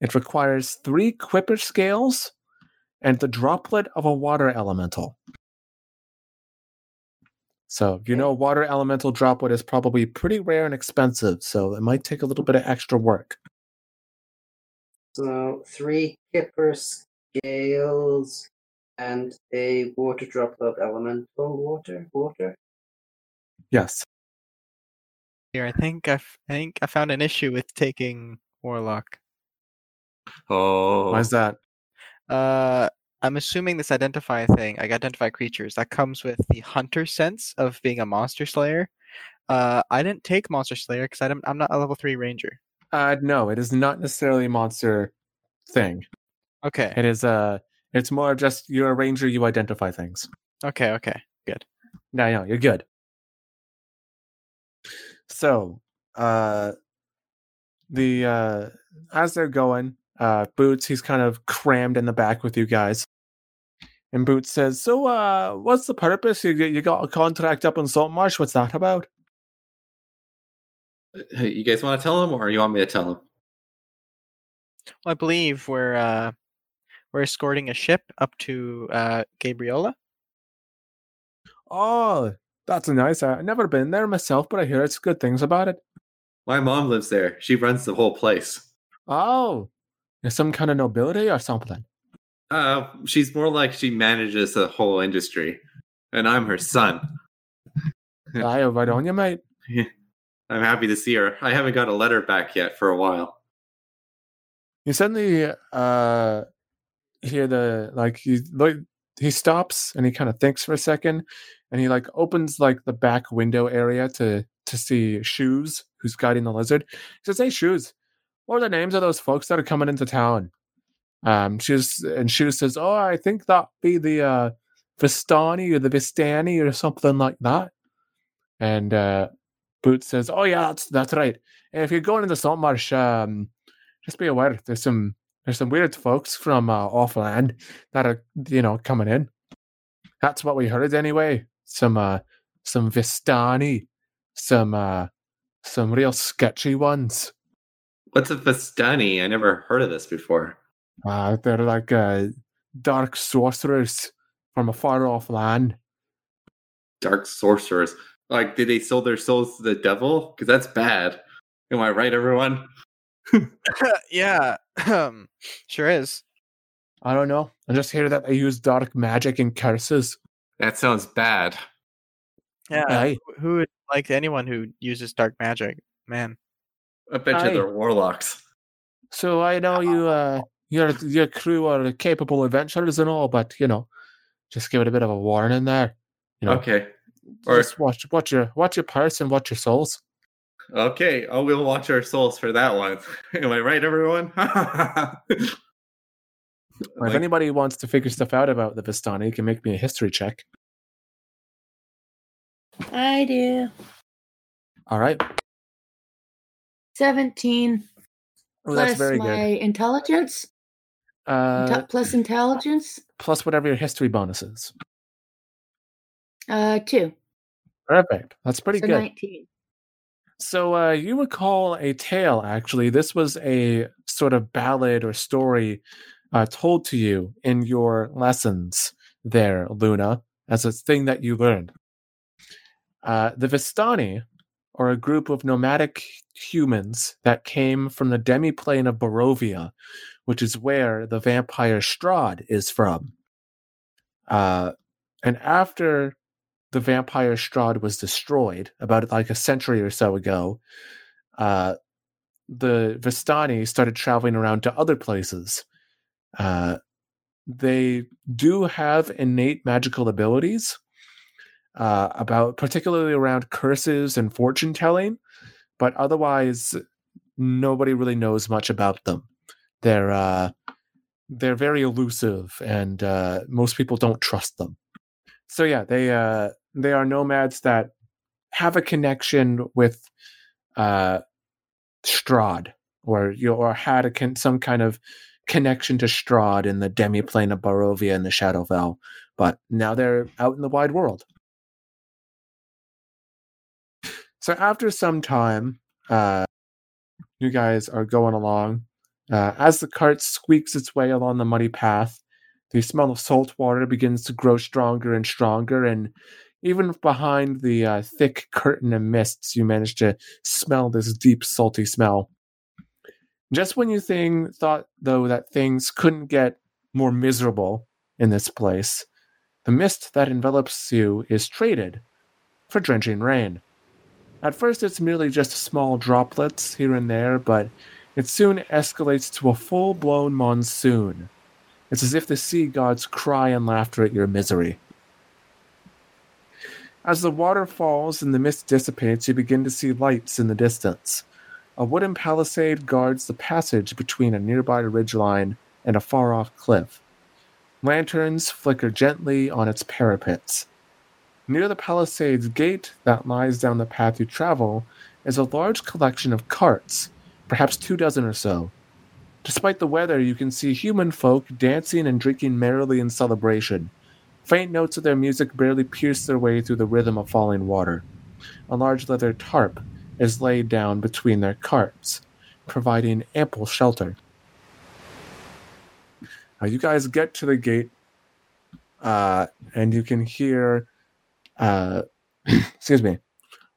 Speaker 2: It requires three quipper scales and the droplet of a water elemental. So, you
Speaker 5: Okay.
Speaker 2: know, water elemental droplet is probably pretty rare and expensive, so it might take a little bit of extra work.
Speaker 5: So three quipper scales and a water droplet of elemental water. Water.
Speaker 2: Yes.
Speaker 3: Here, I think I, f- I think I found an issue with taking warlock.
Speaker 8: Oh.
Speaker 2: Why is that?
Speaker 3: Uh, I'm assuming this identify thing, like identify creatures, that comes with the hunter sense of being a monster slayer. Uh, I didn't take monster slayer because I'm I'm not a level three ranger.
Speaker 2: Uh no, it is not necessarily a monster thing.
Speaker 3: Okay,
Speaker 2: It is uh it's more just you're a ranger, you identify things.
Speaker 3: okay, okay. Good.
Speaker 2: No, no, you're good. So, uh the uh as they're going, uh Boots, he's kind of crammed in the back with you guys. And Boots says, So uh what's the purpose? You you got a contract up in Saltmarsh, what's that about?
Speaker 8: Hey, you guys want to tell him, or you want me to tell him?
Speaker 3: Well, I believe we're uh, we're escorting a ship up to uh, Gabriola.
Speaker 2: Oh, that's nice. I've never been there myself, but I hear it's good things about it.
Speaker 8: My mom lives there. She runs the whole place.
Speaker 2: Oh, there's some kind of nobility or something.
Speaker 8: Uh, she's more like she manages the whole industry, and I'm her son. Yeah.
Speaker 2: Aye, right on you, mate. <laughs>
Speaker 8: I'm happy to see her. I haven't got a letter back yet for a while.
Speaker 2: You suddenly uh hear the like he like he stops and he kind of thinks for a second and he like opens like the back window area to to see shoes who's guiding the lizard he says hey shoes what are the names of those folks that are coming into town um shoes and she says oh i think that be the uh vistani or the vistani or something like that and uh Boots says, "Oh yeah, that's that's right. If you're going into Saltmarsh, um, just be aware there's some there's some weird folks from uh, offland that are you know coming in. That's what we heard anyway. Some uh, some Vistani, some uh, some real sketchy ones.
Speaker 8: What's a Vistani? I never heard of this before.
Speaker 2: Uh, they're like uh, dark sorcerers from a far off land.
Speaker 8: Dark sorcerers. Like, did they sell their souls to the devil? Because that's bad. Am I right, everyone? <laughs> <laughs>
Speaker 3: yeah, um, sure is.
Speaker 2: I don't know. I just hear that they use dark magic and curses.
Speaker 8: That sounds bad.
Speaker 3: Yeah,
Speaker 2: Aye.
Speaker 3: who- who would like anyone who uses dark magic? Man,
Speaker 8: I bet
Speaker 2: Aye.
Speaker 8: you they're warlocks.
Speaker 2: So I know you, uh, your your crew are capable adventurers and all, but you know, just give it a bit of a warning there. You know,
Speaker 8: Okay. Or
Speaker 2: just watch watch your watch your purse and watch your souls.
Speaker 8: okay. Oh, we'll watch our souls for that one. <laughs> Am I right, everyone?
Speaker 2: Or <laughs> if
Speaker 8: Like,
Speaker 2: anybody wants to figure stuff out about the Vistani, you can make me a history check.
Speaker 4: I do.
Speaker 2: All right.
Speaker 4: 17
Speaker 2: Well,
Speaker 4: plus
Speaker 2: that's very
Speaker 4: my
Speaker 2: good.
Speaker 4: intelligence.
Speaker 2: Uh,
Speaker 4: plus intelligence.
Speaker 2: plus whatever your history bonus is.
Speaker 4: Uh, two.
Speaker 2: Perfect. That's pretty
Speaker 4: so
Speaker 2: good.
Speaker 4: 19.
Speaker 2: So uh, you recall a tale, actually. This was a sort of ballad or story uh, told to you in your lessons there, Luna, as a thing that you learned. Uh, the Vistani are a group of nomadic humans that came from the demiplane of Barovia, which is where the vampire Strahd is from. Uh, and after the vampire Strahd was destroyed about like a century or so ago, uh, the Vistani started traveling around to other places. Uh, they do have innate magical abilities, uh, about particularly around curses and fortune telling, but otherwise nobody really knows much about them. They're uh, they're very elusive, and uh, most people don't trust them. So yeah, they uh, they are nomads that have a connection with uh, Strahd, or you or had a con- some kind of connection to Strahd in the demiplane of Barovia and the Shadowfell, but now they're out in the wide world. So after some time, uh, you guys are going along. Uh, as the cart squeaks its way along the muddy path, the smell of salt water begins to grow stronger and stronger, and even behind the uh, thick curtain of mists, you manage to smell this deep, salty smell. Just when you think, thought, though, that things couldn't get more miserable in this place, the mist that envelops you is traded for drenching rain. At first, it's merely just small droplets here and there, but it soon escalates to a full blown monsoon. It's as if the sea gods cry in laughter at your misery. As the water falls and the mist dissipates, you begin to see lights in the distance. A wooden palisade guards the passage between a nearby ridgeline and a far off cliff. Lanterns flicker gently on its parapets. Near the palisade's gate that lies down the path you travel is a large collection of carts, perhaps two dozen or so. Despite the weather, you can see human folk dancing and drinking merrily in celebration. Faint notes of their music barely pierce their way through the rhythm of falling water. A large leather tarp is laid down between their carts, providing ample shelter. Now you guys get to the gate, uh, and you can hear, uh, <coughs> excuse me,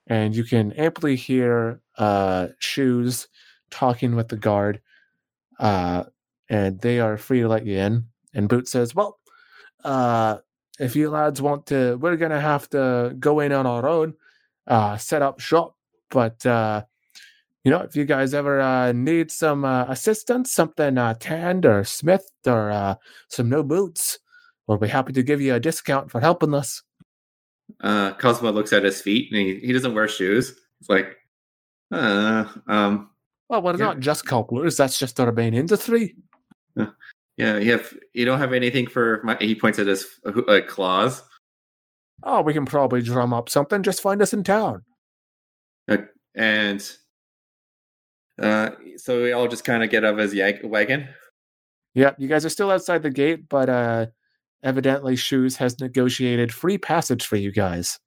Speaker 2: and you can amply hear uh, Shoes talking with the guard, uh, and they are free to let you in. And Boot says, "Well, uh, if you lads want to, we're gonna have to go in on our own, uh, set up shop. But uh, you know, if you guys ever uh, need some uh, assistance, something uh, tanned or smithed or uh, some new boots, we'll be happy to give you a discount for helping us."
Speaker 8: Uh, Cosmo looks at his feet and he, he doesn't wear shoes. It's like, uh, um,
Speaker 2: Well, we're
Speaker 8: Yeah.
Speaker 2: not just cobblers; that's just our main industry.
Speaker 8: yeah, you have you don't have anything for my. He points at his uh, claws.
Speaker 2: Oh, we can probably drum up something. Just find us in town.
Speaker 1: and uh, so we all just kind of get out of his yank- wagon.
Speaker 2: Yep, you guys are still outside the gate, but uh evidently Shoes has negotiated free passage for you guys.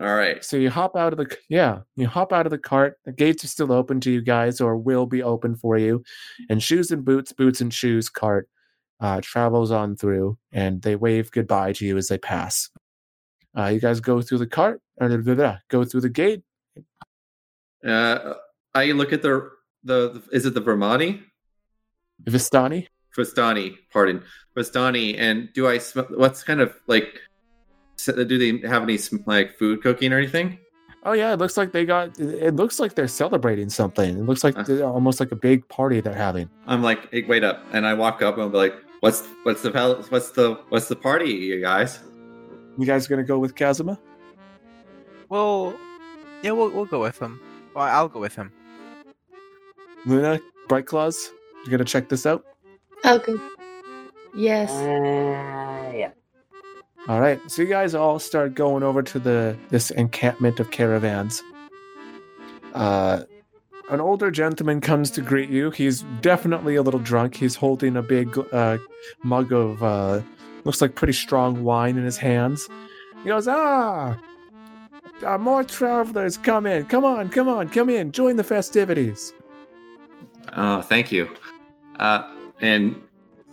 Speaker 1: All right.
Speaker 2: So you hop out of the yeah, you hop out of the cart. The gates are still open to you guys, or will be open for you. And shoes and boots, boots and shoes cart uh, travels on through, and they wave goodbye to you as they pass. Uh, you guys go through the cart, or blah, blah, blah, go through the gate.
Speaker 1: Uh, I look at the, the the is it the Vermani?
Speaker 2: Vistani.
Speaker 1: Fustani, pardon, Fustani, and do I smell? What's kind of like? S- Do they have any sm- like food cooking or anything?
Speaker 2: Oh yeah, it looks like they got. It looks like they're celebrating something. It looks like
Speaker 1: Uh.
Speaker 2: almost like a big party they're having.
Speaker 1: I'm like, hey, wait up, and I walk up and I'm like, what's what's the what's the what's the party, you guys?
Speaker 2: You guys gonna go with Kazuma?
Speaker 3: Well, yeah, we'll we'll go with him. Well, I'll go with him.
Speaker 2: Luna, Bright Claws, you gonna check this out?
Speaker 4: Okay. Yes.
Speaker 5: Uh, yeah.
Speaker 2: All right, so you guys all start going over to the this encampment of caravans. Uh, an older gentleman comes to greet you. He's definitely a little drunk. He's holding a big uh, mug of uh, looks like pretty strong wine in his hands. He goes, "Ah, uh, more travelers come in. Come on, come on, come in. Join the festivities."
Speaker 1: Oh, thank you. Uh, and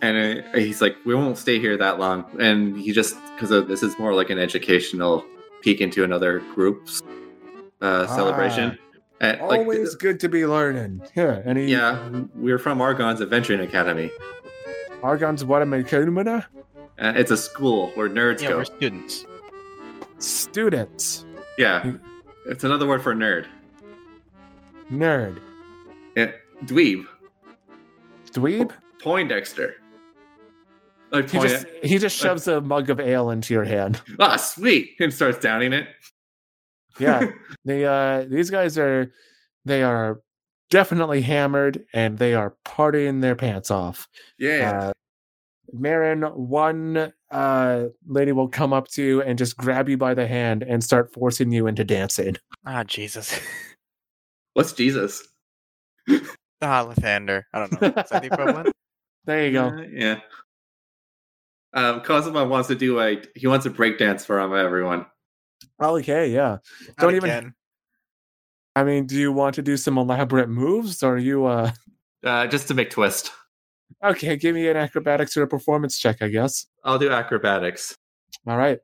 Speaker 1: and uh, he's like, we won't stay here that long, and he just because this is more like an educational peek into another group's uh, celebration. And, like,
Speaker 2: Always good to be learning. <laughs> Yeah, and he,
Speaker 1: yeah, we're from Argon's Adventuring Academy.
Speaker 2: Argon's what am I
Speaker 1: Uh, it's a school where nerds
Speaker 3: Yeah,
Speaker 1: go.
Speaker 3: we're students.
Speaker 2: Students,
Speaker 1: Yeah, it's another word for nerd.
Speaker 2: nerd,
Speaker 1: Yeah, dweeb,
Speaker 2: dweeb.
Speaker 1: Poindexter. Like
Speaker 2: He
Speaker 1: point
Speaker 2: just he just shoves a mug of ale into your hand.
Speaker 1: ah, sweet, and starts downing it.
Speaker 2: Yeah, <laughs> they uh these guys are they are definitely hammered and they are partying their pants off.
Speaker 1: yeah.
Speaker 2: Uh, Marin, one uh lady will come up to you and just grab you by the hand and start forcing you into dancing.
Speaker 3: Ah, Jesus. <laughs>
Speaker 1: What's Jesus?
Speaker 3: ah, Lathander. I don't know. Is that the equivalent? <laughs>
Speaker 2: There you go.
Speaker 1: Uh, yeah. Um, Cosmo wants to do a. He wants a breakdance for um, everyone.
Speaker 2: Okay, yeah.
Speaker 3: Not
Speaker 2: Don't even-
Speaker 3: again.
Speaker 2: I mean, do you want to do some elaborate moves or are you uh <laughs>
Speaker 1: Uh, just to make twist.
Speaker 2: okay, give me an acrobatics or a performance check, I guess.
Speaker 1: I'll do acrobatics.
Speaker 2: All right.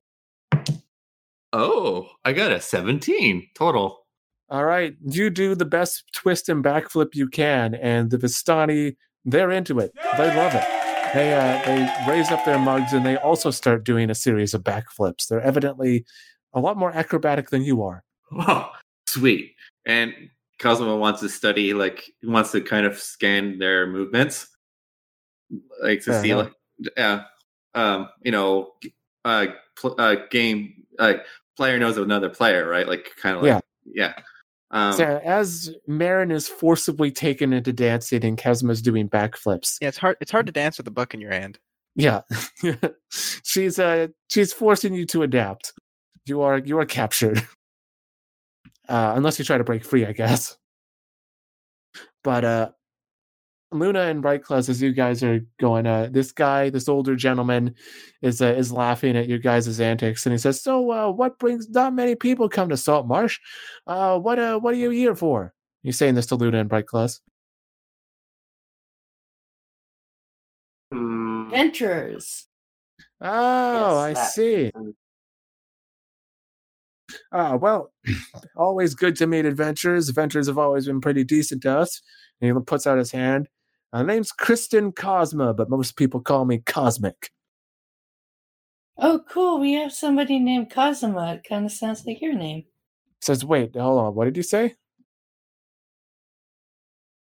Speaker 1: Oh, I got a 17 total.
Speaker 2: All right, you do the best twist and backflip you can, and the Vistani, they're into it. They love it. They uh, they raise up their mugs and they also start doing a series of backflips. They're evidently a lot more acrobatic than you are.
Speaker 1: Oh, sweet. And Cosmo wants to study, like, he wants to kind of scan their movements, like to
Speaker 2: Fair
Speaker 1: see,
Speaker 2: enough.
Speaker 1: like, yeah, um, you know, uh, pl- uh, game, like, player knows another player, right? Like, kind of like, yeah. Um,
Speaker 2: so as Marin is forcibly taken into dancing and Kazuma's doing backflips,
Speaker 3: Yeah, it's hard. It's hard to dance with a book in your hand.
Speaker 2: yeah, <laughs> she's uh she's forcing you to adapt. You are you are captured, uh, unless you try to break free, I guess. But uh, Luna and Bright Claws, as you guys are going, uh, this guy, this older gentleman, is uh, is laughing at your guys' antics, and he says, "So, uh, what brings not many people come to Saltmarsh? Uh, what uh, what are you here for?" He's saying this to Luna and Bright Claws.
Speaker 5: Hmm,
Speaker 4: Adventurers.
Speaker 2: Oh, I
Speaker 5: Yes, that-
Speaker 2: see. Ah, well, always good to meet adventurers. Adventurers have always been pretty decent to us. And he puts out his hand. My name's Kristen Cosma, but most people call me Cosmic.
Speaker 4: Oh, cool. We have somebody named Cosma. It kind of sounds like your name.
Speaker 2: Says, wait, hold on. What did you say?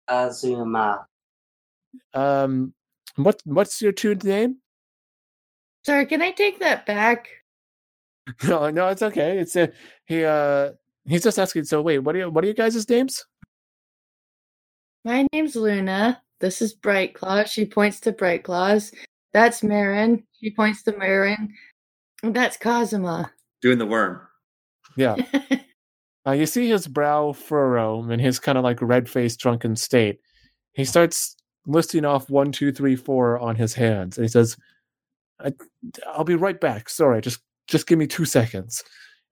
Speaker 5: Azuma.
Speaker 2: Um, what what's your two name?
Speaker 4: Sorry, can I take that back? <laughs>
Speaker 2: No, no, it's okay. It's a he. Uh, he's just asking. So wait, what are you, what are you guys' names?
Speaker 4: My name's Luna. This is Bright Claw. She points to Bright Claws. That's Marin. She points to Marin. That's Kazuma.
Speaker 1: doing the worm.
Speaker 2: Yeah. <laughs> Uh, you see his brow furrow in his kind of like red faced, drunken state. He starts listing off one, two, three, four on his hands, and he says, I, "I'll be right back. Sorry, just just give me two seconds."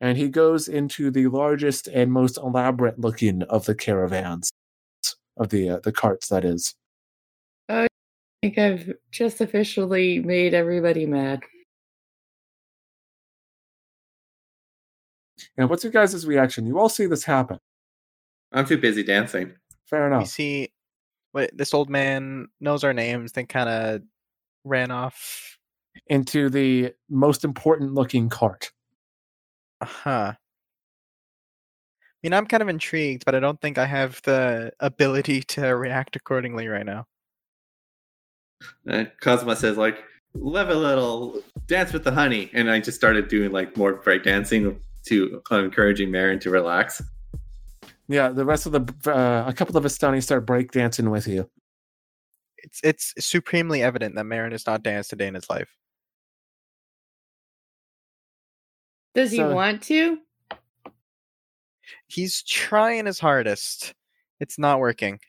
Speaker 2: And he goes into the largest and most elaborate looking of the caravans, of the uh, the carts. That is.
Speaker 4: I think I've just officially made everybody mad.
Speaker 2: And what's your guys' reaction? You all see this happen.
Speaker 8: I'm too busy dancing.
Speaker 2: Fair
Speaker 3: We
Speaker 2: enough.
Speaker 3: see what this old man knows our names, then kind of ran off.
Speaker 2: Into the most important looking cart.
Speaker 3: Uh huh. I mean, I'm kind of intrigued, but I don't think I have the ability to react accordingly right now.
Speaker 8: Uh, Cosmo says like, "Love a little, dance with the honey," and I just started doing like more break dancing to uh, encouraging Marin to relax.
Speaker 2: Yeah, the rest of the uh, a couple of Vistani start breakdancing with you.
Speaker 3: It's it's supremely evident that Marin has not danced a day in his life.
Speaker 4: Does he
Speaker 2: So-
Speaker 4: want to?
Speaker 3: He's trying his hardest. It's not working.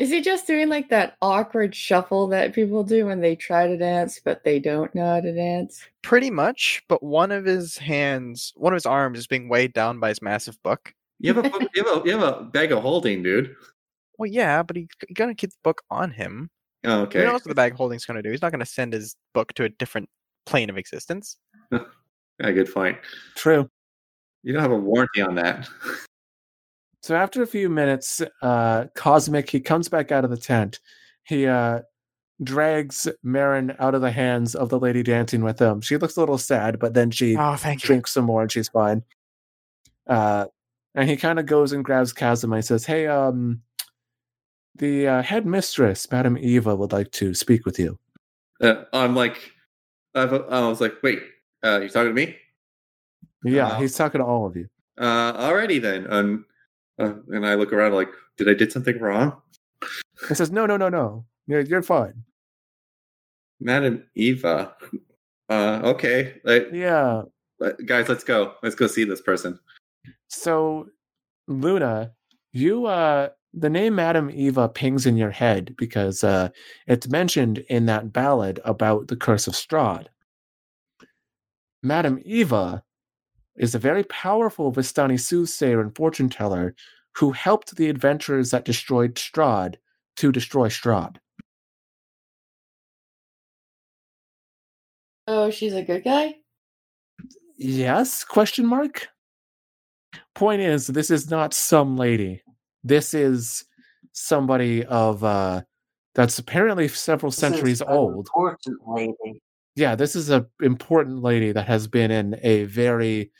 Speaker 4: Is he just doing like that awkward shuffle that people do when they try to dance but they don't know how to dance?
Speaker 3: Pretty much, but one of his hands, one of his arms is being weighed down by his massive book.
Speaker 8: You have a book, <laughs> you have a you have a bag of holding, dude.
Speaker 3: Well, yeah, but he, he gonna keep the book on him.
Speaker 8: Oh,
Speaker 3: Who
Speaker 8: okay,
Speaker 3: knows what the bag of holding's gonna do? He's not gonna send his book to a different plane of existence. <laughs>
Speaker 8: yeah, good point.
Speaker 2: True.
Speaker 8: You don't have a warranty on that. <laughs>
Speaker 2: So after a few minutes, uh, Cosmic he comes back out of the tent. He uh, drags Marin out of the hands of the lady dancing with him. She looks a little sad, but then she
Speaker 3: Oh, thank you.
Speaker 2: drinks some more and she's fine. Uh, and he kind of goes and grabs Kazuma and says, "Hey, um, the uh, head mistress, Madame Eva, would like to speak with you."
Speaker 8: Uh, I'm like, I've, I was like, wait, uh, you talking to me?
Speaker 2: Yeah,
Speaker 8: Uh,
Speaker 2: he's talking to all of you.
Speaker 8: Uh, alrighty then. Um, uh, and I look around like, did I did something wrong?
Speaker 2: He says, "No, no, no, no. You're you're fine."
Speaker 8: Madam Eva. Uh, okay, like,
Speaker 2: Yeah.
Speaker 8: uh, guys, let's go. Let's go see this person.
Speaker 2: So, Luna, you uh the name Madam Eva pings in your head because uh it's mentioned in that ballad about the curse of Strahd. Madam Eva is a very powerful Vistani soothsayer and fortune teller who helped the adventurers that destroyed Strahd to destroy Strahd.
Speaker 4: Oh, she's a good guy?
Speaker 2: Yes? Question mark. Point is, this is not some lady. This is somebody of uh that's apparently several
Speaker 5: This
Speaker 2: centuries old.
Speaker 5: Important lady.
Speaker 2: Yeah, this is an important lady that has been in a very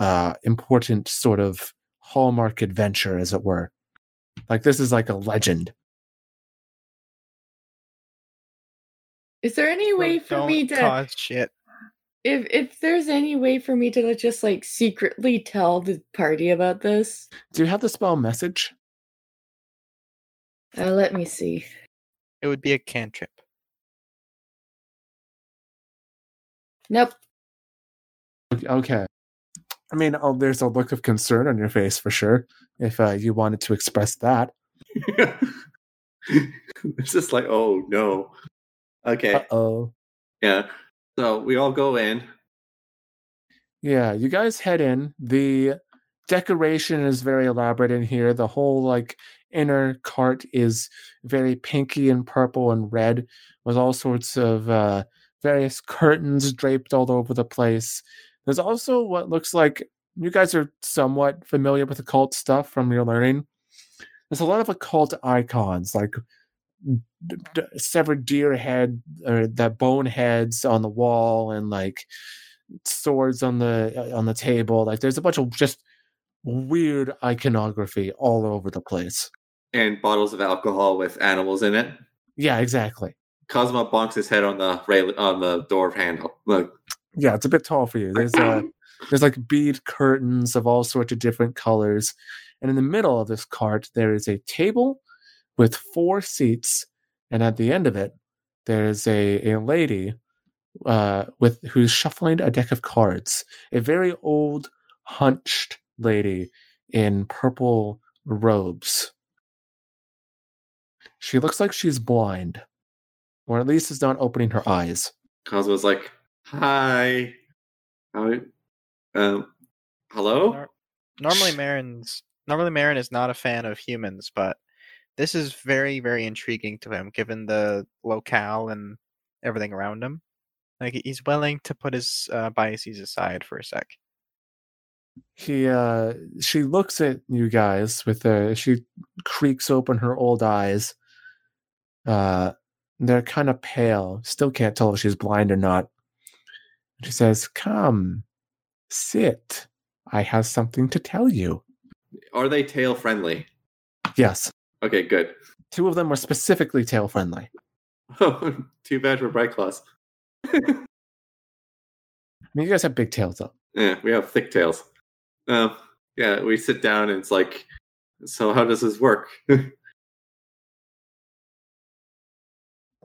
Speaker 2: uh important sort of hallmark adventure, as it were. Like this is like a legend.
Speaker 4: Is there any way for
Speaker 3: Don't
Speaker 4: me to
Speaker 3: cause shit.
Speaker 4: if if there's any way for me to just like secretly tell the party about this?
Speaker 2: Do you have the spell message?
Speaker 4: Uh, let me see.
Speaker 3: It would be a cantrip.
Speaker 4: Nope.
Speaker 2: Okay. I mean, oh, there's a look of concern on your face for sure. If uh, you wanted to express that. <laughs>
Speaker 8: it's just like, oh no. Okay,
Speaker 2: Uh oh.
Speaker 8: yeah. So we all go in.
Speaker 2: Yeah, you guys head in. The decoration is very elaborate in here. The whole like inner cart is very pinky and purple and red with all sorts of uh various curtains draped all over the place. There's also what looks like you guys are somewhat familiar with occult stuff from your learning. There's a lot of occult icons like d- d- severed deer head or that bone heads on the wall and like swords on the uh, on the table like there's a bunch of just weird iconography all over the place
Speaker 8: and bottles of alcohol with animals in it.
Speaker 2: yeah exactly
Speaker 8: Cosmo bonks his head on the rail on the door handle. Look,
Speaker 2: yeah it's a bit tall for you there's uh <coughs> there's like bead curtains of all sorts of different colors and in the middle of this cart there is a table with four seats and at the end of it there's a, a lady uh with who's shuffling a deck of cards a very old hunched lady in purple robes. She looks like she's blind, or at least is not opening her eyes.
Speaker 8: Cosmo's like, "Hi, how? Um, hello."
Speaker 3: Nor- normally Marin's normally Marin is not a fan of humans, but this is very, very intriguing to him given the locale and everything around him. Like he's willing to put his uh, biases aside for a sec.
Speaker 2: he uh she looks at you guys with a she creaks open her old eyes uh they're kind of pale still can't tell if she's blind or not she says come sit i have something to tell you
Speaker 8: Are they tail friendly?
Speaker 2: yes
Speaker 8: Okay, good.
Speaker 2: two of them were specifically tail friendly <laughs>
Speaker 8: Oh, too bad for Bright Claws. <laughs>
Speaker 2: i mean you guys have big tails though
Speaker 8: Yeah, we have thick tails. Um, yeah, we sit down and it's like, so how does this work? <laughs>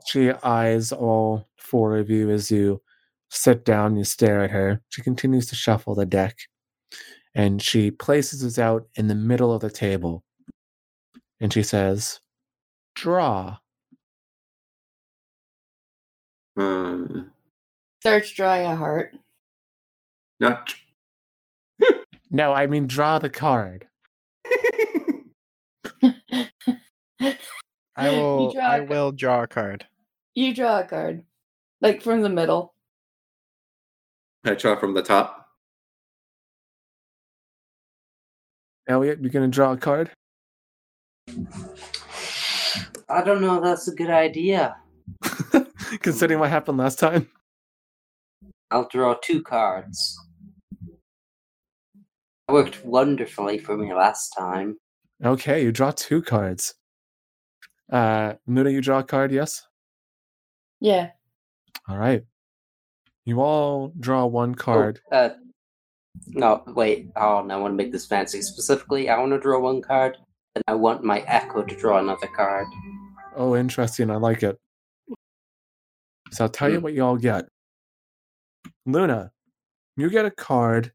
Speaker 2: She eyes all four of you as you sit down, you stare at her. She continues to shuffle the deck and she places us out in the middle of the table. And she says, Draw.
Speaker 8: uh,
Speaker 4: Search dry a heart.
Speaker 8: not. <laughs>
Speaker 2: No, I mean, draw the card.
Speaker 3: I <laughs> will
Speaker 4: draw
Speaker 3: I
Speaker 4: a-
Speaker 3: will draw a card.
Speaker 4: You draw a card, like from the middle.
Speaker 8: I draw from the top.
Speaker 2: Elliot, you going to draw a card?
Speaker 5: I don't know. if That's a good idea. <laughs>
Speaker 2: Considering what happened last time.
Speaker 5: I'll draw two cards. It worked wonderfully for me last time.
Speaker 2: Okay, you draw two cards. Uh, Luna, you draw a card, yes?
Speaker 4: Yeah.
Speaker 2: All right. You all draw one card.
Speaker 5: Oh, uh, no, wait. Oh, no, I want to make this fancy. Specifically, I want to draw one card, and I want my echo to draw another card.
Speaker 2: Oh, interesting. I like it. So I'll tell you what you all get. Luna, you get a card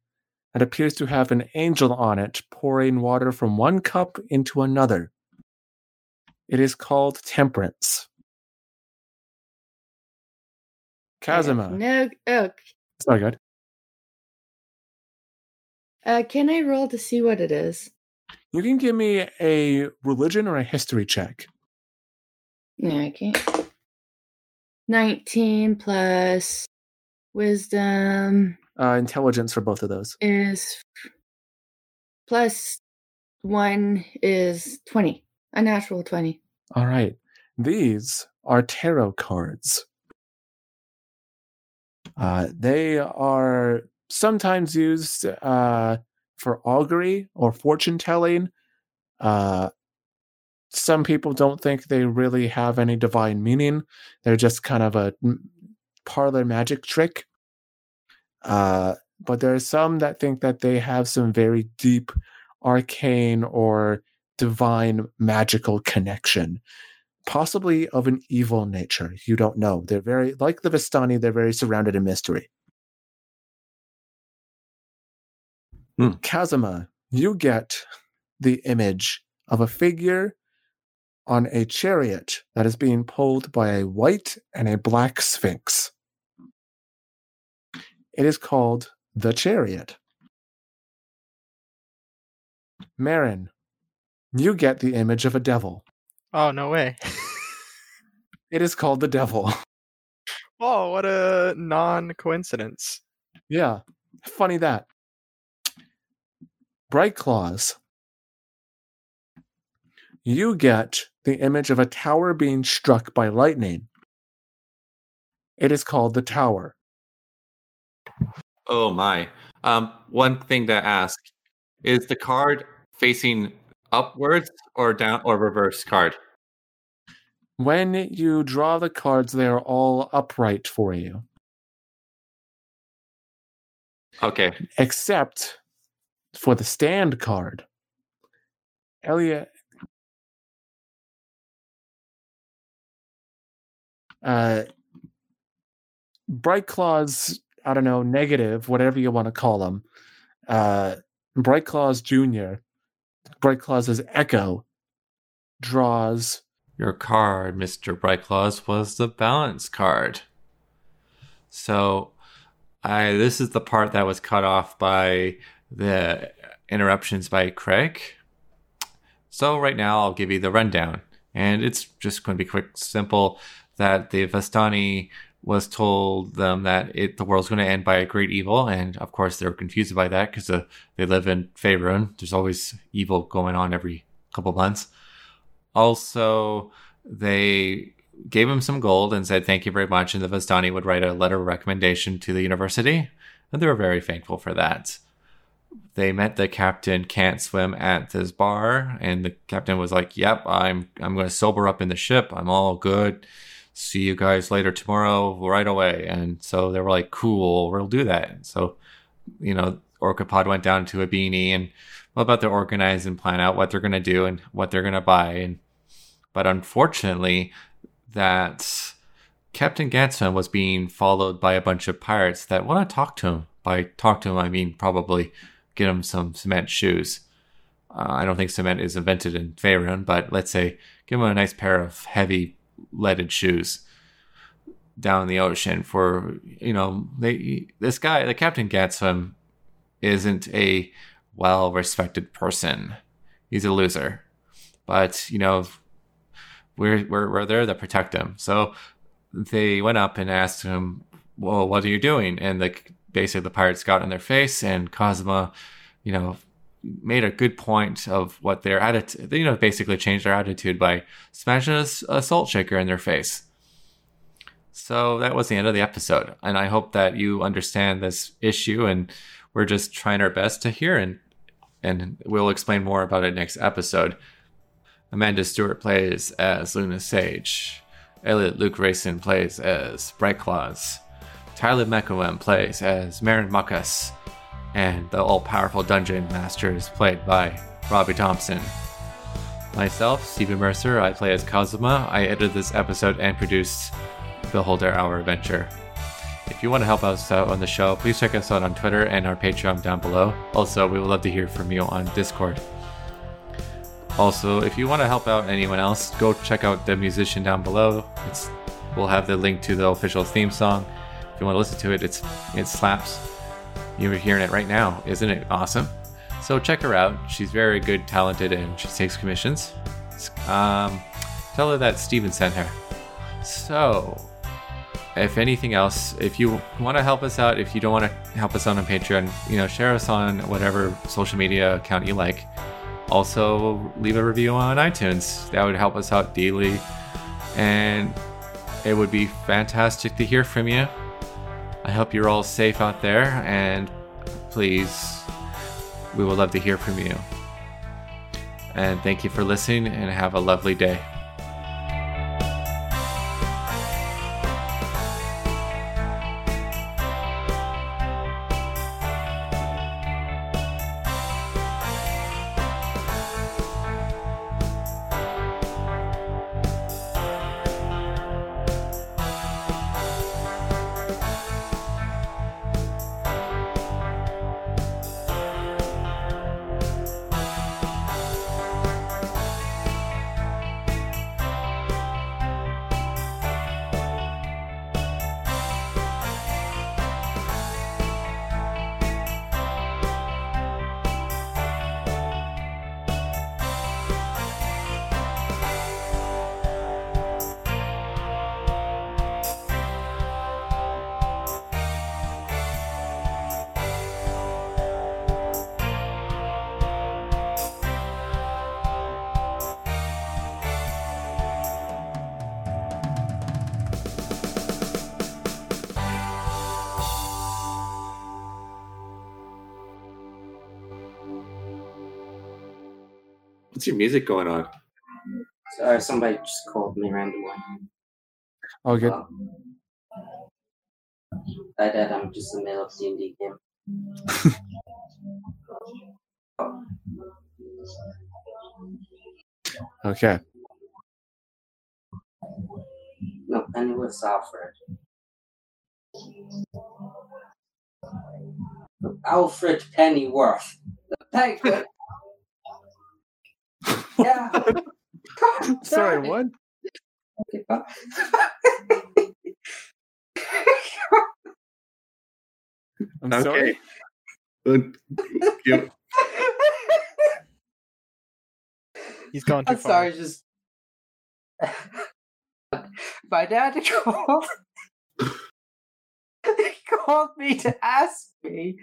Speaker 2: that appears to have an angel on it pouring water from one cup into another. It is called Temperance. Kazuma.
Speaker 4: No. Oh,
Speaker 2: Sorry, good.
Speaker 4: uh, can I roll to see what it is?
Speaker 2: You can give me a religion or a history check.
Speaker 4: No, I can't. 19 plus wisdom
Speaker 2: Uh, intelligence for both of those.
Speaker 4: is plus one is 20. A natural 20.
Speaker 2: All right. These are tarot cards. Uh, they are sometimes used uh, for augury or fortune telling. Uh, some people don't think they really have any divine meaning. They're just kind of a parlor magic trick. Uh, but there are some that think that they have some very deep arcane or divine magical connection, possibly of an evil nature. You don't know. They're very, like the Vistani, they're very surrounded in mystery.
Speaker 8: Hmm.
Speaker 2: Kazuma, you get the image of a figure on a chariot that is being pulled by a white and a black sphinx. It is called the chariot. Marin, you get the image of a devil.
Speaker 3: Oh no way! <laughs>
Speaker 2: It is called the devil. <laughs>
Speaker 3: oh, what a non-coincidence.
Speaker 2: yeah, funny that. Bright Claws, you get the image of a tower being struck by lightning. It is called the tower.
Speaker 8: Oh my. Um, one thing to ask is the card facing upwards or down or reverse card?
Speaker 2: When you draw the cards, they are all upright for you,
Speaker 8: Okay.
Speaker 2: except for the stand card. Elliot. Uh, Bright Claws, I don't know, negative, whatever you want to call them, uh, Bright Claws Jr., Bright Claws' Echo, draws.
Speaker 1: Your card, Mr. Bright Claws, was the balance card. So I this is the part that was cut off by the interruptions by Craig. So right now I'll give you the rundown. And it's just going to be quick, simple that the Vistani was told them that it, the world's going to end by a great evil. And of course, they're confused by that because uh, they live in Faerun. There's always evil going on every couple months. Also, they gave him some gold and said thank you very much. And the Vistani would write a letter of recommendation to the university. And they were very thankful for that. They met the captain can't swim at this bar, and the captain was like, "Yep, I'm I'm going to sober up in the ship. I'm all good. See you guys later tomorrow, right away." And so they were like, "Cool, we'll do that." And So, you know, Orca Pod went down to a beanie and well, about to organize and plan out what they're going to do and what they're going to buy. And but unfortunately, that Captain Gansman was being followed by a bunch of pirates that want to talk to him. By talk to him, I mean probably get him some cement shoes. Uh, I don't think cement is invented in Faerun, but let's say give him a nice pair of heavy leaded shoes down in the ocean for you know they this guy the captain Gatsum isn't a well respected person. He's a loser. But you know we're, we're we're there to protect him. So they went up and asked him well what are you doing? And the basically the pirates got in their face and Kazuma, you know, made a good point of what their attitude, you know, basically changed their attitude by smashing a, a salt shaker in their face. So that was the end of the episode. And I hope that you understand this issue and we're just trying our best to hear and and we'll explain more about it next episode. Amanda Stewart plays as Luna Sage. Elliot Luke Rayson plays as Bright Claws. Tyler McEwen plays as Marin Muckus, and the all powerful Dungeon Master is played by Robbie Thompson. Myself, Stephen Mercer, I play as Kazuma. I edited this episode and produced Beholder Hour Adventure. If you want to help us out on the show, please check us out on Twitter and our Patreon down below. Also, we would love to hear from you on Discord. Also, if you want to help out anyone else, go check out the musician down below. It's, we'll have the link to the official theme song If you want to listen to it, it's it slaps. You're hearing it right now, isn't it awesome? So check her out. She's very good, talented, and she takes commissions. Um, tell her that Steven sent her. So, if anything else, if you want to help us out, if you don't want to help us out on Patreon, you know, share us on whatever social media account you like. Also, leave a review on iTunes. That would help us out daily. And it would be fantastic to hear from you. I hope you're all safe out there, and please, we would love to hear from you. And thank you for listening, and have a lovely day. Music going on?
Speaker 5: Sorry, somebody just called me randomly.
Speaker 2: Oh, good.
Speaker 5: Uh, I did. I'm just in the middle of D and D game. <laughs>
Speaker 2: Okay.
Speaker 5: No, anyway, Alfred. Alfred Pennyworth. The penguin. Yeah. <laughs>
Speaker 2: Sorry, what? <laughs> I'm
Speaker 8: Okay.
Speaker 2: sorry.
Speaker 8: You-
Speaker 3: He's gone too
Speaker 5: I'm
Speaker 3: far.
Speaker 5: sorry, just <laughs> my dad called. he called me to ask me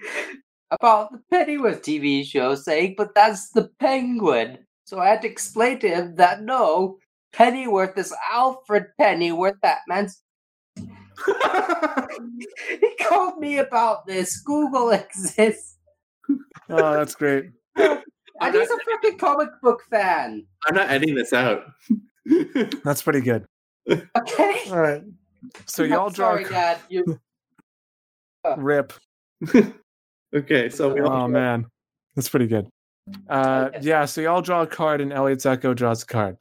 Speaker 5: about the Pennyworth TV show, saying, "But that's the Penguin." So I had to explain to him that no, Pennyworth is Alfred Pennyworth, Batman's. <laughs> he called me about this. Google <laughs> exists,
Speaker 2: Oh, that's great. <laughs>
Speaker 5: and
Speaker 8: I'm
Speaker 5: he's
Speaker 8: not-
Speaker 5: a freaking comic book fan.
Speaker 8: I'm not editing this out.
Speaker 2: That's pretty good.
Speaker 5: Okay.
Speaker 2: All right. So
Speaker 5: I'm
Speaker 2: y'all draw
Speaker 5: Dad. You
Speaker 2: rip.
Speaker 8: okay, so we oh, all
Speaker 2: Oh man, that's pretty good. Uh,
Speaker 5: Okay.
Speaker 2: yeah. So y'all draw a card, and Elliot's Echo draws a card.